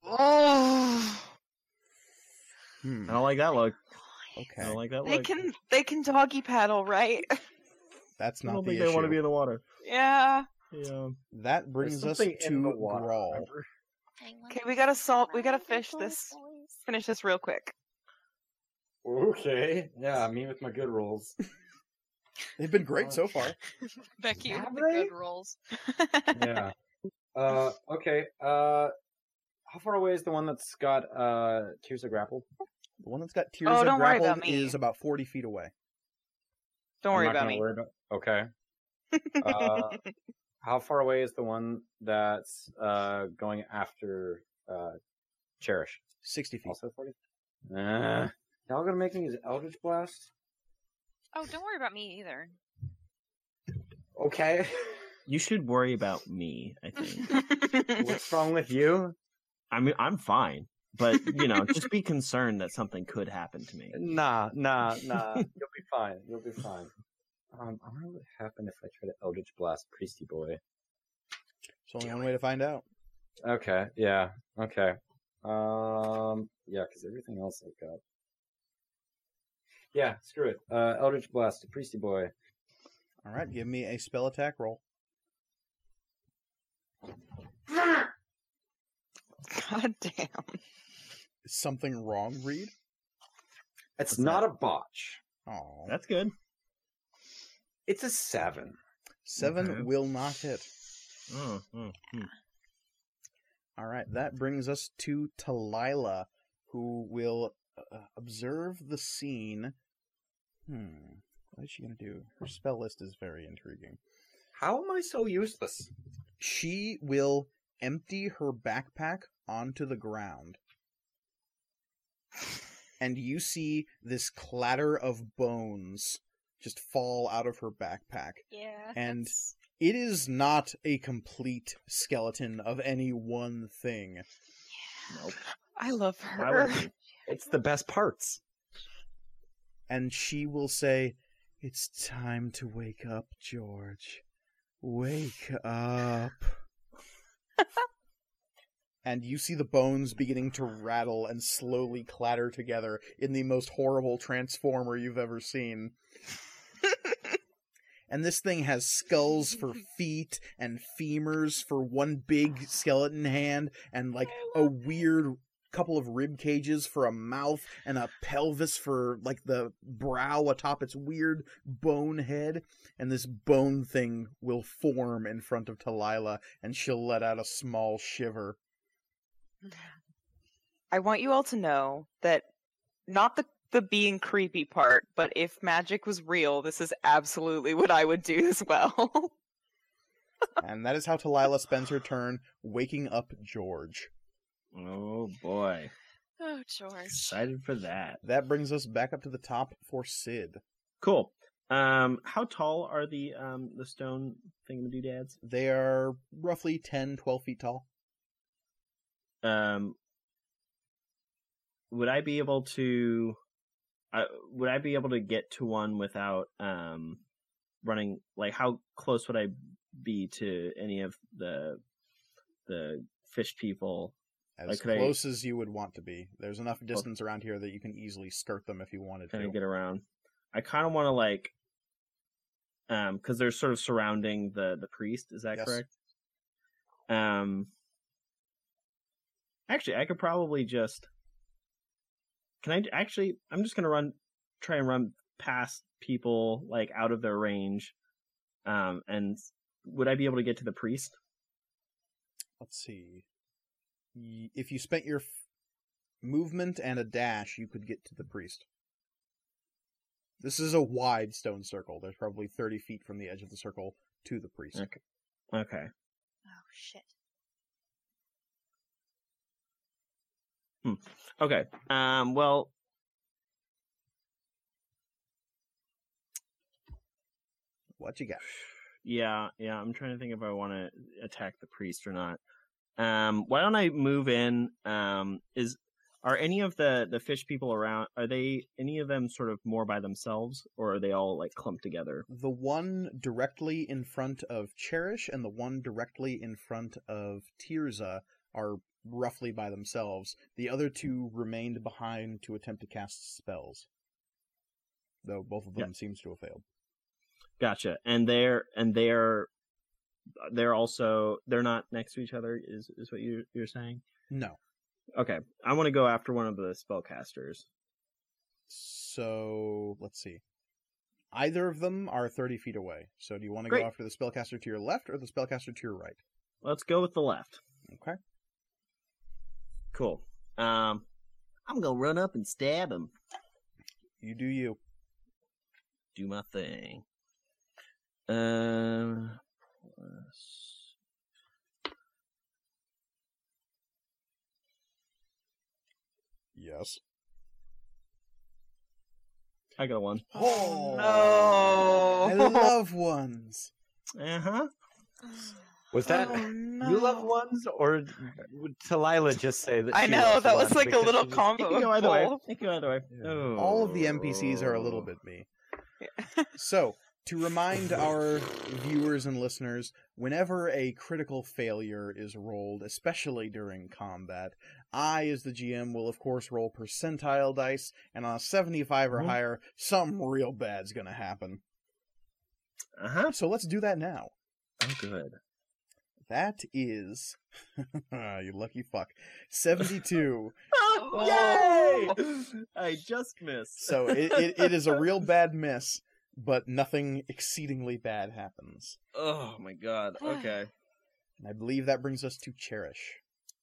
oh, <sighs> Hmm. I don't like that look. Okay. I don't like that they look. can they can doggy paddle, right? <laughs> that's I not don't the think issue. they want to be in the water. yeah. Yeah. That brings us something in the to water, Grawl. Okay, we gotta salt. We gotta fish this. Finish this real quick. Okay. Yeah, me with my good rolls. <laughs> They've been great so far. <laughs> Becky with Have the they? good rolls. <laughs> yeah. Uh, okay. Uh, how far away is the one that's got uh Tirza Grapple? The one that's got tears Oh, of don't worry grappled about me. is about forty feet away. Don't I'm worry not about gonna me. worry about- Okay. Uh, how far away is the one that's uh going after uh Cherish? Sixty feet. Also forty. Uh, y'all gonna make me use Eldritch Blast? Oh, don't worry about me either. Okay. You should worry about me. I think. <laughs> What's wrong with you? I mean, I'm fine, but you know, just be concerned that something could happen to me. Nah, nah, nah. <laughs> You'll be fine. You'll be fine. Um, I wonder what would happen if I try to Eldritch Blast Priesty Boy. It's only one way to find out. Okay, yeah, okay. Um, yeah, because everything else I've got. Yeah, screw it. Uh, Eldritch Blast, Priesty Boy. All right, give me a spell attack roll. God damn. Is something wrong, Reed? It's What's not that? a botch. Oh, That's good. It's a seven. seven Okay. will not hit. Oh, oh, hmm. All right, that brings us to Talila, who will uh, observe the scene. Hmm, what is she gonna do? Her spell list is very intriguing. How am I so useless? She will empty her backpack onto the ground. And you see this clatter of bones just fall out of her backpack. Yeah. And- that's- It is not a complete skeleton of any one thing. Yeah. Nope. I love Why would her. It's the best parts. And she will say, It's time to wake up, George. Wake up. <laughs> and you see the bones beginning to rattle and slowly clatter together in the most horrible transformer you've ever seen. <laughs> and this thing has skulls for feet and femurs for one big skeleton hand and like a oh. weird couple of rib cages for a mouth and a pelvis for like the brow atop its weird bone head and this bone thing will form in front of Talila and she'll let out a small shiver. I want you all to know that not the the being creepy part, but if magic was real, this is absolutely what I would do <laughs> as well. and that is how Talila spends her turn waking up George. Oh boy, Oh, George. excited for that. That brings us back up to the top for Sid. Cool. Um, how tall are the um the stone thingamadoodads? They are roughly 10, 12 feet tall. Um, would I be able to? Uh, would I be able to get to one without um running? Like, how close would I be to any of the the fish people? As Like, could I- close as you would want to be. There's enough distance around here that you can easily skirt them if you wanted to. get around. I kind of want to like, um, because they're sort of surrounding the the priest. Is that Yes. correct? Um, actually, I could probably just. Can I actually? I'm just gonna run, try and run past people like out of their range, um, and would I be able to get to the priest? Let's see. Y- If you spent your f- movement and a dash, you could get to the priest. This is a wide stone circle. There's probably 30 feet from the edge of the circle to the priest. Okay. Okay. Oh, shit. Okay. Um. Well, What you got? <sighs> Yeah, yeah. I'm trying to think if I want to attack the priest or not. Um, why don't I move in? Um, is are any of the the fish people around? Are they any of them sort of more by themselves, or are they all like clumped together? The one directly in front of Cherish and the one directly in front of Tirza are roughly by themselves. The other two remained behind to attempt to cast spells. Though both of them seems to have failed. Gotcha. And they're and they're they're also they're not next to each other. Is is what you you're saying? No. Okay, I want to go after one of the spellcasters. So let's see. Either of them are 30 feet away. So do you want to Great. go after the spellcaster to your left or the spellcaster to your right? Let's go with the left. Okay. Cool. Um, I'm gonna run up and stab him. You do you. do my thing. Um, plus- Yes. I got a one. Oh, I no. love ones. <laughs> Uh huh. Was that Oh, you love ones, or would Talila just say that? I she know loves that was like a little she just- It combo. can go of either way. both. It can go either way. Oh. All of the NPCs are a little bit me. So, to remind our viewers and listeners, whenever a critical failure is rolled, especially during combat, I, as the GM, will of course roll percentile dice, and on a 75 or Mhm. higher, something real bad's gonna happen. Uh huh. So let's do that now. Oh, good. That is, <laughs> you lucky fuck, seventy-two. <laughs> oh, Yay! I just missed. so it, it, it is a real bad miss, but nothing exceedingly bad happens. Oh my god. <sighs> Okay. And I believe that brings us to Cherish.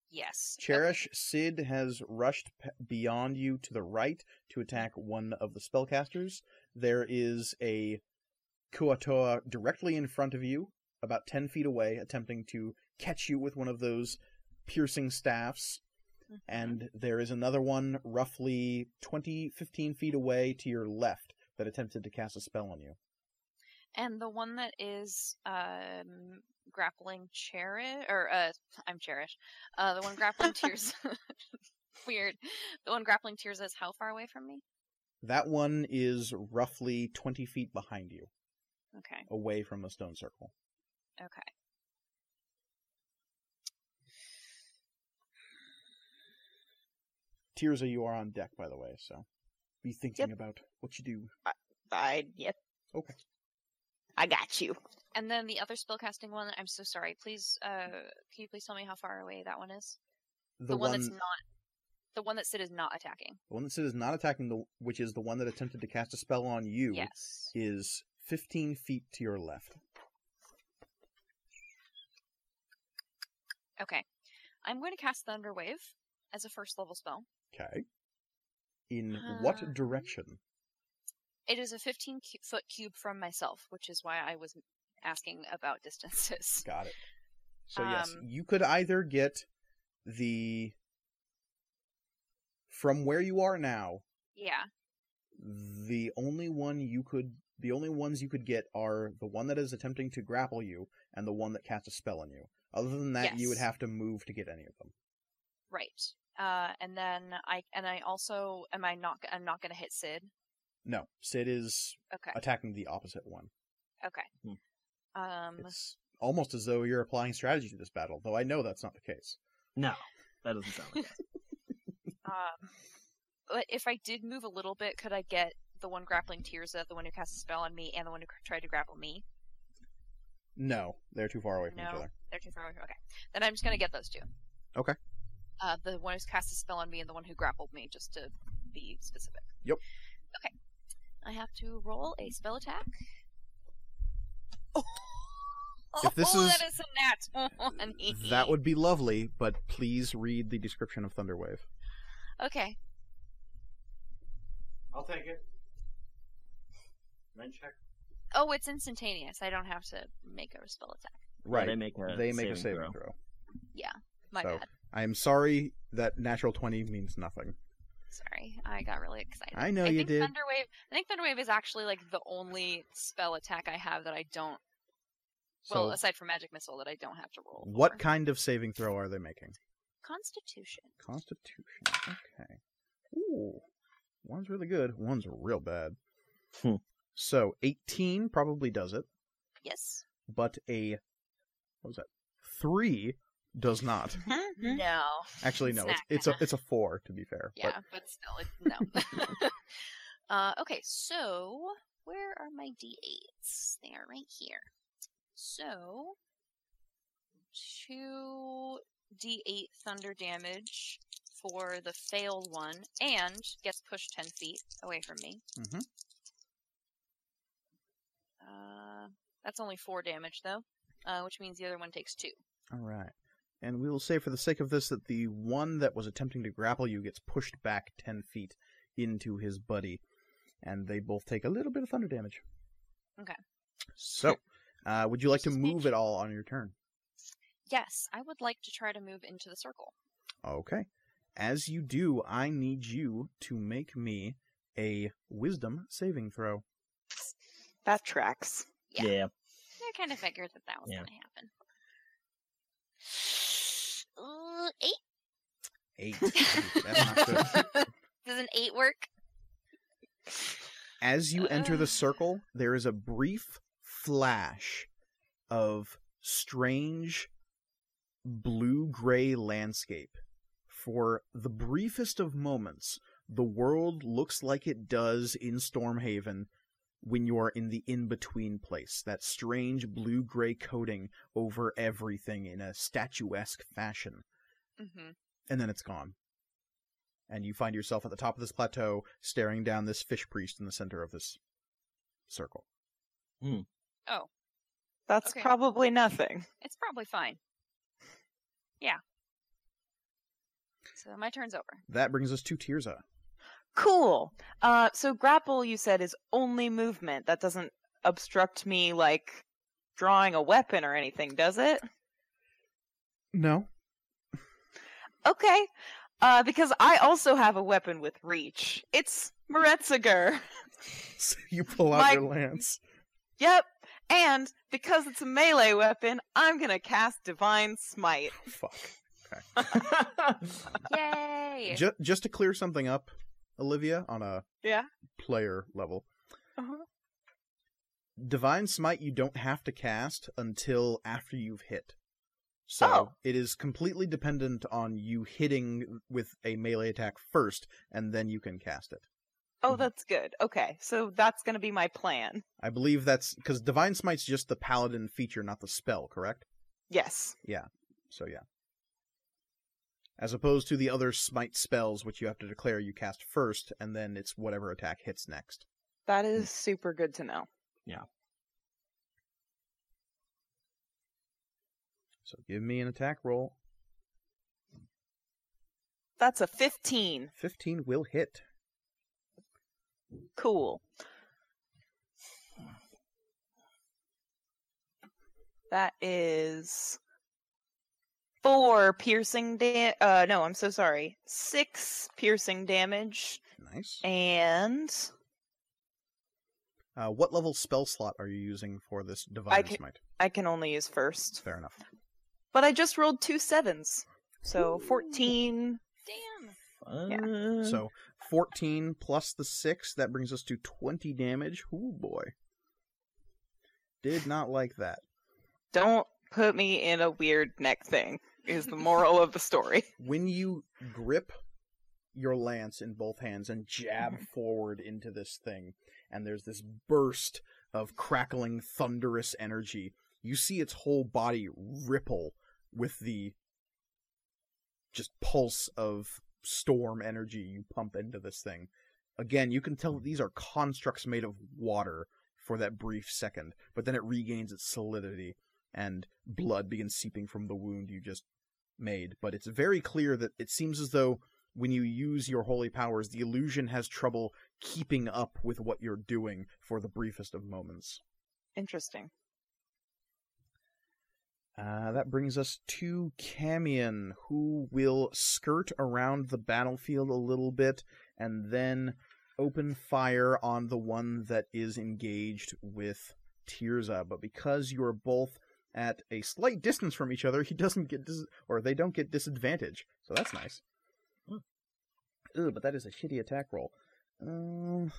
Yes. Cherish, Sid has rushed p- beyond you to the right to attack one of the spellcasters. There is a Kuo-toa directly in front of you, about 10 feet away, attempting to catch you with one of those piercing staffs. Mhm. And there is another one roughly 20, 15 feet away to your left that attempted to cast a spell on you. And the one that is um grappling cherish or uh I'm cherish. Uh the one grappling <laughs> Tirza <laughs> weird. The one grappling Tirza is how far away from me? That one is roughly 20 feet behind you, Okay. away from the stone circle. Okay. Tirza, you are on deck, by the way, so be thinking Yep. about what you do. I yep. Okay. I got you. And then the other spellcasting one, I'm so sorry. Please uh can you please tell me how far away that one is? The, The, one, one, that's not the one that Sid is not attacking. the one that Sid is not attacking the, which is the one that attempted to cast a spell on you, Yes. is 15 feet to your left. Okay. I'm going to cast Thunder Wave as a first level spell. Okay. In what Uh, direction? It is a 15 cu- foot cube from myself, which is why I was asking about <laughs> distances. Got it. So yes, Um, you could either get the from where you are now. Yeah. The only one you could, the only ones you could get are the one that is attempting to grapple you and the one that casts a spell on you. Other than that, you would have to move to get any of them. Right. Uh, and then I and I also am I not I'm not going to hit Sid. No, Sid is Okay. attacking the opposite one. Okay. Hmm. Um. It's almost as though you're applying strategy to this battle, though I know that's not the case. No, that doesn't sound like that. <laughs> Um. But if I did move a little bit, could I get the one grappling Tirza, the one who cast a spell on me, and the one who tried to grapple me? No, they're too far away from each other. They're too far away. From, Okay. Then I'm just gonna get those two. Okay. Uh, the one who's cast a spell on me and the one who grappled me, just to be specific. Yep. Okay. I have to roll a spell attack. Oh, <laughs> If this oh, is- that is a nat one. That would be lovely, but please read the description of Thunderwave. Okay. I'll take it. Then check. Oh, it's instantaneous. I don't have to make a spell attack. Right. They make a They make a saving saving throw. throw. My So- bad. I am sorry that natural 20 means nothing. Sorry, I got really excited. I know I you think did. Thunderwave. I think Thunderwave is actually like the only spell attack I have that I don't. Well, So, aside from Magic Missile, that I don't have to roll. what for. kind of saving throw are they making? Constitution? Constitution. Okay. Ooh. One's really good, one's real bad. Hmm. So, 18 probably does it, Yes. but a. What was that? 3 does not. No. Actually, no, it's, Snack, it's a it's a 4 to be fair. Yeah, but, still, it, no. <laughs> uh, okay, so where are my d8s? They are right here. So, two d8 thunder damage for the failed one, and gets pushed 10 feet away from me. Mm-hmm. Uh, that's only four damage, though, uh, which means the other one takes two. All right. And we will say, for the sake of this, that the one that was attempting to grapple you gets pushed back 10 feet into his buddy. And they both take a little bit of thunder damage. Okay. So, uh, would you like to move at all on your turn? Yes, I would like to try to move into the circle. Okay. As you do, I need you to make me a wisdom saving throw. That tracks. Yeah. Yeah. I kind of figured that that was Yeah. going to happen. Uh, eight. Eight. <laughs> That's not good. <laughs> Does an eight work? As you enter the circle, there is a brief flash of strange blue gray landscape. For the briefest of moments, the world looks like it does in Stormhaven when you're in the in between place, that strange blue gray coating over everything in a statuesque fashion, hmm and then it's gone. And you find yourself at the top of this plateau, staring down this fish priest in the center of this circle. Mm. Oh. That's Okay. probably nothing. It's probably fine. Yeah. So my turn's over. That brings us to Tirza. Cool. Uh, so grapple, you said, is only movement. That doesn't obstruct me, like drawing a weapon or anything, does it? No. Okay. Uh, because I also have a weapon with reach. It's Meretziger. <laughs> So you pull out My- your lance. Yep. And because it's a melee weapon, I'm gonna cast Divine Smite. Fuck. <laughs> Yay! Just, just to clear something up, Olivia, on a Yeah. player level, Uh-huh. Divine Smite you don't have to cast until after you've hit. Oh. So Oh. it is completely dependent on you hitting with a melee attack first, and then you can cast it. Oh, that's good. Okay, so that's gonna be my plan. I believe that's because Divine Smite's just the paladin feature, not the spell, correct? Yes. Yeah. So yeah. As opposed to the other smite spells, which you have to declare you cast first, and then it's whatever attack hits next. That is hmm. super good to know. So give me an attack roll. That's a 15. 15 will hit. Cool. That is four piercing da- uh no, I'm so sorry. Six piercing damage Nice. and Uh, what level spell slot are you using for this divine I ca- smite? I can only use first. Fair enough. But I just rolled two sevens. So 14 Damn. Fun. So 14 plus the 6, that brings us to 20 damage. Ooh boy. Did not like that. don't put me in a weird neck thing is the moral of the story. <laughs> When you grip your lance in both hands and jab mm-hmm. forward into this thing, and there's this burst of crackling, thunderous energy, you see its whole body ripple with the just pulse of storm energy you pump into this thing. Again, you can tell that these are constructs made of water for that brief second, but then it regains its solidity and blood begins seeping from the wound you just made. But it's very clear that it seems as though when you use your holy powers, the illusion has trouble keeping up with what you're doing for the briefest of moments. Interesting. Uh, that brings us to Camion, who will skirt around the battlefield a little bit and then open fire on the one that is engaged with Tirza. But because you are both at a slight distance from each other, he doesn't get dis- or they don't get disadvantage. So that's nice. Ugh, but that is a shitty attack roll. Um,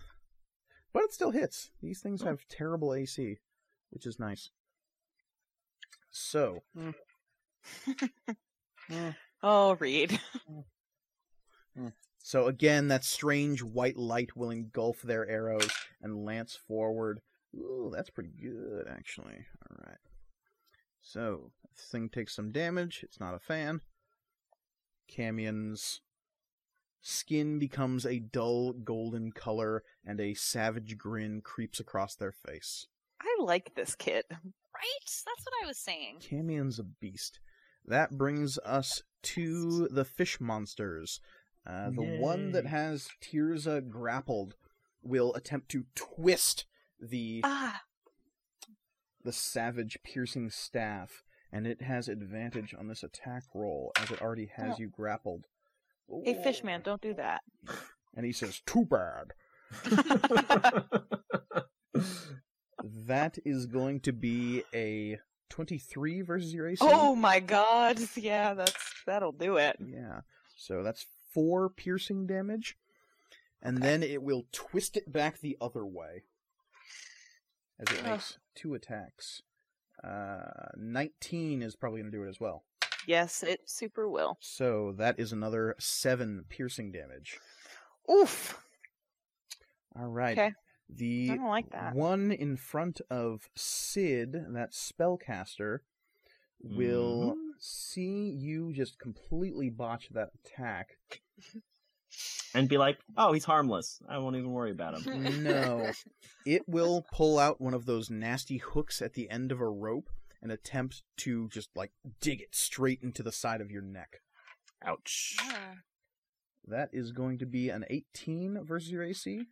but it still hits. These things have terrible AC, which is nice. So, mm. mm. <laughs> Oh, Reed. Mm. so again, that strange white light will engulf their arrows and lance forward. Ooh, that's pretty good, actually. All right. So, this thing takes some damage. It's not a fan. Camion's skin becomes a dull golden color, and a savage grin creeps across their face. I like this kid. Right? That's what I was saying. Camion's a beast. That brings us to the fish monsters. Uh, the one that has Tirza grappled will attempt to twist the Ah, the savage piercing staff, and it has advantage on this attack roll as it already has Oh. you grappled. hey, Ooh. Fishman, don't do that. And he says, "Too bad." <laughs> <laughs> <laughs> That is going to be a twenty-three versus your AC. oh my god. <laughs> Yeah, that's that'll do it. Yeah. So that's four piercing damage. And Okay. then it will twist it back the other way. As it Ugh. makes two attacks. Uh, 19 is probably going to do it as well. Yes, it super will. So that is another seven piercing damage. Oof. All right. Okay. The I don't like that. one in front of Sid, that spellcaster, will Mhm. see you just completely botch that attack. And be like, oh, he's harmless. I won't even worry about him. <laughs> No. It will pull out one of those nasty hooks at the end of a rope and attempt to just like dig it straight into the side of your neck. Ouch. Yeah. That is going to be an 18 versus your AC.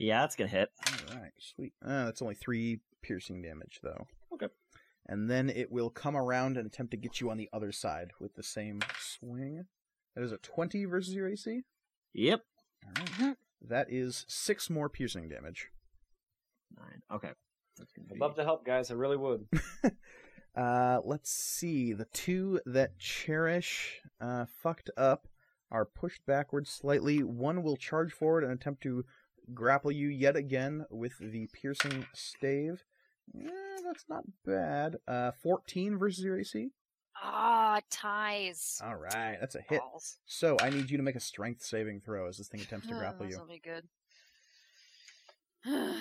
Yeah, that's gonna hit. All right, sweet. Uh, that's only three piercing damage, though. Okay. And then it will come around and attempt to get you on the other side with the same swing. That is a 20 versus your AC. Yep. All right. That is six more piercing damage. Nine. Okay. I'd be- love to help, guys. I really would. <laughs> Uh, let's see. The two that Cherish uh, fucked up are pushed backwards slightly. One will charge forward and attempt to grapple you yet again with the piercing stave. Eh, that's not bad. Uh, 14 versus your AC. Ah, ties. All right, that's a hit. Balls. So I need you to make a strength saving throw as this thing attempts to Oh, grapple <sighs> you. This'll be good. <sighs>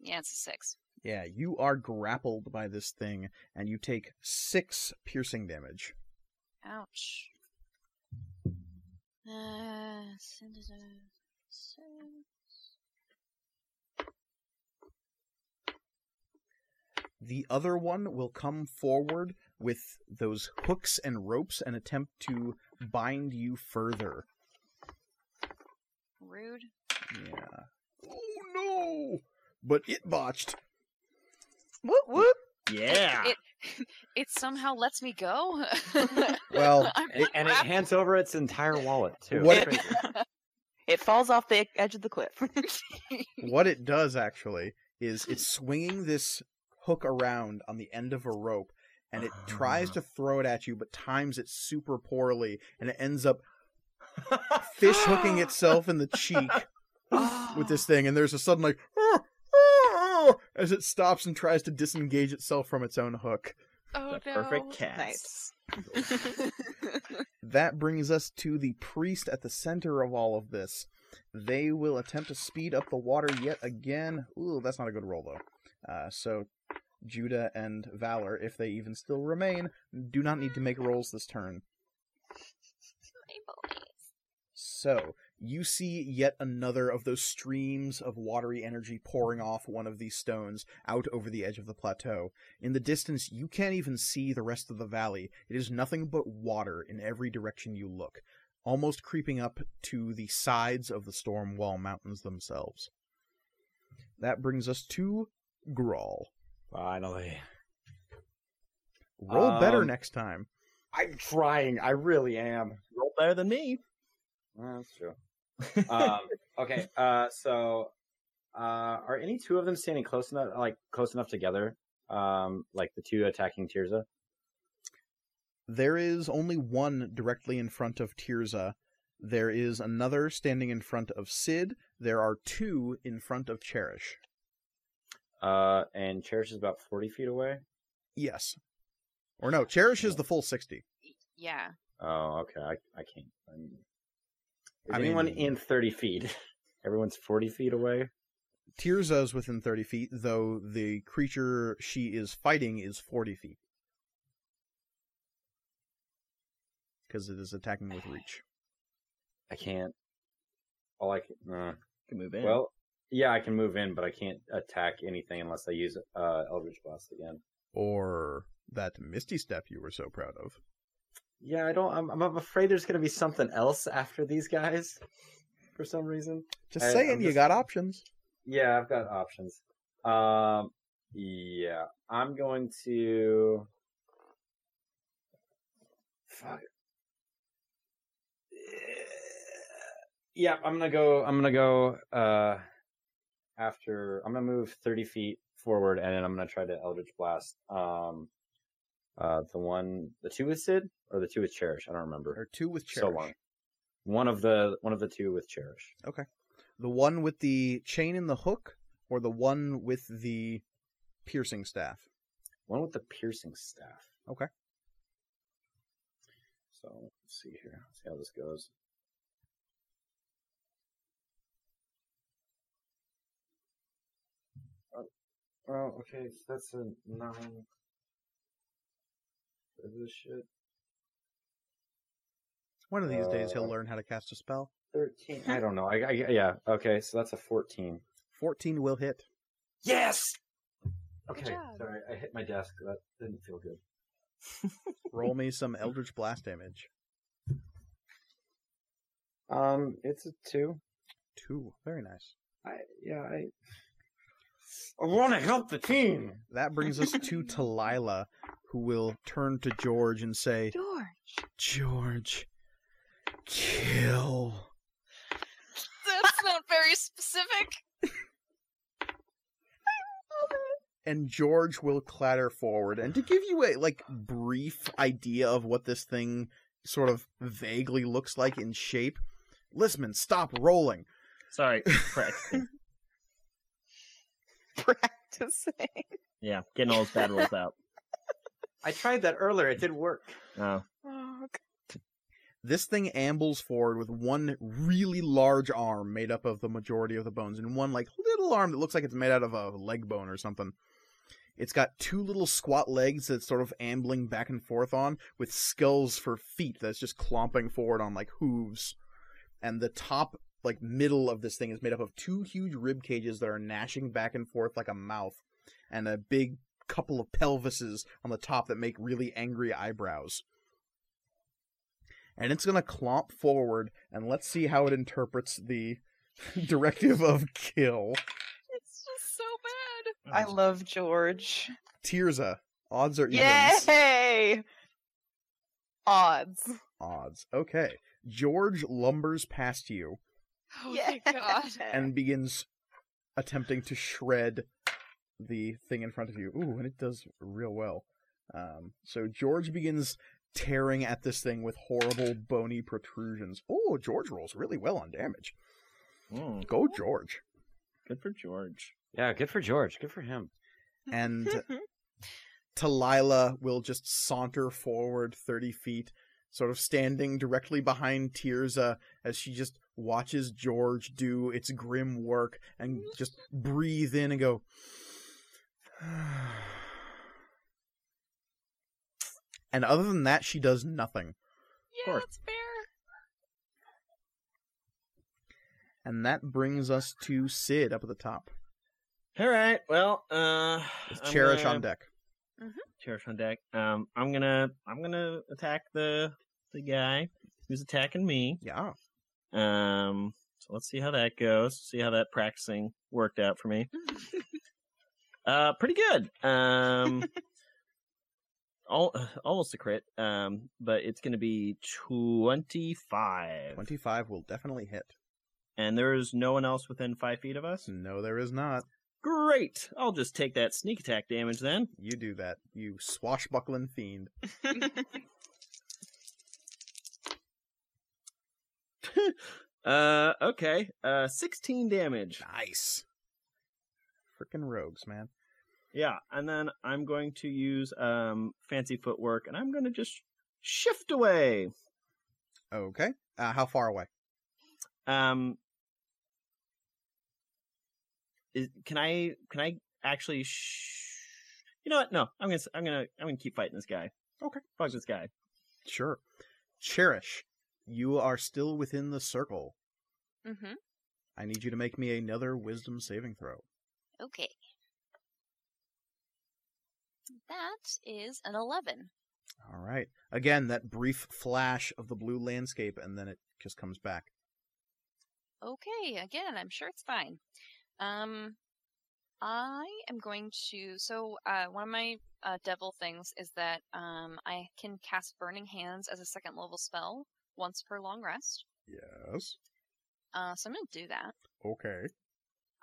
yeah, it's a six. Yeah, you are grappled by this thing, and you take six piercing damage. Ouch. Uh, send it a- send- The other one will come forward with those hooks and ropes and attempt to bind you further. rude. Yeah. Oh no! But it botched. Whoop whoop. Yeah. It it somehow lets me go. <laughs> Well, And it, and it hands over its entire wallet too. What- It's crazy. <laughs> It falls off the edge of the cliff. <laughs> what it does actually is it's swinging this hook around on the end of a rope and it tries to uh-huh. throw it at you but times it super poorly and it ends up fish hooking itself in the cheek with this thing and there's a sudden like <laughs> as it stops and tries to disengage itself from its own hook. Oh the no. perfect cast. nice. <laughs> That brings us to the priest at the center of all of this. They will attempt to speed up the water yet again. Ooh, that's not a good roll though. Uh, so Judah and Valor, if they even still remain, do not need to make rolls this turn. So you see yet another of those streams of watery energy pouring off one of these stones out over the edge of the plateau. In the distance, you can't even see the rest of the valley. It is nothing but water in every direction you look, almost creeping up to the sides of the storm wall mountains themselves. That brings us to Grawl. Finally. Roll better Um, next time. I'm trying. I really am. Roll better than me. Well, that's true. Um, <laughs> okay, uh, so uh, are any two of them standing close enough, like close enough together, um, like the two attacking Tirza? There is only one directly in front of Tirza. There is another standing in front of Sid. There are two in front of Cherish. Uh, and Cherish is about forty feet away. Yes. Or no, Cherish is the full 60. yeah. Oh, okay. I I can't. I'm, is I anyone mean- in thirty feet? <laughs> Everyone's forty feet away. Tirza is within 30 feet, though the creature she is fighting is 40 feet. Because it is attacking with reach. I can't. All I can. Uh, Can move in. well, yeah, I can move in, but I can't attack anything unless I use uh Eldritch Blast again. Or that Misty Step you were so proud of. Yeah, I don't. I'm, I'm afraid there's gonna be something else after these guys, for some reason. Just I- saying, I'm you just- got options. Yeah, I've got options. Um, yeah, I'm going to. Fuck. Yeah, I'm gonna go. I'm gonna go. Uh, after I'm gonna move 30 feet forward, and then I'm gonna try to Eldritch Blast. Um, uh, the one, the two with Sid, or the two with Cherish. I don't remember. Or two with So Cherish. long. One of the one of the two with Cherish. Okay. The one with the chain in the hook, or the one with the piercing staff? One with the piercing staff. Okay. So let's see here. Let's see how this goes. Oh, okay. So that's a nine. For this shit. One of these days he'll Uh, learn how to cast a spell. Thirteen. I <laughs> don't know. I, I yeah. Okay, so that's a fourteen. 14 will hit. Yes. Okay. job. Sorry, I hit my desk. That didn't feel good. <laughs> Roll me some Eldritch Blast damage. Um, it's a two. Two. Very nice. I yeah. I. I want to help the team. That brings us to <laughs> Talila, who will turn to George and say, George. George, kill. That's not very specific. <laughs> And George will clatter forward. And to give you a like brief idea of what this thing sort of vaguely looks like in shape, Lisman, stop rolling. Sorry, <laughs> practicing. <laughs> Practicing. yeah, getting all those bad rolls out. I tried that earlier. It didn't work. Oh, Oh, This thing ambles forward with one really large arm made up of the majority of the bones, and one like little arm that looks like it's made out of a leg bone or something. It's got two little squat legs that's sort of ambling back and forth on, with skulls for feet that's just clomping forward on like hooves. And the top, like middle of this thing is made up of two huge rib cages that are gnashing back and forth like a mouth, and a big couple of pelvises on the top that make really angry eyebrows and it's going to clomp forward and let's see how it interprets the <laughs> directive of kill. It's just so bad. I love George. Tirza, odds are evens? Yay! Odds. Odds. Okay. George lumbers past you <laughs> Oh my god. <laughs> and begins attempting to shred the thing in front of you. Ooh, and it does real well. Um, so George begins tearing at this thing with horrible bony protrusions. Oh, George rolls really well on damage. Mm, Go George. good for George. Yeah, good for George. Good for him. And <laughs> Talila will just saunter forward 30 feet, sort of standing directly behind Tirza as she just watches George do its grim work and just breathe in and go. <sighs> and other than that, she does nothing. Yeah, course. that's fair. And that brings us to Sid up at the top. All right. Well, uh, With I'm Cherish gonna- on deck. Cherish on deck. Um, I'm gonna I'm gonna attack the the guy who's attacking me. Yeah. Um, so let's see how that goes. See how that practicing worked out for me. <laughs> Uh, pretty good. Um, <laughs> all, almost a crit. Um, but it's gonna be twenty five, 25 will definitely hit. and there's no one else within five feet of us. No, there is not. Great. I'll just take that sneak attack damage then. You do that, you swashbuckling fiend. <laughs> <laughs> Uh, okay. Uh, sixteen damage. Nice. Freaking rogues, man. Yeah, and then I'm going to use um fancy footwork, and I'm going to just shift away. Okay. Uh, how far away? Um, is, can I can I actually? Sh- you know what? No, I'm gonna s- I'm gonna I'm gonna keep fighting this guy. Okay. Fuck this guy. Sure. Cherish, you are still within the circle. Mm-hmm. I need you to make me another wisdom saving throw. Okay. That is an 11. All right. Again, that brief flash of the blue landscape, and then it just comes back. Okay, again, I'm sure it's fine. Um, I am going to. So, uh, one of my uh, devil things is that um, I can cast Burning Hands as a second level spell once per long rest. Yes. Uh, so I'm going to do that. Okay.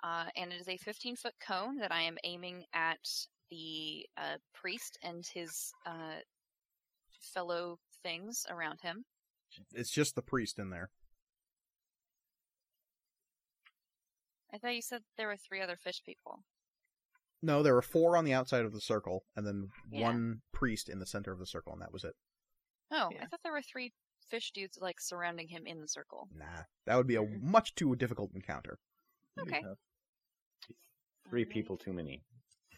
Uh, and it is a 15 foot cone that I am aiming at the uh, priest and his uh, fellow things around him. It's just the priest in there. I thought you said there were three other fish people. No, there were four on the outside of the circle, and then Yeah. one priest in the center of the circle, and that was it. Oh, Yeah. I thought there were three fish dudes like surrounding him in the circle. Nah, that would be a much too difficult encounter. Okay. Three people too many.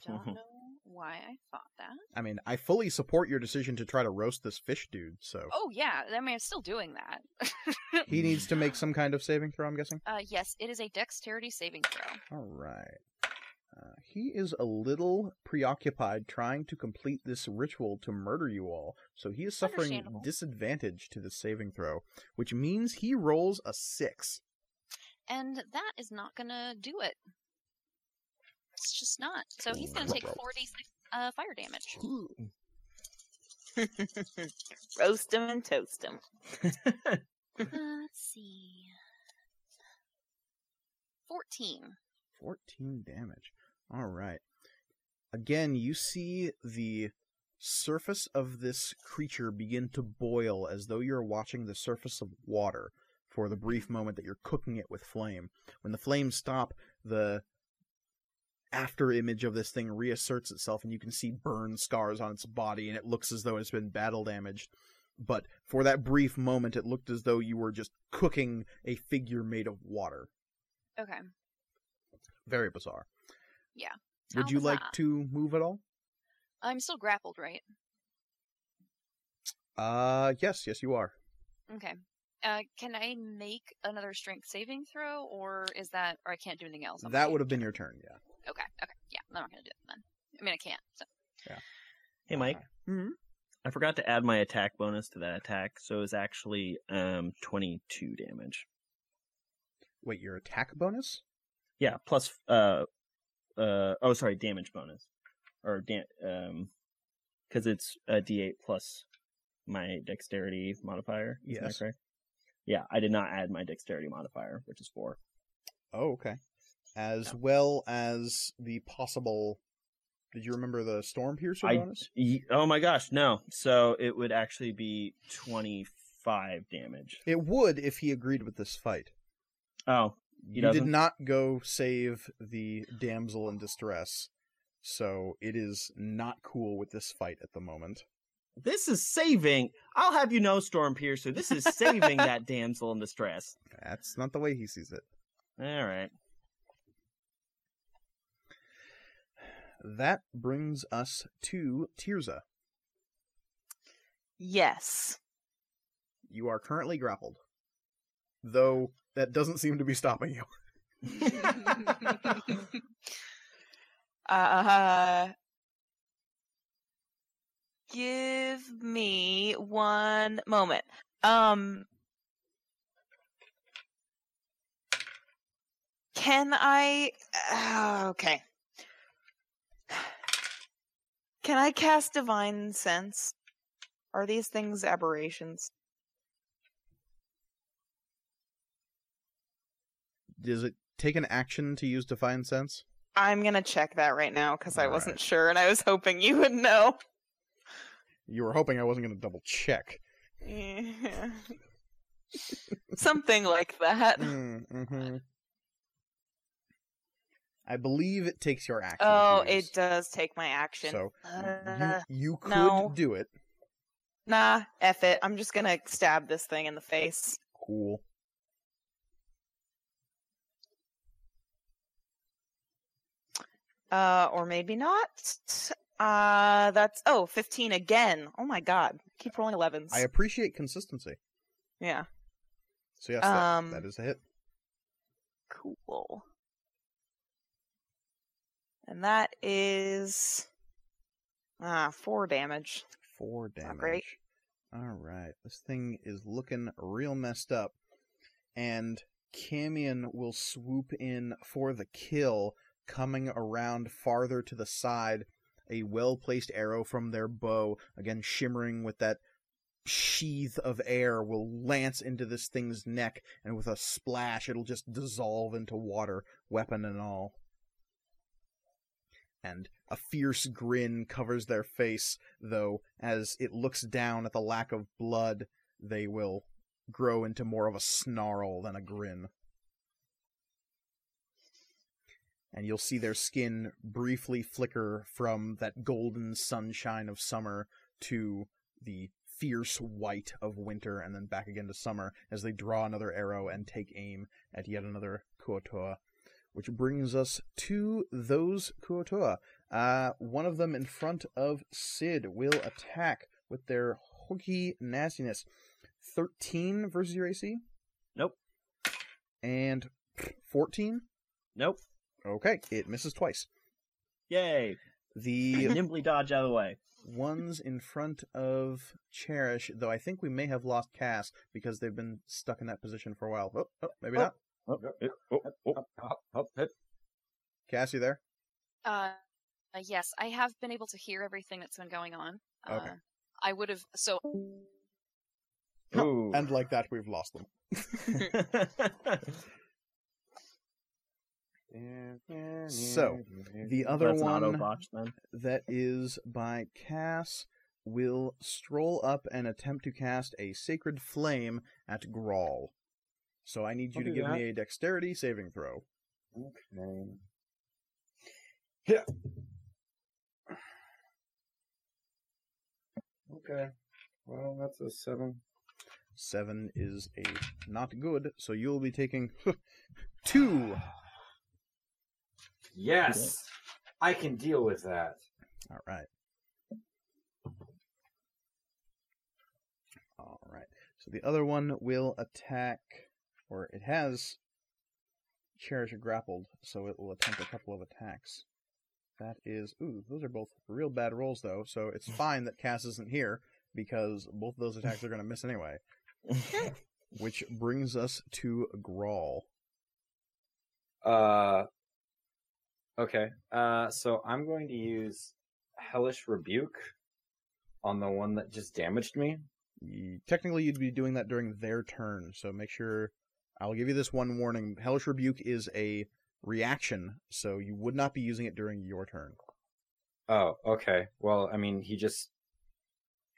don't <laughs> know why I thought that. I mean, I fully support your decision to try to roast this fish dude, so Oh yeah, I mean I'm still doing that. he needs to make <laughs> some kind of saving throw, I'm guessing. Uh, yes, it is a dexterity saving throw. All right. Uh, he is a little preoccupied trying to complete this ritual to murder you all, so he is suffering disadvantage to the saving throw, which means he rolls a six. And that is not gonna do it. It's just not. So he's gonna take 46 uh, fire damage. <laughs> Roast him and toast him. Uh, let's see. 14. 14 damage. All right. Again, you see the surface of this creature begin to boil as though you're watching the surface of water for the brief moment that you're cooking it with flame. When the flames stop, the after image of this thing reasserts itself and you can see burn scars on its body and it looks as though it's been battle damaged. But for that brief moment, it looked as though you were just cooking a figure made of water. Okay. Very bizarre. Yeah. Would How you like bizarre. to move at all? I'm still grappled, right? Uh, yes, yes, you are. Okay. Uh, can I make another strength saving throw, or is that, or I can't do anything else? on That would have been your turn, yeah. Okay. Okay. Yeah, I'm not gonna do it then. I mean, I can't. So. Yeah. Hey, Mike. Mhm. I forgot to add my attack bonus to that attack, so it's actually um 22 damage. Wait, your attack bonus? Yeah, plus uh uh oh sorry, damage bonus or da- um because it's a D8 plus my dexterity modifier. Is that Yes. correct? Yeah, I did not add my dexterity modifier, which is four. Oh, okay. As well as the possible. Did you remember the storm piercer I bonus? y- oh my gosh, no. So it would actually be 25 damage. It would if he agreed with this fight. Oh, He you did doesn't? not go save the damsel in distress, so it is not cool with this fight at the moment. this is saving. I'll have you know, Storm Piercer, this is saving that <laughs> damsel in distress. That's not the way he sees it. All right. That brings us to Tirza. Yes. You are currently grappled, though that doesn't seem to be stopping you. <laughs> uh, give me one moment. Um, can I? Uh, okay. Can I cast divine sense? Are these things aberrations? Does it take an action to use Divine Sense? I'm gonna check that right now because I wasn't sure, and I was hoping you would know. You were hoping I wasn't going to double check. Yeah. <laughs> Something like that. Mm-hmm. I believe it takes your action. Oh, it does take my action. So Uh, you, you could no. do it. nah, F it. I'm just gonna stab this thing in the face. Cool. Uh, or maybe not. Uh, that's, oh, 15 again. Oh my god. Keep rolling 11s. I appreciate consistency. Yeah. So yes, that, Um, that is a hit. Cool. And that is, ah, 4 damage. Four damage. not great. All right, this thing is looking real messed up, and Camion will swoop in for the kill, coming around farther to the side. A well placed arrow from their bow, again shimmering with that sheath of air, will lance into this thing's neck, and with a splash, it'll just dissolve into water, weapon and all. And a fierce grin covers their face, though, as it looks down at the lack of blood, they will grow into more of a snarl than a grin. And you'll see their skin briefly flicker from that golden sunshine of summer to the fierce white of winter, and then back again to summer as they draw another arrow and take aim at yet another Kuo-toa. Which brings us to those Kuo-toa. Uh, one of them in front of Sid will attack with their hooky nastiness. 13 versus your AC? Nope. And 14? Nope. Okay, it misses twice. Yay! The <laughs> Nimbly dodge out of the way. ones in front of Cherish, though I think we may have lost Cass because they've been stuck in that position for a while. Oh, oh maybe Oh. not. Oh, oh, oh. Cass, you there? Uh, uh, yes, I have been able to hear everything that's been going on. Okay. Uh, I would have so Ooh. And like that, we've lost them. <laughs> <laughs> So, The <laughs> other That's one botch then. that is by Cass will stroll up and attempt to cast a Sacred Flame at Grawl. So I need you I'll to give that. me a dexterity saving throw. Okay. Yeah. Okay. Well, that's a seven. Seven is a not good, so you'll be taking <laughs> two. <sighs> <laughs> Yes, I can deal with that. All right. All right. So the other one will attack, or it has Cherish grappled, so it will attempt a couple of attacks. That is, ooh, those are both real bad rolls though. So it's <laughs> fine that Cass isn't here because both of those attacks are going to miss anyway. <laughs> Which brings us to Grawl. Uh. Okay. Uh. So I'm going to use Hellish Rebuke on the one that just damaged me. Technically, you'd be doing that during their turn, so make sure. I'll give you this one warning. Hellish Rebuke is a reaction, so you would not be using it during your turn. Oh. Okay. Well, I mean, he just.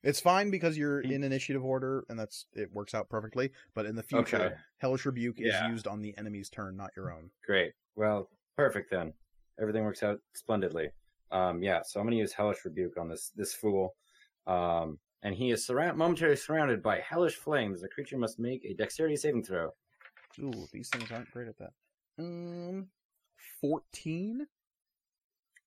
It's fine because you're Hmm. in initiative order, and that's it works out perfectly. But in the future, Okay. Hellish Rebuke Yeah. is used on the enemy's turn, not your own. Great. Well, perfect then. Everything works out splendidly. Um, yeah, so I'm gonna use Hellish Rebuke on this this fool. Um, and he is surround momentarily surrounded by hellish flames. The creature must make a dexterity saving throw. Ooh, these things aren't great at that. Um, fourteen.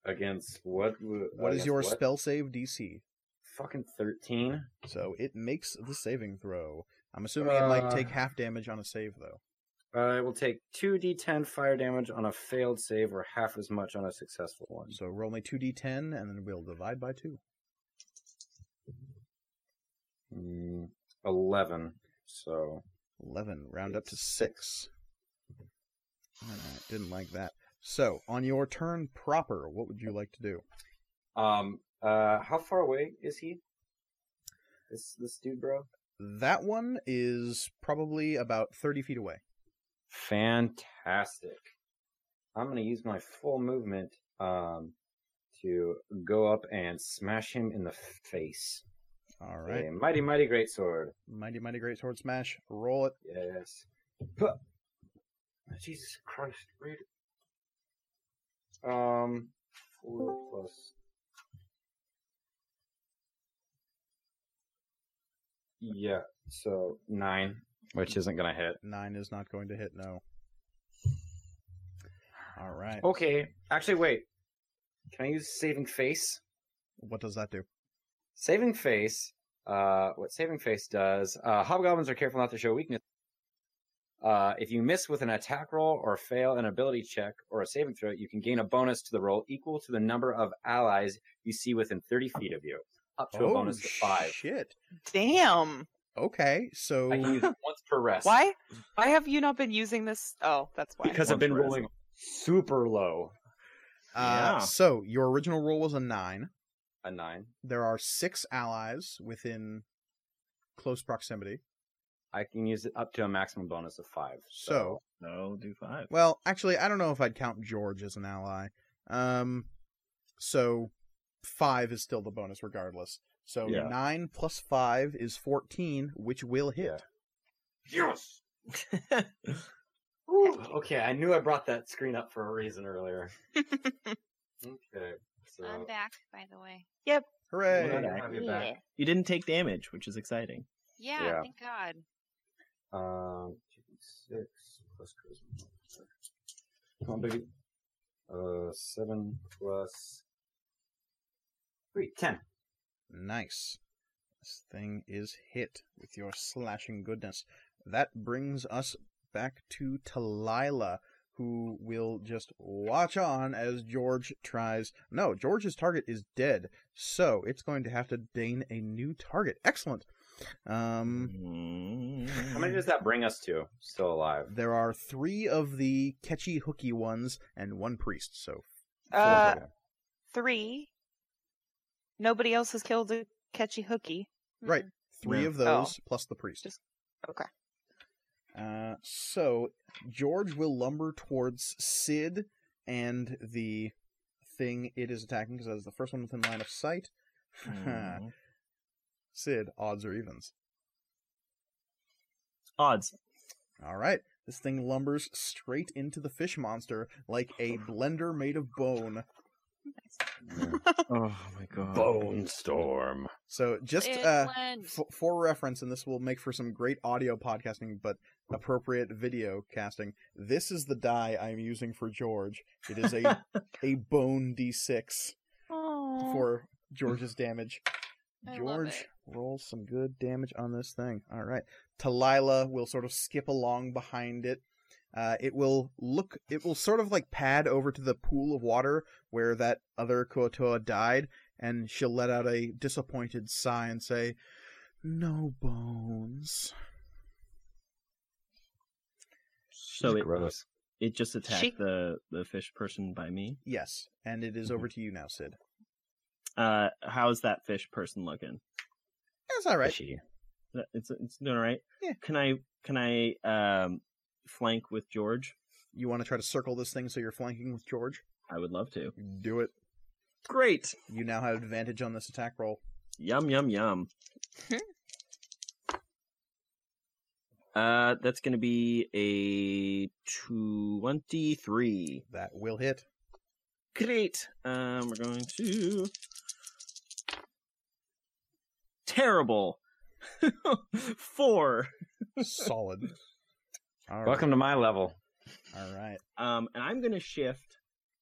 Against what? w- What is your what? spell save DC? Fucking thirteen. So it makes the saving throw. I'm assuming it might Uh. take half damage on a save, though. Uh, it will take two d10 fire damage on a failed save, or half as much on a successful one. So roll me 2d10, and then we'll divide by 2. Mm, Eleven. So 11. Round up to It's 6. Alright, didn't like that. So, on your turn proper, what would you like to do? Um. Uh. How far away is he? This this dude, bro. That one is probably about 30 feet away. Fantastic. I'm gonna use my full movement um to go up and smash him in the face. Alright. A mighty, mighty great sword. Mighty, mighty great sword smash. Roll it. Yes. Huh. Jesus Christ! Read. it. Um, four plus. Yeah, so nine, which isn't gonna hit. 9 is not going to hit, no. Alright. Okay, actually, wait. Can I use saving face? What does that do? Saving face. Uh, what saving face does? Uh, hobgoblins are careful not to show weakness. Uh, if you miss with an attack roll or fail an ability check or a saving throw, you can gain a bonus to the roll equal to the number of allies you see within 30 feet of you, up to a bonus of five. Oh, shit. Damn. Okay, so I can use it once per rest. Why? Why have you not been using this? Oh, that's why. Because I've been Once rest. rolling super low. uh, Yeah. so your original roll was a 9. A nine. There are 6 allies within close proximity. I can use it up to a maximum bonus of five. So, No, do five. well, actually, I don't know if I'd count George as an ally. Um, so five is still the bonus regardless. So Yeah. nine plus five is fourteen, which will hit. Yes. <laughs> Whew, okay, I knew I brought that screen up for a reason earlier. <laughs> okay, so I'm back, by the way. Yep. Hooray! Glad to you back. you didn't take damage, which is exciting. Yeah, Yeah. thank God. Um, six plus charisma. Come on, baby. Uh, seven plus Sweet, ten. Nice. This thing is hit with your slashing goodness. That brings us back to Talila, who will just watch on as George tries. No, George's target is dead, so it's going to have to deign a new target. Excellent. Um, How many does that bring us to? Still alive. there are three of the catchy hooky ones and one priest, so Uh, three. Nobody else has killed a catchy hooky. Right. Three Yeah. of those plus the priest. Just- Okay. Uh, so George will lumber towards Sid and the thing it is attacking because that is the first one within line of sight. Mm. <laughs> Sid, odds or evens. Odds. All right. This thing lumbers straight into the fish monster like a blender made of bone. <laughs> Oh my god. Bone storm. So just uh, f- for reference, and this will make for some great audio podcasting, but appropriate video casting. This is the die I'm using for George. It is a <laughs> a bone d6 Oh. for George's damage. <laughs> I George it. rolls some good damage on this thing. All right. Talila will sort of skip along behind it. Uh, it will look. It will sort of like pad over to the pool of water where that other Kuo-toa died, and she'll let out a disappointed sigh and say, "No bones." So it gross. it just attacked She- the the fish person by me. Yes, and it is over to you now, Sid. Uh, how's that fish person looking? That's all right. Fishy. That- It's it's doing all right. Yeah. Can I can I um flank with George? You want to try to circle this thing so you're flanking with George? I would love to. Do it. Great. You now have advantage on this attack roll. Yum yum yum. <laughs> uh, that's gonna be a twenty-three. That will hit. Great. Um, we're going to terrible. <laughs> Four. Solid. <laughs> All right. Welcome to my level. All right. Um, and I'm gonna shift.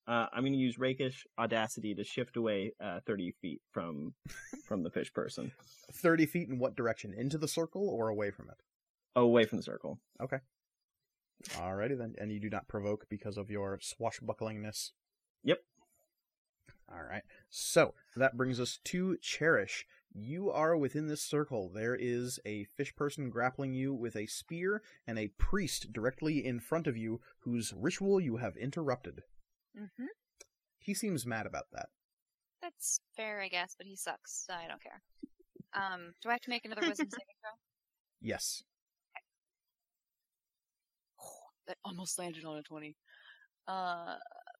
Uh, I'm gonna use rakish audacity to shift away uh, 30 feet from from the fish person, <laughs> 30 feet in what direction? Into the circle or away from it? away from the circle. Okay. Alrighty then. And you do not provoke because of your swashbucklingness. Yep. Alright. So, that brings us to Cherish. You are within this circle. There is a fish person grappling you with a spear and a priest directly in front of you whose ritual you have interrupted. Mm-hmm. He seems mad about that. That's fair, I guess, but he sucks, so I don't care. Um, do I have to make another wisdom <laughs> saving throw? Yes. <sighs> That almost landed on a 20. Uh,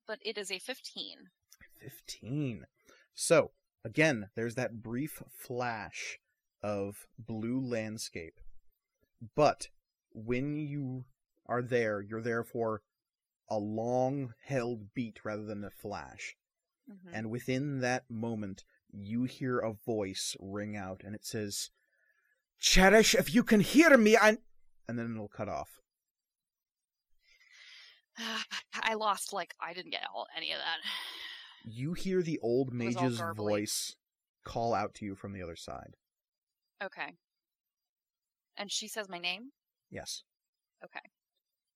but it is a 15. 15. So, again, there's that brief flash of blue landscape. But when you are there, you're there for a long held beat rather than a flash. Mhm. And within that moment, you hear a voice ring out and it says, Cherish, if you can hear me, I. And then it'll cut off. <sighs> I lost, like, I didn't get all, any of that. You hear the old mage's voice call out to you from the other side. Okay. And she says my name? Yes. Okay.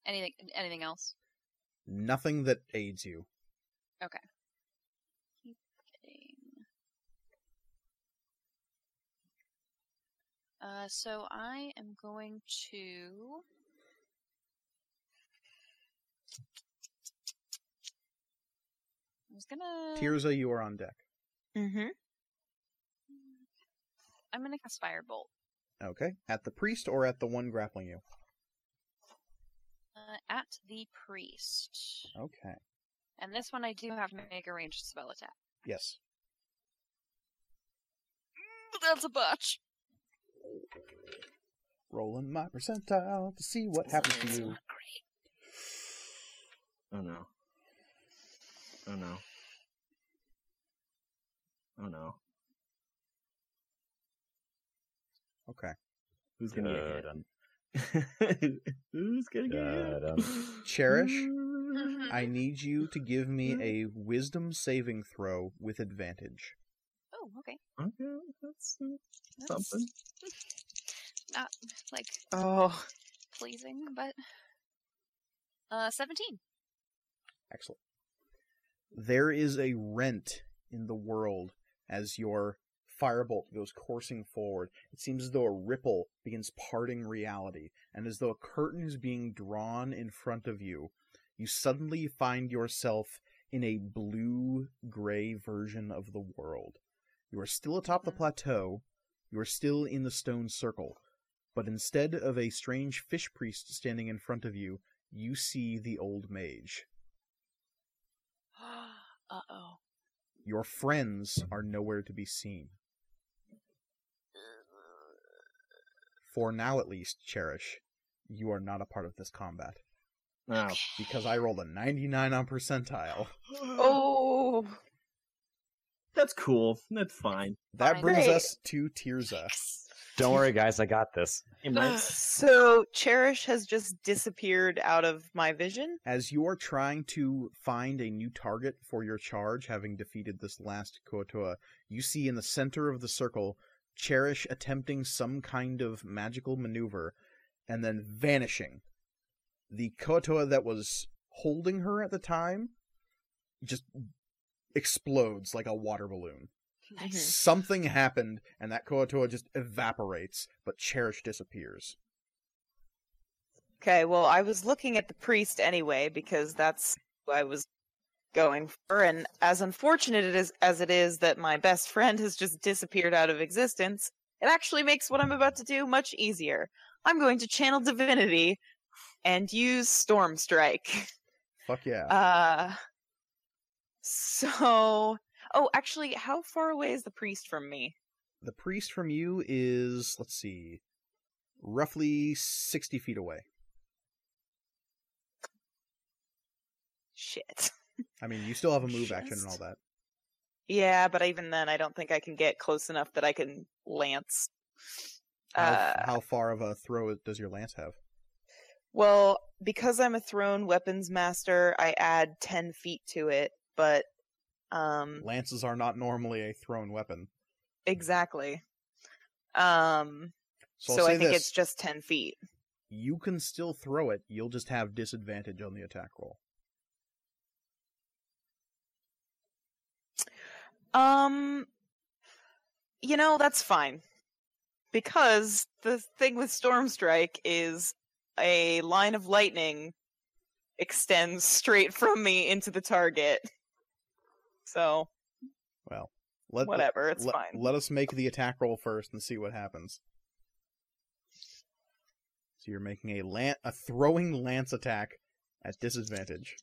Anything anything else? Nothing that aids you. Okay. Keep getting... Uh, so I am going to... I was gonna... Tirza, you are on deck. Mm-hmm. I'm gonna cast Firebolt. Okay. At the priest or at the one grappling you? Uh, at the priest. Okay. And this one I do have to make a ranged spell attack. Yes. But that's a botch. Rolling my percentile to see what happens to you. not great. Oh no. Oh no. Oh no. Okay. Who's gonna get Dun, hit? <laughs> Who's gonna get hit? dun. <laughs> Cherish, Mhm. I need you to give me a wisdom saving throw with advantage. Oh, Oh, okay. Okay, that's That's something. <laughs> Not like Oh, pleasing, but uh, seventeen. Excellent. There is a rent in the world as your firebolt goes coursing forward. It seems as though a ripple begins parting reality, and as though a curtain is being drawn in front of you, you suddenly find yourself in a blue gray version of the world. You are still atop the plateau, you are still in the stone circle, but instead of a strange fish priest standing in front of you, you see the old mage. Uh oh. Your friends are nowhere to be seen. For now, at least, Cherish, you are not a part of this combat. Oh, Because I rolled a 99 on percentile. <gasps> oh, that's cool. That's fine. That Fine. brings Great. us to Tirza. Don't <laughs> worry, guys. I got this. <gasps> So Cherish has just disappeared out of my vision. As you are trying to find a new target for your charge, having defeated this last Kuo-toa, you see in the center of the circle Cherish attempting some kind of magical maneuver and then vanishing. The Kuo-toa that was holding her at the time just explodes like a water balloon. Nice. Something happened and that Kuo-toa just evaporates, but Cherish disappears. Okay, well, I was looking at the priest anyway because that's who I was going for, and as unfortunate it is as it is that my best friend has just disappeared out of existence, it actually makes what I'm about to do much easier. I'm going to channel divinity and use storm strike. Fuck yeah. <laughs> Uh, so, oh, actually, how far away is the priest from me? The priest from you is, let's see, roughly 60 feet away. Shit. <laughs> I mean, you still have a move action and all that. Yeah, but even then, I don't think I can get close enough that I can lance. How, Uh, how far of a throw does your lance have? Well, because I'm a thrown weapons master, I add 10 feet to it, but um Lances are not normally a thrown weapon. exactly. Um So, so, I think this. it's just 10 feet. You can still throw it, you'll just have disadvantage on the attack roll. Um you know, that's fine. Because the thing with Storm Strike is a line of lightning extends <laughs> straight from me into the target. So, Well, let, whatever, it's let, fine. let us make the attack roll first and see what happens. So you're making a lan- a throwing lance attack at disadvantage.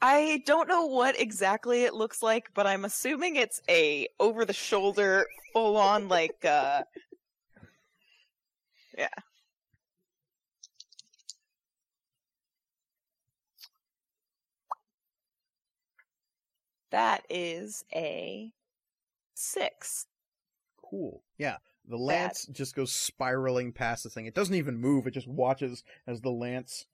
I don't know what exactly it looks like, but I'm assuming it's a over the shoulder, full on like uh Yeah. That is a six. Cool. Yeah. The lance just goes spiraling past the thing. It doesn't even move. It just watches as the lance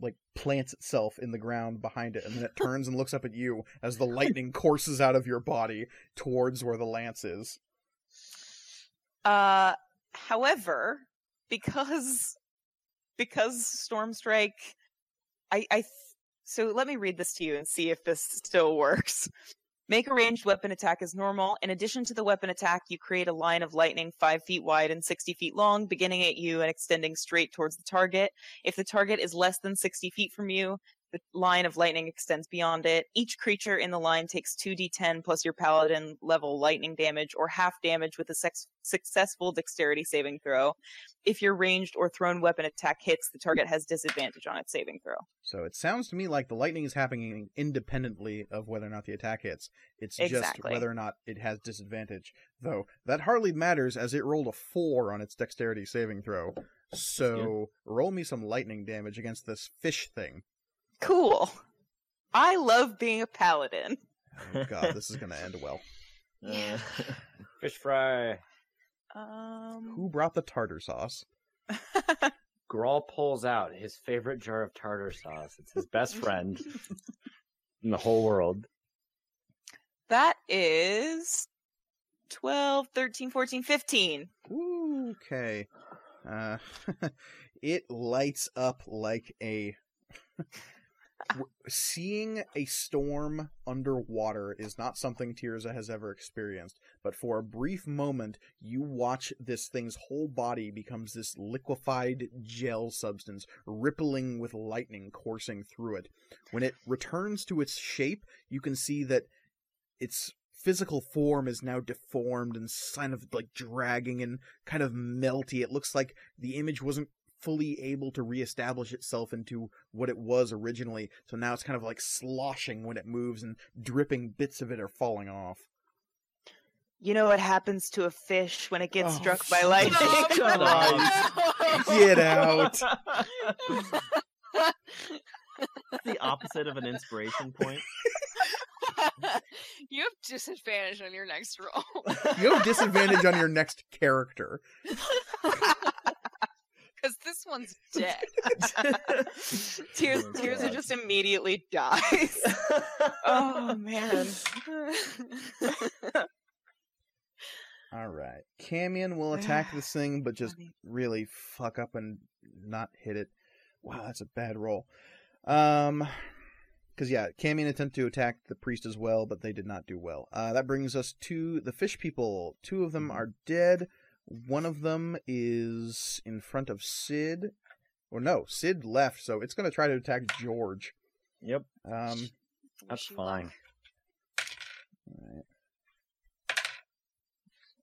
like plants itself in the ground behind it and then it <laughs> turns and looks up at you as the <laughs> lightning courses out of your body towards where the lance is. Uh, however, because because Storm Strike, I I so let me read this to you and see if this still works. <laughs> Make a ranged weapon attack as normal. In addition to the weapon attack, you create a line of lightning five feet wide and 60 feet long, beginning at you and extending straight towards the target. If the target is less than 60 feet from you, the line of lightning extends beyond it. Each creature in the line takes 2d10 plus your paladin level lightning damage or half damage with a sex- successful dexterity saving throw. If your ranged or thrown weapon attack hits, the target has disadvantage on its saving throw. So it sounds to me like the lightning is happening independently of whether or not the attack hits. It's just whether or not it has disadvantage. Though that hardly matters as it rolled a 4 on its dexterity saving throw. So roll me some lightning damage against this fish thing. Cool. I love being a paladin. Oh god, this is going <laughs> to end well. Uh, <laughs> Fish fry. Um, Who brought the tartar sauce? <laughs> Grawl pulls out his favorite jar of tartar sauce. It's his best friend in the whole world. that is 12, 13, 14, 15. Okay. Uh, it lights up like a. Seeing a storm underwater is not something Tirza has ever experienced, but for a brief moment, you watch this thing's whole body becomes this liquefied gel substance, rippling with lightning coursing through it. When it returns to its shape, you can see that its physical form is now deformed and kind of like dragging and kind of melty. It looks like the image wasn't fully able to reestablish itself into what it was originally. So now it's kind of like sloshing when it moves and dripping bits of it are falling off. You know what happens to a fish when it gets Oh, struck by lightning? <laughs> Come on. <laughs> Get out. the opposite of an inspiration point. <laughs> you have disadvantage on your next roll. You have disadvantage on your next character. Because this one's <laughs> dead. <laughs> Tears, Oh, Tears God. just immediately <laughs> dies. oh man. All right. Camion will attack <sighs> this thing, but just really fuck up and not hit it. Wow, that's a bad roll. Um, because yeah, Camion attempt to attack the priest as well, but they did not do well. Uh, that brings us to the fish people. Two of them are dead. One of them is in front of Sid. Or no, Sid left, so it's going to try to attack George. Yep. Um, That's fine. Alright.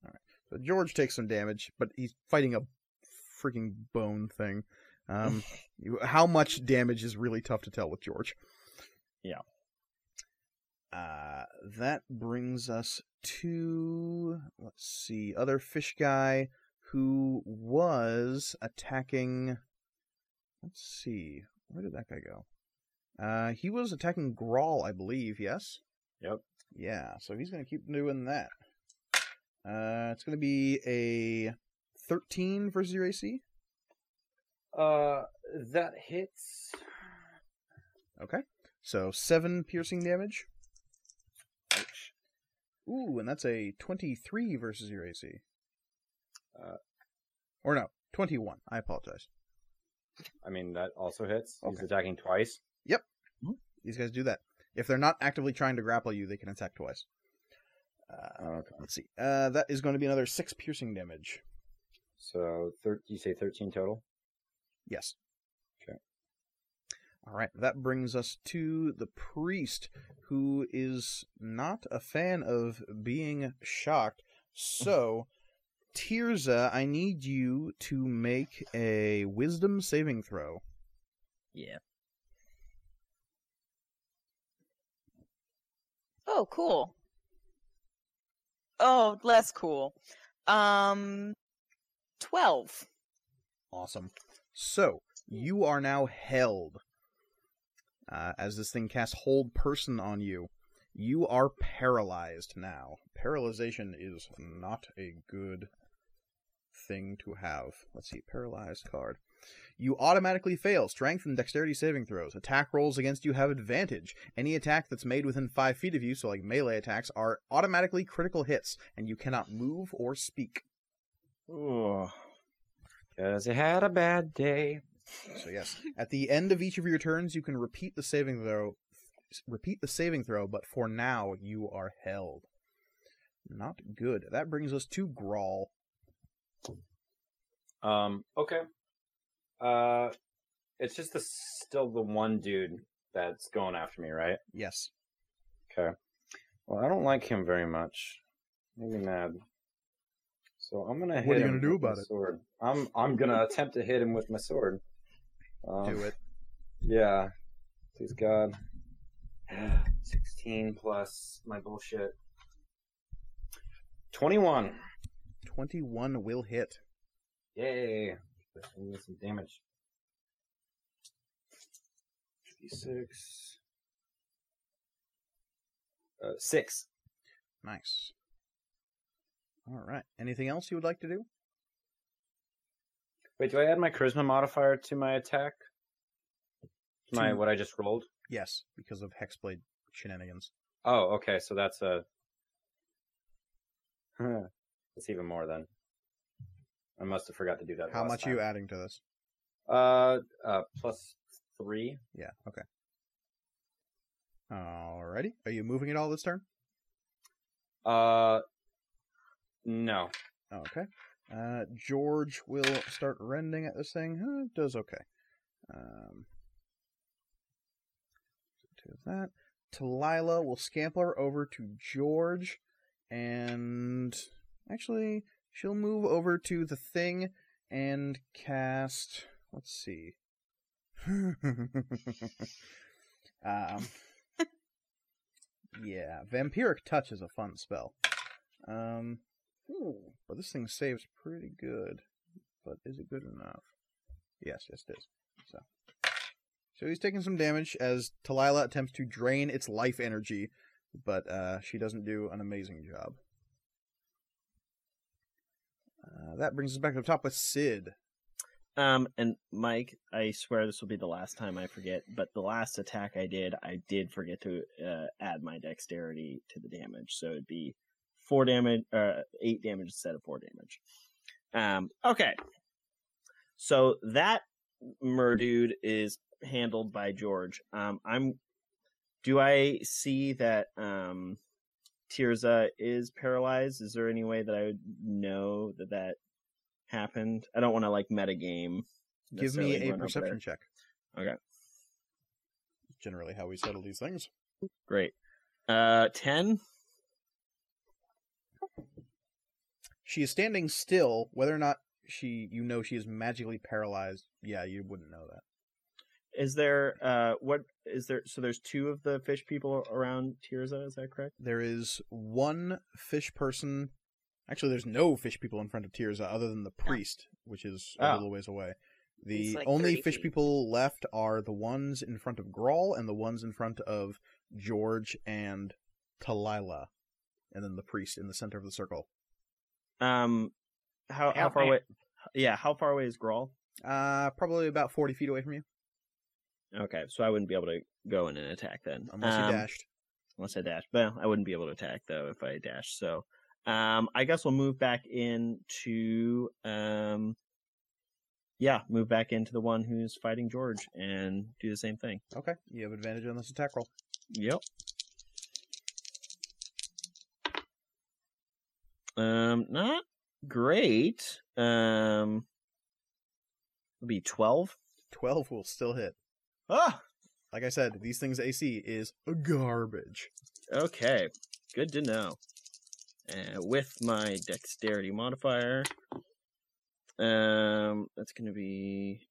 Alright. So George takes some damage, but he's fighting a freaking bone thing. Um, <laughs> how much damage is really tough to tell with George. Yeah. Uh, that brings us to let's see, other fish guy who was attacking. Let's see, where did that guy go? Uh, he was attacking Grawl, I believe. Yes. Yep. Yeah, so he's going to keep doing that. Uh, it's going to be a 13 versus your AC. Uh, that hits. Okay. So 7 piercing damage. Ooh, and that's a 23 versus your AC. Uh, or no, 21. I apologize. I mean, that also hits. He's attacking twice. Yep. These guys do that. If they're not actively trying to grapple you, they can attack twice. Uh, Okay. let's see. Uh, that is going to be another 6 piercing damage. So, thir- you say 13 total? Yes. All right. That brings us to the priest, who is not a fan of being shocked. So, Tirza, I need you to make a wisdom saving throw. Yeah. Oh, cool. Oh, less cool. Um, 12. Awesome. So, you are now held. Uh, as this thing casts Hold Person on you, you are paralyzed now. Paralyzation is not a good thing to have. Let's see, paralyzed card. You automatically fail strength and dexterity saving throws. Attack rolls against you have advantage. Any attack that's made within five feet of you, so like melee attacks, are automatically critical hits, and you cannot move or speak. Because he had a bad day. So yes, at the end of each of your turns, you can repeat the saving throw. Repeat the saving throw, but for now you are held. Not good. That brings us to Grawl. Um, okay. Uh, it's just the still the one dude that's going after me, right? Yes. Okay. Well, I don't like him very much. Maybe mad. So I'm gonna hit What are you gonna do about it? Sword. I'm I'm gonna attempt to hit him with my sword. Um, Do it. Yeah. Please God. <sighs> Sixteen plus my bullshit. Twenty-one. Twenty-one will hit. Yay! Some damage. D6. Uh, six. Nice. All right. Anything else you would like to do? Wait, do I add my charisma modifier to my attack? To my what I just rolled? Yes, because of Hexblade shenanigans. Oh, okay. So that's a. it's even more then. I must have forgot to do that. How much are you adding to this? Uh, uh, plus three. Yeah, okay. Alrighty. Are you moving it all this turn? Uh, no. Okay. Uh, George will start rending at this thing. Uh, it does okay. Um, two of that. Talila will scamper over to George, and actually, she'll move over to the thing and cast. Let's see. <laughs> um, <laughs> yeah, vampiric touch is a fun spell. Um, ooh, but this thing saves pretty good. But is it good enough? Yes, yes, it is. So, so he's taking some damage as Talila attempts to drain its life energy, but uh, she doesn't do an amazing job. Uh, that brings us back to the top with Sid. Um, and Mike, I swear this will be the last time I forget, but the last attack I did, I did forget to uh, add my dexterity to the damage, so it'd be four damage, uh, eight damage instead of four damage. Um, okay. So that Murdude is handled by George. Um, I'm. Do I see that um, Tirza is paralyzed? Is there any way that I would know that that happened? I don't want to like metagame. Give me necessarily a run perception there. check. Okay. Generally, how we settle these things. Great. Uh, ten. She is standing still. Whether or not she, you know, she is magically paralyzed. Yeah, you wouldn't know that. Is there uh what is there? So there's two of the fish people around Tirza. Is that correct? There is one fish person. Actually, there's no fish people in front of Tirza other than the priest, which is a Oh. little ways away. The He's like only 30 fish feet. people left are the ones in front of Grawl and the ones in front of George and Talila, and then the priest in the center of the circle. Um, how how far away? Yeah, how far away is Grawl? Uh, probably about forty feet away from you, Okay, so I wouldn't be able to go in and attack then, unless Um, you dashed. Unless I dash, well, I wouldn't be able to attack though if I dash. So, um, I guess we'll move back into um, yeah, move back into the one who's fighting George and do the same thing. Okay, you have advantage on this attack roll. Yep. Um, not great. Um, it'll be twelve. Twelve will still hit. Ah, Like I said, these things AC is garbage. okay, good to know. Uh, with my dexterity modifier, um, that's gonna be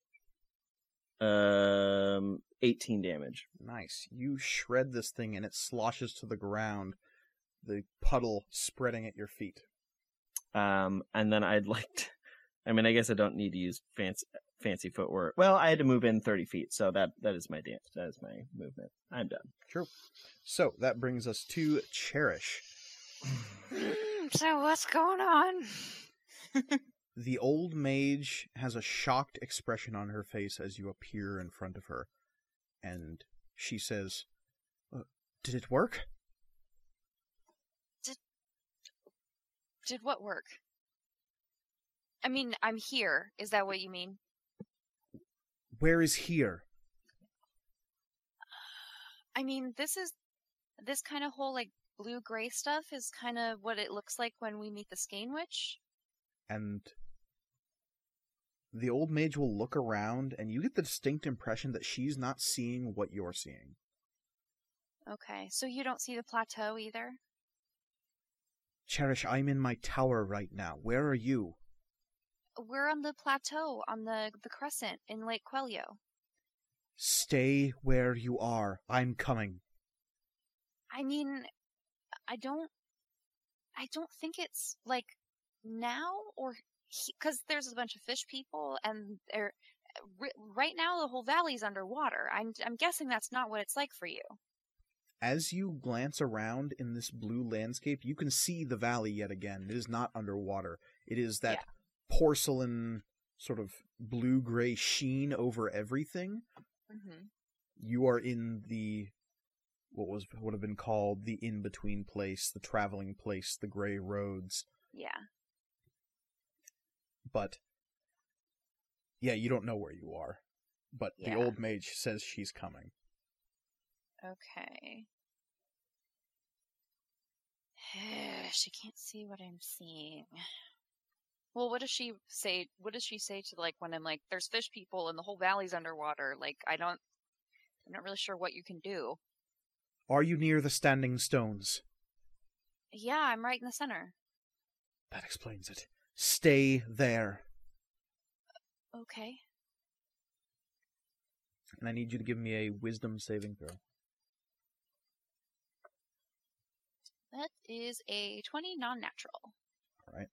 um eighteen damage. Nice. You shred this thing and it sloshes to the ground, the puddle spreading at your feet. Um, and then I'd <laughs> like to, I mean, I guess I don't need to use fancy, fancy footwork. Well, I had to move in 30 feet, so that, that is my dance. That is my movement. I'm done. True. So that brings us to Cherish. so what's going on? <laughs> The old mage has a shocked expression on her face as you appear in front of her, and she says, "Uh, "Did it work?" Did what work? I mean, I'm here. Is that what you mean? Where is here? I mean, this is this kind of whole like blue gray stuff is kind of what it looks like when we meet the Skein Witch. And the old mage will look around, and you get the distinct impression that she's not seeing what you're seeing. Okay, so you don't see the plateau either? Cherish, I'm in my tower right now. Where are you? We're on the plateau on the the crescent in Lake Quelio. Stay where you are. I'm coming. I mean, I don't I don't think it's like now or because there's a bunch of fish people and they're ri- right now the whole valley's underwater. I'm I'm guessing that's not what it's like for you. As you glance around in this blue landscape, you can see the valley yet again. It is not underwater. It is that porcelain sort of blue gray sheen over everything. Mm-hmm. You are in the what was would have been called the in between place, the traveling place, the gray roads. Yeah. but yeah, you don't know where you are. But Yeah. the old mage says she's coming. Okay. she can't see what I'm seeing. Well, what does she say? What does she say to like when I'm like, "There's fish people and the whole valley's underwater"? Like, I don't. I'm not really sure what you can do. Are you near the standing stones? Yeah, I'm right in the center. That explains it. Stay there. Okay. And I need you to give me a wisdom saving throw. That is a 20 non-natural. Alright.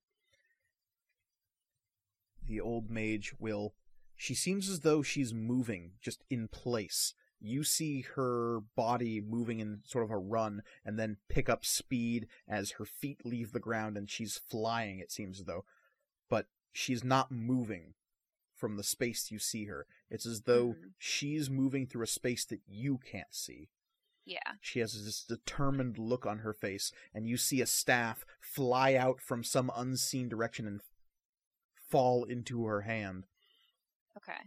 The old mage will she seems as though she's moving just in place you see her body moving in sort of a run and then pick up speed as her feet leave the ground and she's flying it seems as though but she's not moving from the space you see her it's as though Mhm. she's moving through a space that you can't see Yeah. she has this determined look on her face, and you see a staff fly out from some unseen direction and fall into her hand. Okay.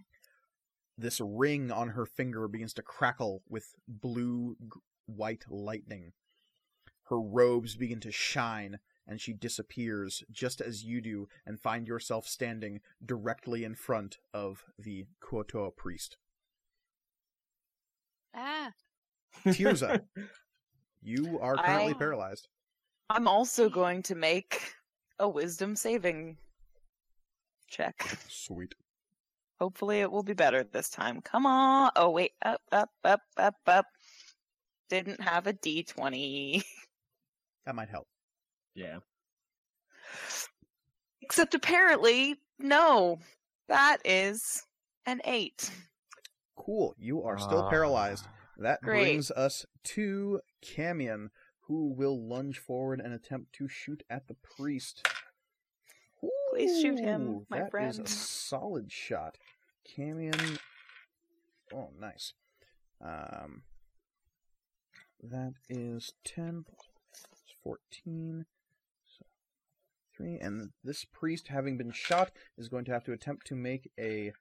This ring on her finger begins to crackle with blue white lightning. Her robes begin to shine, and she disappears just as you do, and find yourself standing directly in front of the Kuo-toa priest. Ah. Tirza, <laughs> you are currently I- paralyzed. I'm also going to make a wisdom saving check. Sweet. Hopefully it will be better this time. Come on. Oh wait, up, up, up, up, up. Didn't have a D20. <laughs> That might help. Yeah. Except apparently, no. That is an 8. Cool. You are still ah. paralyzed. That Great. brings us to Camion, who will lunge forward and attempt to shoot at the priest. Please shoot him, my that friend. That is a solid shot. Camion. Oh, nice. Um, that is 10, plus 14, so 3. And this priest, having been shot, is going to have to attempt to make a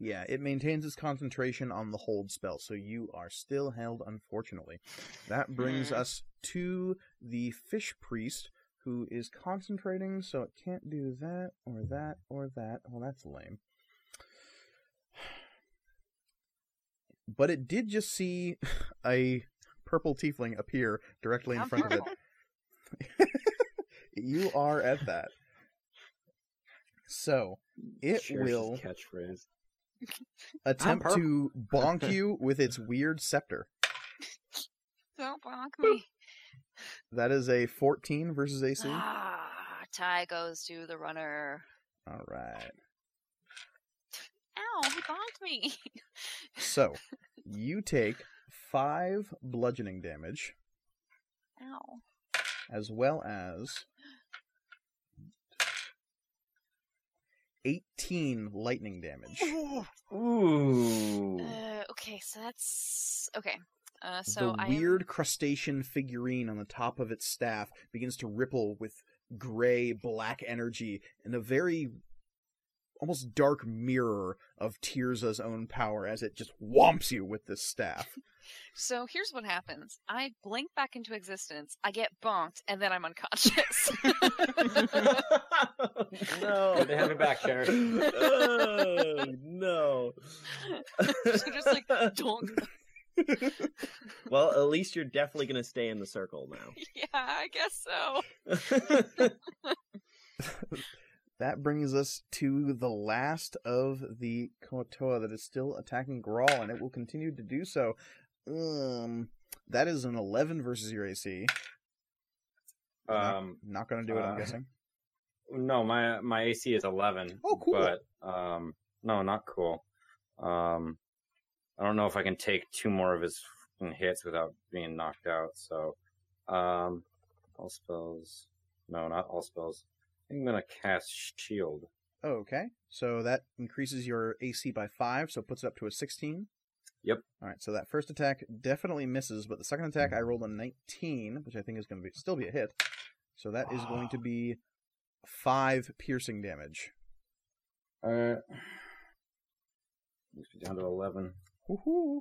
yeah, it maintains its concentration on the hold spell, so you are still held, unfortunately. That brings Hmm. us to the fish priest, who is concentrating, so it can't do that, or that, or that. Well, that's lame. But it did just see a purple tiefling appear directly in I'm front of it. <laughs> you are at that. So, it Shares will catchphrase. Attempt to bonk <laughs> you with its weird scepter. Don't block me. That is a 14 versus AC. Ah, tie goes to the runner. All right. Ow, he bonked me. So, <laughs> you take 5 bludgeoning damage Ow. as well as 18 lightning damage. <laughs> Ooh. Uh, okay, so that's okay. Uh, so the I am- weird crustacean figurine on the top of its staff begins to ripple with gray black energy in a very almost dark mirror of Tirza's own power as it just whomps you with this staff. <laughs> So here's what happens. I blink back into existence. I get bonked, and then I'm unconscious. <laughs> <laughs> no. Good to have you back, Sharon. oh, no. so just like donk. well, at least you're definitely going to stay in the circle now. Yeah, I guess so. That brings us to the last of the Kuo-toa that is still attacking Grawl, and it will continue to do so. Um, that is an 11 versus your AC. Not- Um, Not going to do it, I'm uh, guessing. no, my my AC is 11. Oh, cool. But um, no, not cool. Um, I don't know if I can take two more of his hits without being knocked out. So, um, all spells. No, not all spells. I'm gonna cast shield. Okay, so that increases your AC by 5, so it puts it up to a 16. Yep. All right, so that first attack definitely misses, but the second attack I rolled a 19, which I think is going to be still be a hit. So that is going to be five piercing damage. Uh, me down to eleven. Woohoo!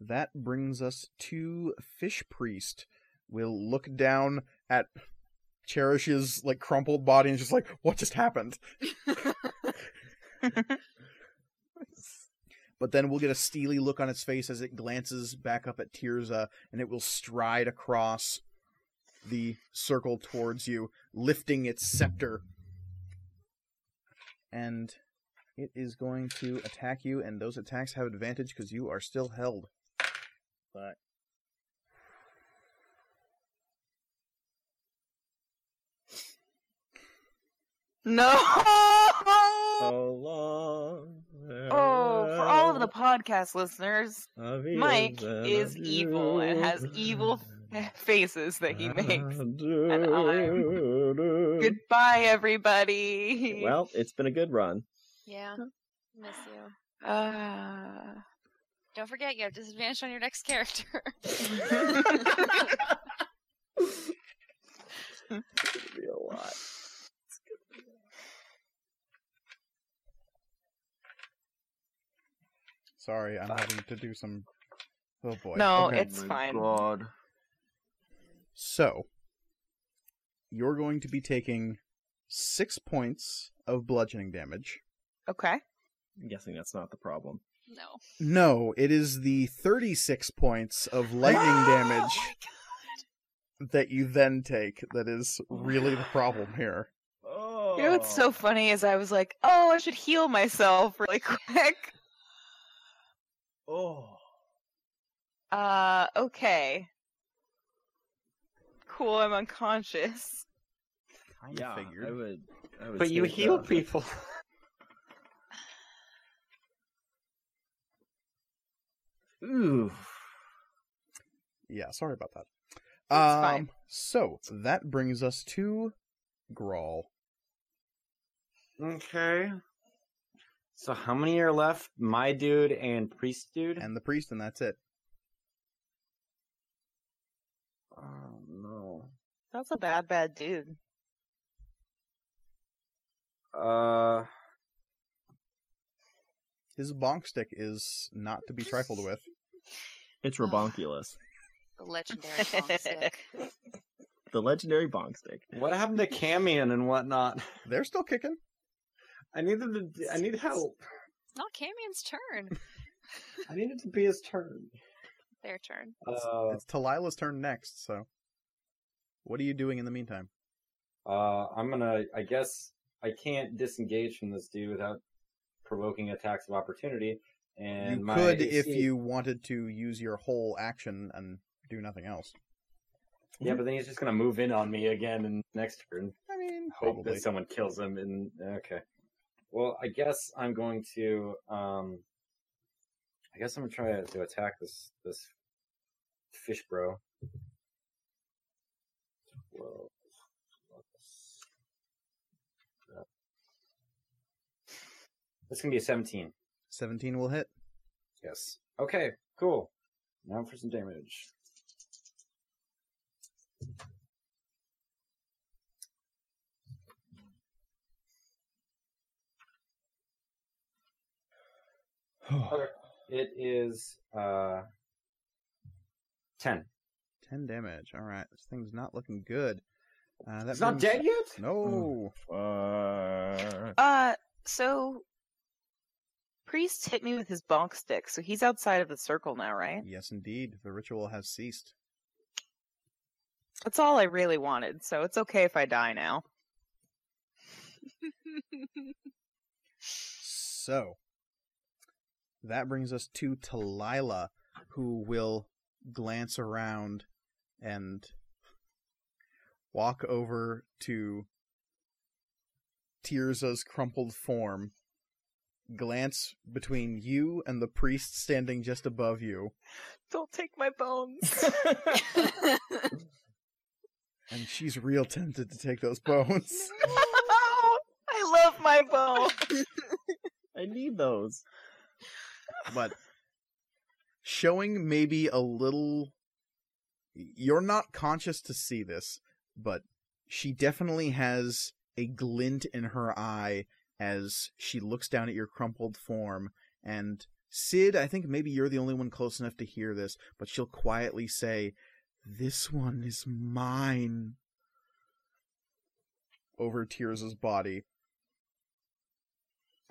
That brings us to Fish Priest. We'll look down at Cherish's like crumpled body and just like, what just happened? <laughs> But then we'll get a steely look on its face as it glances back up at Tirza, and it will stride across the circle towards you, lifting its scepter. And it is going to attack you, and those attacks have advantage because you are still held. But no. so long. Oh, for all of the podcast listeners, Mike is evil and has evil <laughs> faces that he makes. And I'm- Goodbye, everybody. Well, it's been a good run. Yeah. Miss you. Uh, Don't forget, you have disadvantage on your next character. <laughs> <laughs> It'll be a lot. Sorry, I'm having to do some. Oh boy. no, Okay. it's fine. God. So, you're going to be taking six points of bludgeoning damage. Okay. I'm guessing that's not the problem. no. No, it is the 36 points of <gasps> lightning oh damage that you then take that is really the problem <sighs> here. Oh. You know what's so funny is I was like, oh, I should heal myself really <laughs> quick. Oh. Uh, okay. Cool, I'm unconscious. Kind Yeah, of figured. I would. I would But you heal uh, people. <laughs> Ooh. Yeah, sorry about that. That's um, fine. So, that brings us to Grawl. Okay. So how many are left? My dude and priest dude. And the priest, and that's it. oh no. That's a bad, bad dude. Uh. His bonk stick is not to be trifled with. It's Rabonculus. <sighs> The legendary bonk stick. The legendary bonk stick. What happened to Camion and whatnot? <laughs> They're still kicking. I needed to. I need help. It's not Camion's turn. <laughs> I needed to be his turn. Their turn. Uh, It's Talila's turn next, so. What are you doing in the meantime? uh, I'm gonna. I guess I can't disengage from this dude without provoking attacks of opportunity. And you my could if you wanted to use your whole action and do nothing else. Yeah, but then he's just gonna move in on me again in next turn. I mean, Hope probably. that someone kills him. And okay. Well, I guess I'm going to. um I guess I'm gonna try to attack this this fish bro. Twelve. That's gonna be a 17. 17 will hit. Yes. Okay, cool. Now for some damage. <sighs> Okay. It is uh 10. 10 damage. All right. This thing's not looking good. Uh, that It's not dead yet? No. Uh, Uh, so priest hit me with his bonk stick, so he's outside of the circle now, right? Yes, indeed. The ritual has ceased. That's all I really wanted, so it's okay if I die now. So, that brings us to Talila, who will glance around and walk over to Tirza's crumpled form, glance between you and the priest standing just above you, Don't take my bones. <laughs> and she's real tempted to take those bones. <laughs> I love my bones. <laughs> I need those. But showing maybe a little. You're not conscious to see this, but she definitely has a glint in her eye as she looks down at your crumpled form. And Sid, I think maybe you're the only one close enough to hear this, but she'll quietly say, This one is mine. Over Tirza's body.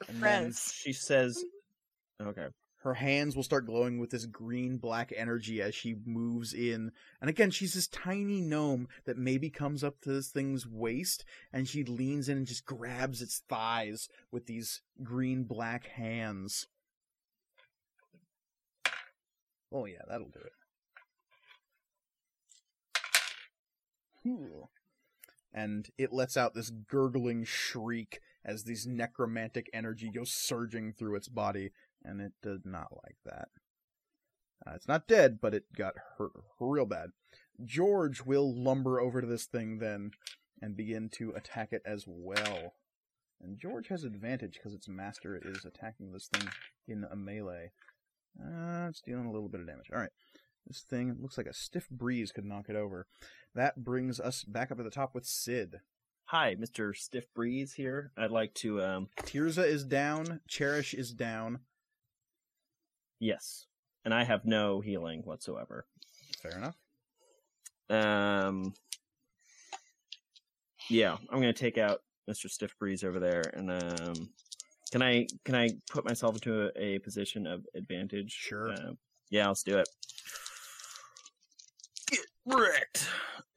And then Friends. She says, mm-hmm. "Okay." Her hands will start glowing with this green black energy as she moves in. And again, she's this tiny gnome that maybe comes up to this thing's waist and she leans in and just grabs its thighs with these green black hands. Oh, yeah, that'll do it. And it lets out this gurgling shriek as this necromantic energy goes surging through its body and it did not like that. Uh, it's not dead, but it got hurt real bad. George will lumber over to this thing then and begin to attack it as well. And George has advantage because its master is attacking this thing in a melee. Uh, it's dealing a little bit of damage. All right. This thing looks like a stiff breeze could knock it over. That brings us back up to the top with Sid. Hi, Mister Stiff Breeze here. I'd like to um Tirza is down. Cherish is down. Yes, and I have no healing whatsoever. Fair enough. Um, yeah, I'm gonna take out Mister Stiff Breeze over there, and um, can I can I put myself into a, a position of advantage? Sure. Uh, yeah, let's do it. Get wrecked.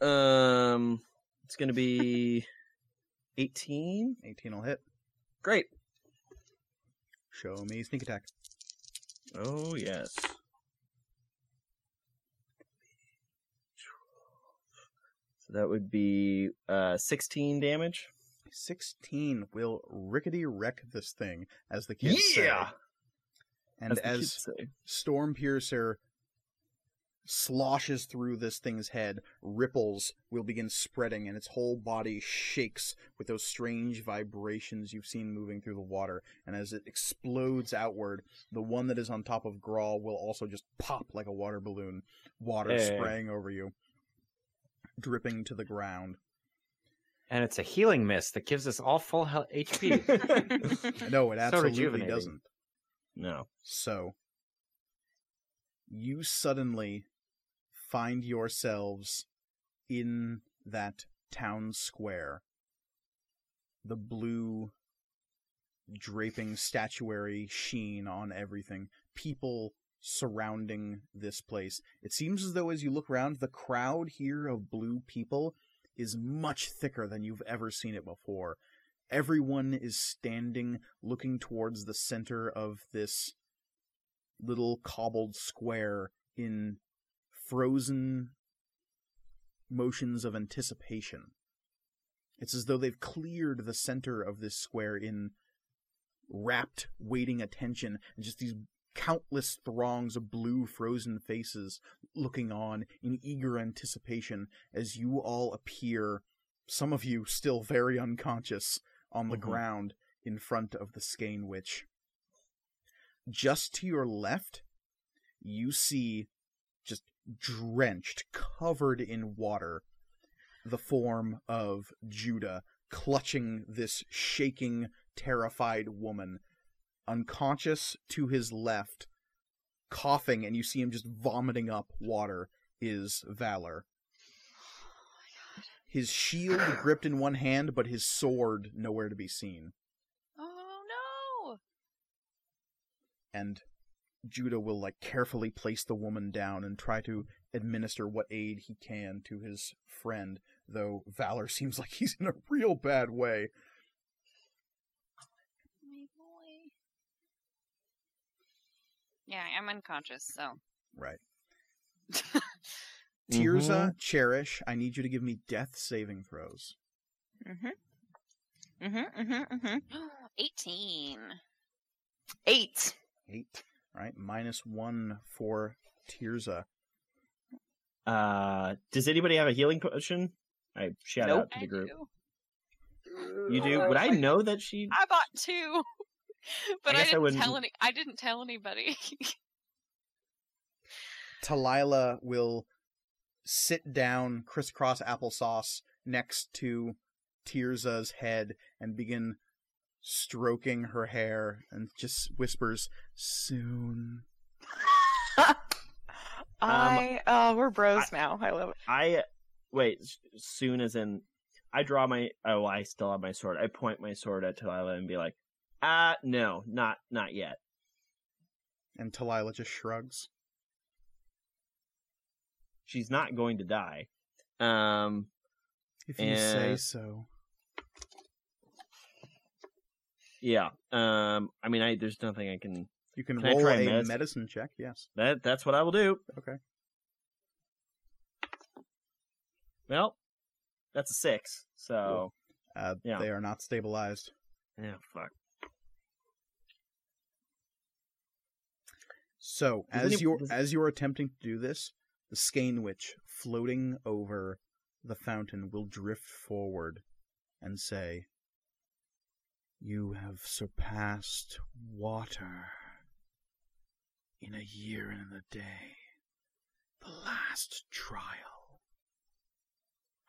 Um, it's gonna be <laughs> 18. 18 will hit. Great. Show me sneak attack. Oh yes. So that would be uh 16 damage. 16 will rickety wreck this thing, as the kids say. And As as. Storm Piercer sloshes through this thing's head, ripples will begin spreading, and its whole body shakes with those strange vibrations you've seen moving through the water. And as it explodes outward, the one that is on top of Grawl will also just pop like a water balloon, water Hey. spraying over you, dripping to the ground. And it's a healing mist that gives us all full hel- HP. <laughs> No, it absolutely rejuvenating. doesn't. no. So, you suddenly find yourselves in that town square. The blue draping statuary sheen on everything. People surrounding this place. It seems as though as you look around, the crowd here of blue people is much thicker than you've ever seen it before. Everyone is standing looking towards the center of this little cobbled square in frozen motions of anticipation. It's as though they've cleared the center of this square in rapt, waiting attention, and just these countless throngs of blue frozen faces looking on in eager anticipation as you all appear, some of you still very unconscious, on the Mhm. ground in front of the Skein Witch. Just to your left, you see just drenched, covered in water, the form of Judah clutching this shaking, terrified woman. Unconscious to his left, coughing, and you see him just vomiting up water, is Valor. His shield <sighs> gripped in one hand, but his sword nowhere to be seen. Oh no! and Judah will like carefully place the woman down and try to administer what aid he can to his friend, though Valor <laughs> seems like he's in a real bad way. My boy. Yeah, I'm unconscious, so. Right. <laughs> Tirza, Mm-hmm. Cherish, I need you to give me death saving throws. Mm-hmm. Mm-hmm. Mm-hmm. Mm-hmm. <gasps> 18. Eight. Eight. Right, minus one for Tirza. Uh, does anybody have a healing potion? I shout Nope. out to the group. do. You do? Would I know that she? I bought two, <laughs> but I, I didn't wouldn't- tell any. I didn't tell anybody. <laughs> Talila will sit down crisscross applesauce next to Tirza's head and begin stroking her hair and just whispers, Soon. <laughs> I oh, we're bros now. I love it. I wait. Soon as in, I draw my. Oh, I still have my sword. I point my sword at Talila and be like, "Ah, no, not not yet." And Talila just shrugs. She's not going to die. Um, If you say so. Yeah. Um, I mean, I there's nothing I can. You can, Can roll try a medicine? medicine check, yes. That that's what I will do. Okay. Well, that's a six. So Uh, Yeah. They are not stabilized. yeah, fuck. So, Does as any- you're as you're attempting to do this, the skein witch floating over the fountain will drift forward and say, "You have surpassed water in a year and a day. The last trial.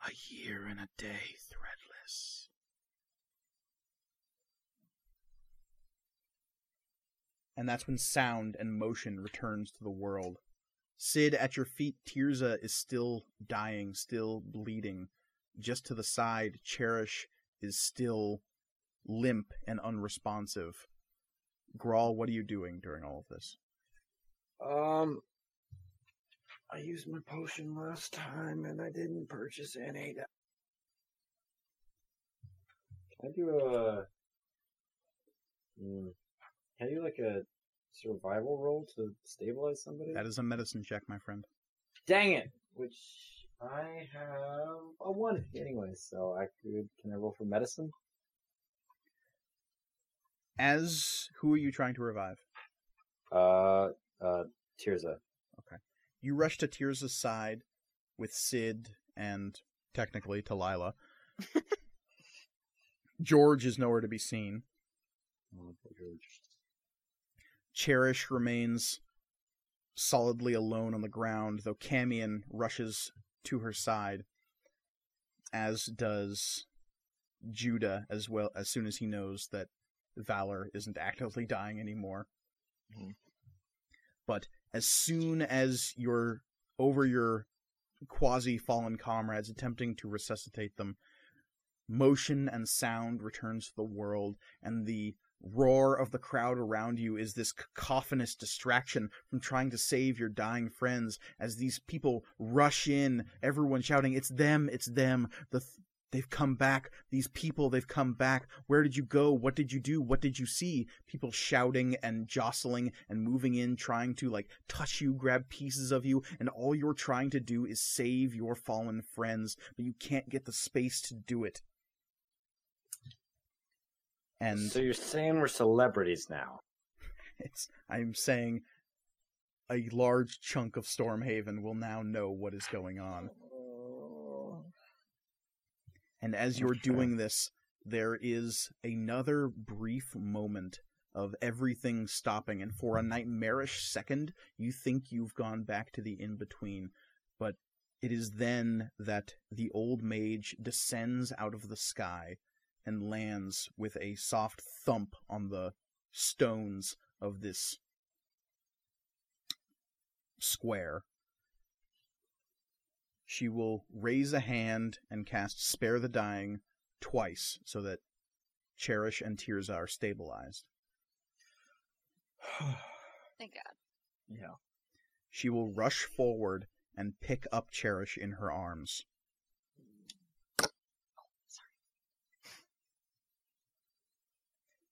A year and a day, threadless." and that's when sound and motion returns to the world. Sid, at your feet, Tirza is still dying, still bleeding. Just to the side, Cherish is still limp and unresponsive. Grawl, what are you doing during all of this? Um, I used my potion last time and I didn't purchase any. Can I do a? Hmm. Can I do like a survival roll to stabilize somebody? That is a medicine check, my friend. Dang it! Which I have a one anyway, so I could. Can I roll for medicine? As who are you trying to revive? Uh, uh, Tirza. Okay. You rush to Tirza's side with Sid and technically Talila. <laughs> George is nowhere to be seen. Oh, George. Cherish remains solidly alone on the ground, though Camion rushes to her side, as does Judah as well, as soon as he knows that Valor isn't actively dying anymore. Mhm. But as soon as you're over your quasi fallen comrades attempting to resuscitate them, motion and sound returns to the world, and the roar of the crowd around you is this cacophonous distraction from trying to save your dying friends as these people rush in everyone shouting it's them it's them the th- they've come back. These people they've come back. Where did you go? What did you do? What did you see? People shouting and jostling and moving in trying to like touch you grab pieces of you and all you're trying to do is save your fallen friends but you can't get the space to do it. And so you're saying we're celebrities now? <laughs> It's I'm saying a large chunk of Stormhaven will now know what is going on. And as you're doing this, there is another brief moment of everything stopping, and for a mm-hmm. nightmarish second, you think you've gone back to the in between. But it is then that the old mage descends out of the sky and lands with a soft thump on the stones of this square. She will raise a hand and cast Spare the Dying twice so that Cherish and Tirza are stabilized. <sighs> Thank God. Yeah. She will rush forward and pick up Cherish in her arms.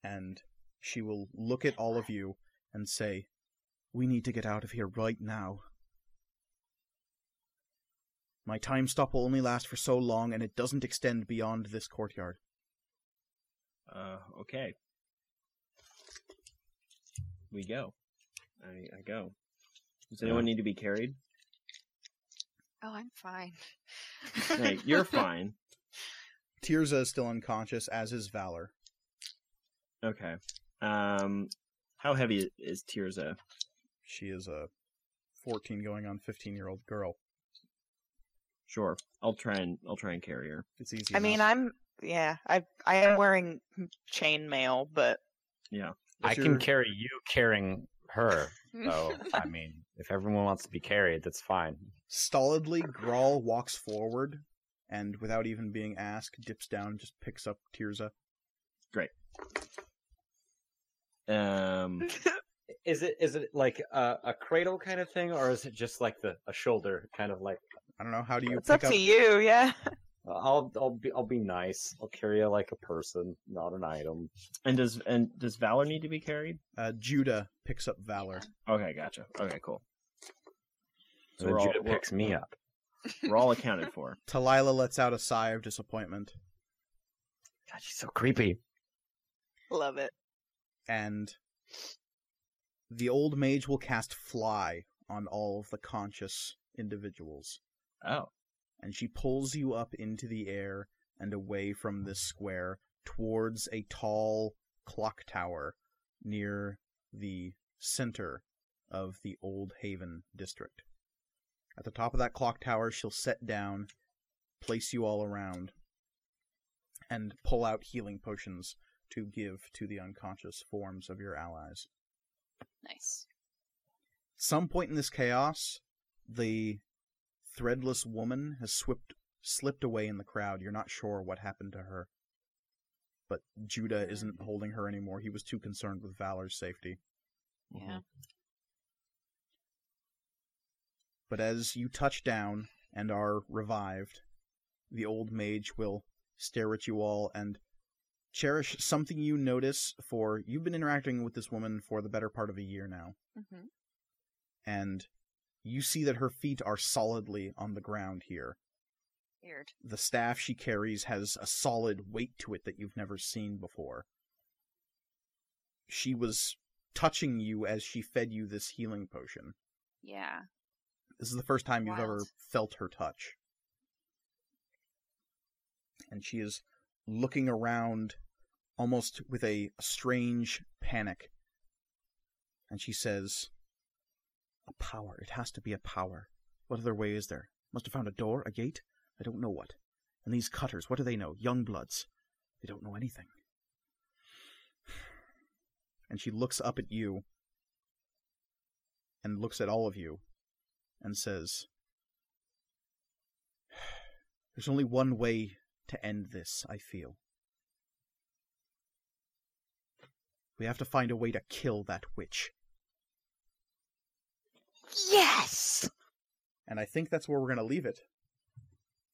And she will look at all of you and say, We need to get out of here right now. My time stop will only last for so long, and it doesn't extend beyond this courtyard. Uh, okay. We go. I, I go. Does anyone need to be carried? Oh, I'm fine. Hey, you're <laughs> fine. Tirza is still unconscious, as is Valor. Okay. Um, how heavy is Tirza? She is a 14 going on 15 year old girl. Sure, I'll try and I'll try and carry her. It's easy. I mean. I'm yeah, I I am wearing chain mail, but Yeah. I What's can carry you carrying her. So <laughs> I mean, if everyone wants to be carried, that's fine. Stolidly, Grawl walks forward and, without even being asked, dips down and just picks up Tirza. Great. Um, <laughs> Is it is it like a, a cradle kind of thing, or is it just like the a shoulder kind of like? I don't know. How do you it's pick up up? to you. Yeah. I'll I'll be I'll be nice. I'll carry you like a person, not an item. and does and does Valor need to be carried? Uh, Judah picks up Valor. Okay, gotcha. Okay, cool. So So we're all, Judah picks me up. we're all accounted for. <laughs> Talila lets out a sigh of disappointment, God, she's so creepy. Love it. and the old mage will cast Fly on all of the conscious individuals. Oh, and she pulls you up into the air and away from this square towards a tall clock tower near the center of the Old Haven district. At the top of that clock tower, she'll set down, place you all around, and pull out healing potions to give to the unconscious forms of your allies. Nice. some point in this chaos, the threadless woman has slipped slipped away in the crowd. You're not sure what happened to her. But Judah isn't holding her anymore. He was too concerned with Valor's safety. Yeah. But as you touch down and are revived, the old mage will stare at you all and cherish something you notice for you've been interacting with this woman for the better part of a year now. hmm and you see that her feet are solidly on the ground here. Weird. The staff she carries has a solid weight to it that you've never seen before. She was touching you as she fed you this healing potion. Yeah. This is the first time you've ever felt her touch. And she is looking around almost with a strange panic. And she says, A power. It has to be a power. What other way is there? Must have found a door, a gate? I don't know what. And these cutters, what do they know? Young bloods. They don't know anything. <sighs> And she looks up at you and looks at all of you and says, <sighs> There's only one way to end this, I feel. We have to find a way to kill that witch. Yes. And I think that's where we're going to leave it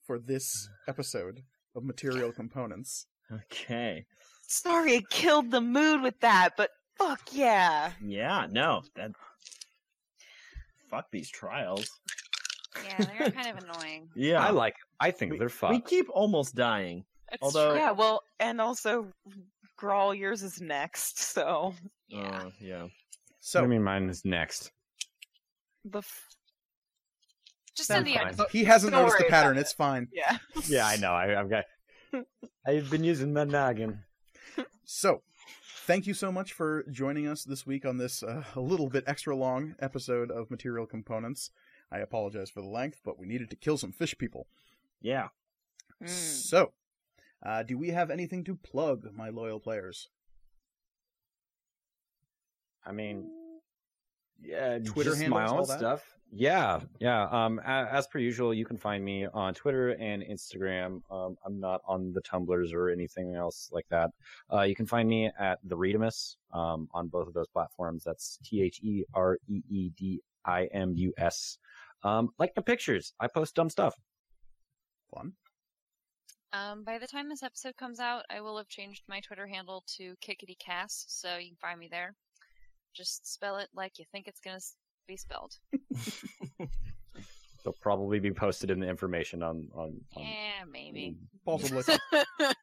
for this episode of Material Components. okay. Sorry, I killed the mood with that, but fuck yeah. Yeah, no, that. Fuck these trials. Yeah, they're kind of annoying. <laughs> Yeah, I like. I think We- they're fun. We keep almost dying. It's Although- true. Yeah, well, and also, Grawl, yours is next, so Yeah. Uh, yeah. So, do you mean mine is next? The f- Just That's send the fine. episode. he hasn't Don't noticed the worry about pattern. it. It's fine. yeah. <laughs> Yeah, I know. I, I've got. I've been using my noggin. <laughs> So, thank you so much for joining us this week on this uh, a little bit extra long episode of Material Components. I apologize for the length, but we needed to kill some fish people. Yeah. Mm. So, uh, do we have anything to plug, my loyal players? I mean, yeah, Twitter just handles, my all that? stuff. Yeah, yeah. Um, as per usual, you can find me on Twitter and Instagram. Um, I'm not on the Tumblrs or anything else like that. Uh, you can find me at the Readimus um, on both of those platforms. That's T H E R E E D I M U S. Um, like the pictures. I post dumb stuff. Fun. Um, by the time this episode comes out, I will have changed my Twitter handle to Kickity Cass, so you can find me there. Just spell it like you think it's gonna be spelled. <laughs> They'll probably be posted in the information on on. on Yeah, maybe. Possibly. <laughs>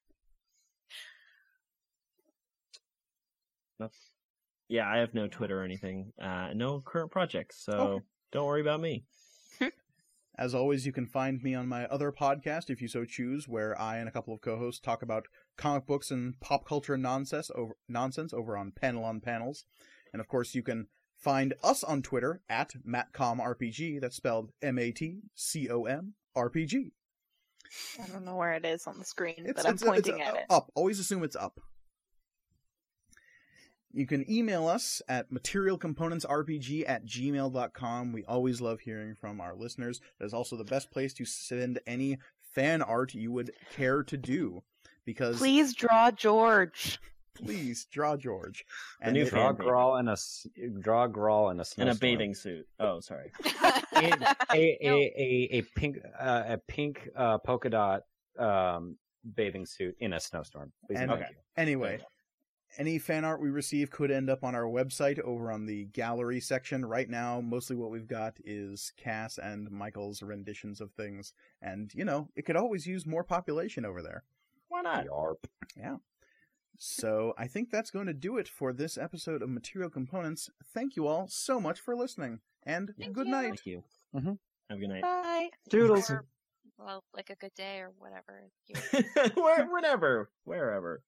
Yeah, I have no Twitter or anything. Uh, no current projects, so Okay. don't worry about me. <laughs> As always, you can find me on my other podcast, if you so choose, where I and a couple of co-hosts talk about comic books and pop culture nonsense over nonsense over on Panel on Panels. And of course, you can Find us on Twitter at MatcomRPG. That's spelled M A T C O M R P G. I don't know where it is on the screen, It's, but I'm it's, pointing it's at it. up. Always assume it's up. You can email us at materialcomponentsrpg at gmail.com. We always love hearing from our listeners. That is also the best place to send any fan art you would care to do. Because Please draw George. Please draw George. The new Draw fan baby. Grawl in a s- draw Grawl in a In snowstorm. a bathing suit. Oh, sorry. <laughs> a, a, a, a pink uh, a pink uh, polka dot um, bathing suit in a snowstorm. Please And- and Okay. Anyway, any fan art we receive could end up on our website over on the gallery section. Right now, mostly what we've got is Cass and Michael's renditions of things. And, you know, it could always use more population over there. Why not? Yarp. So I think that's going to do it for this episode of Material Components. Thank you all so much for listening. And Thank good you. night. Thank you. Mhm. Have a good night. Bye. Doodles. Or, well, like a good day or whatever. You- <laughs> Where, whenever, wherever.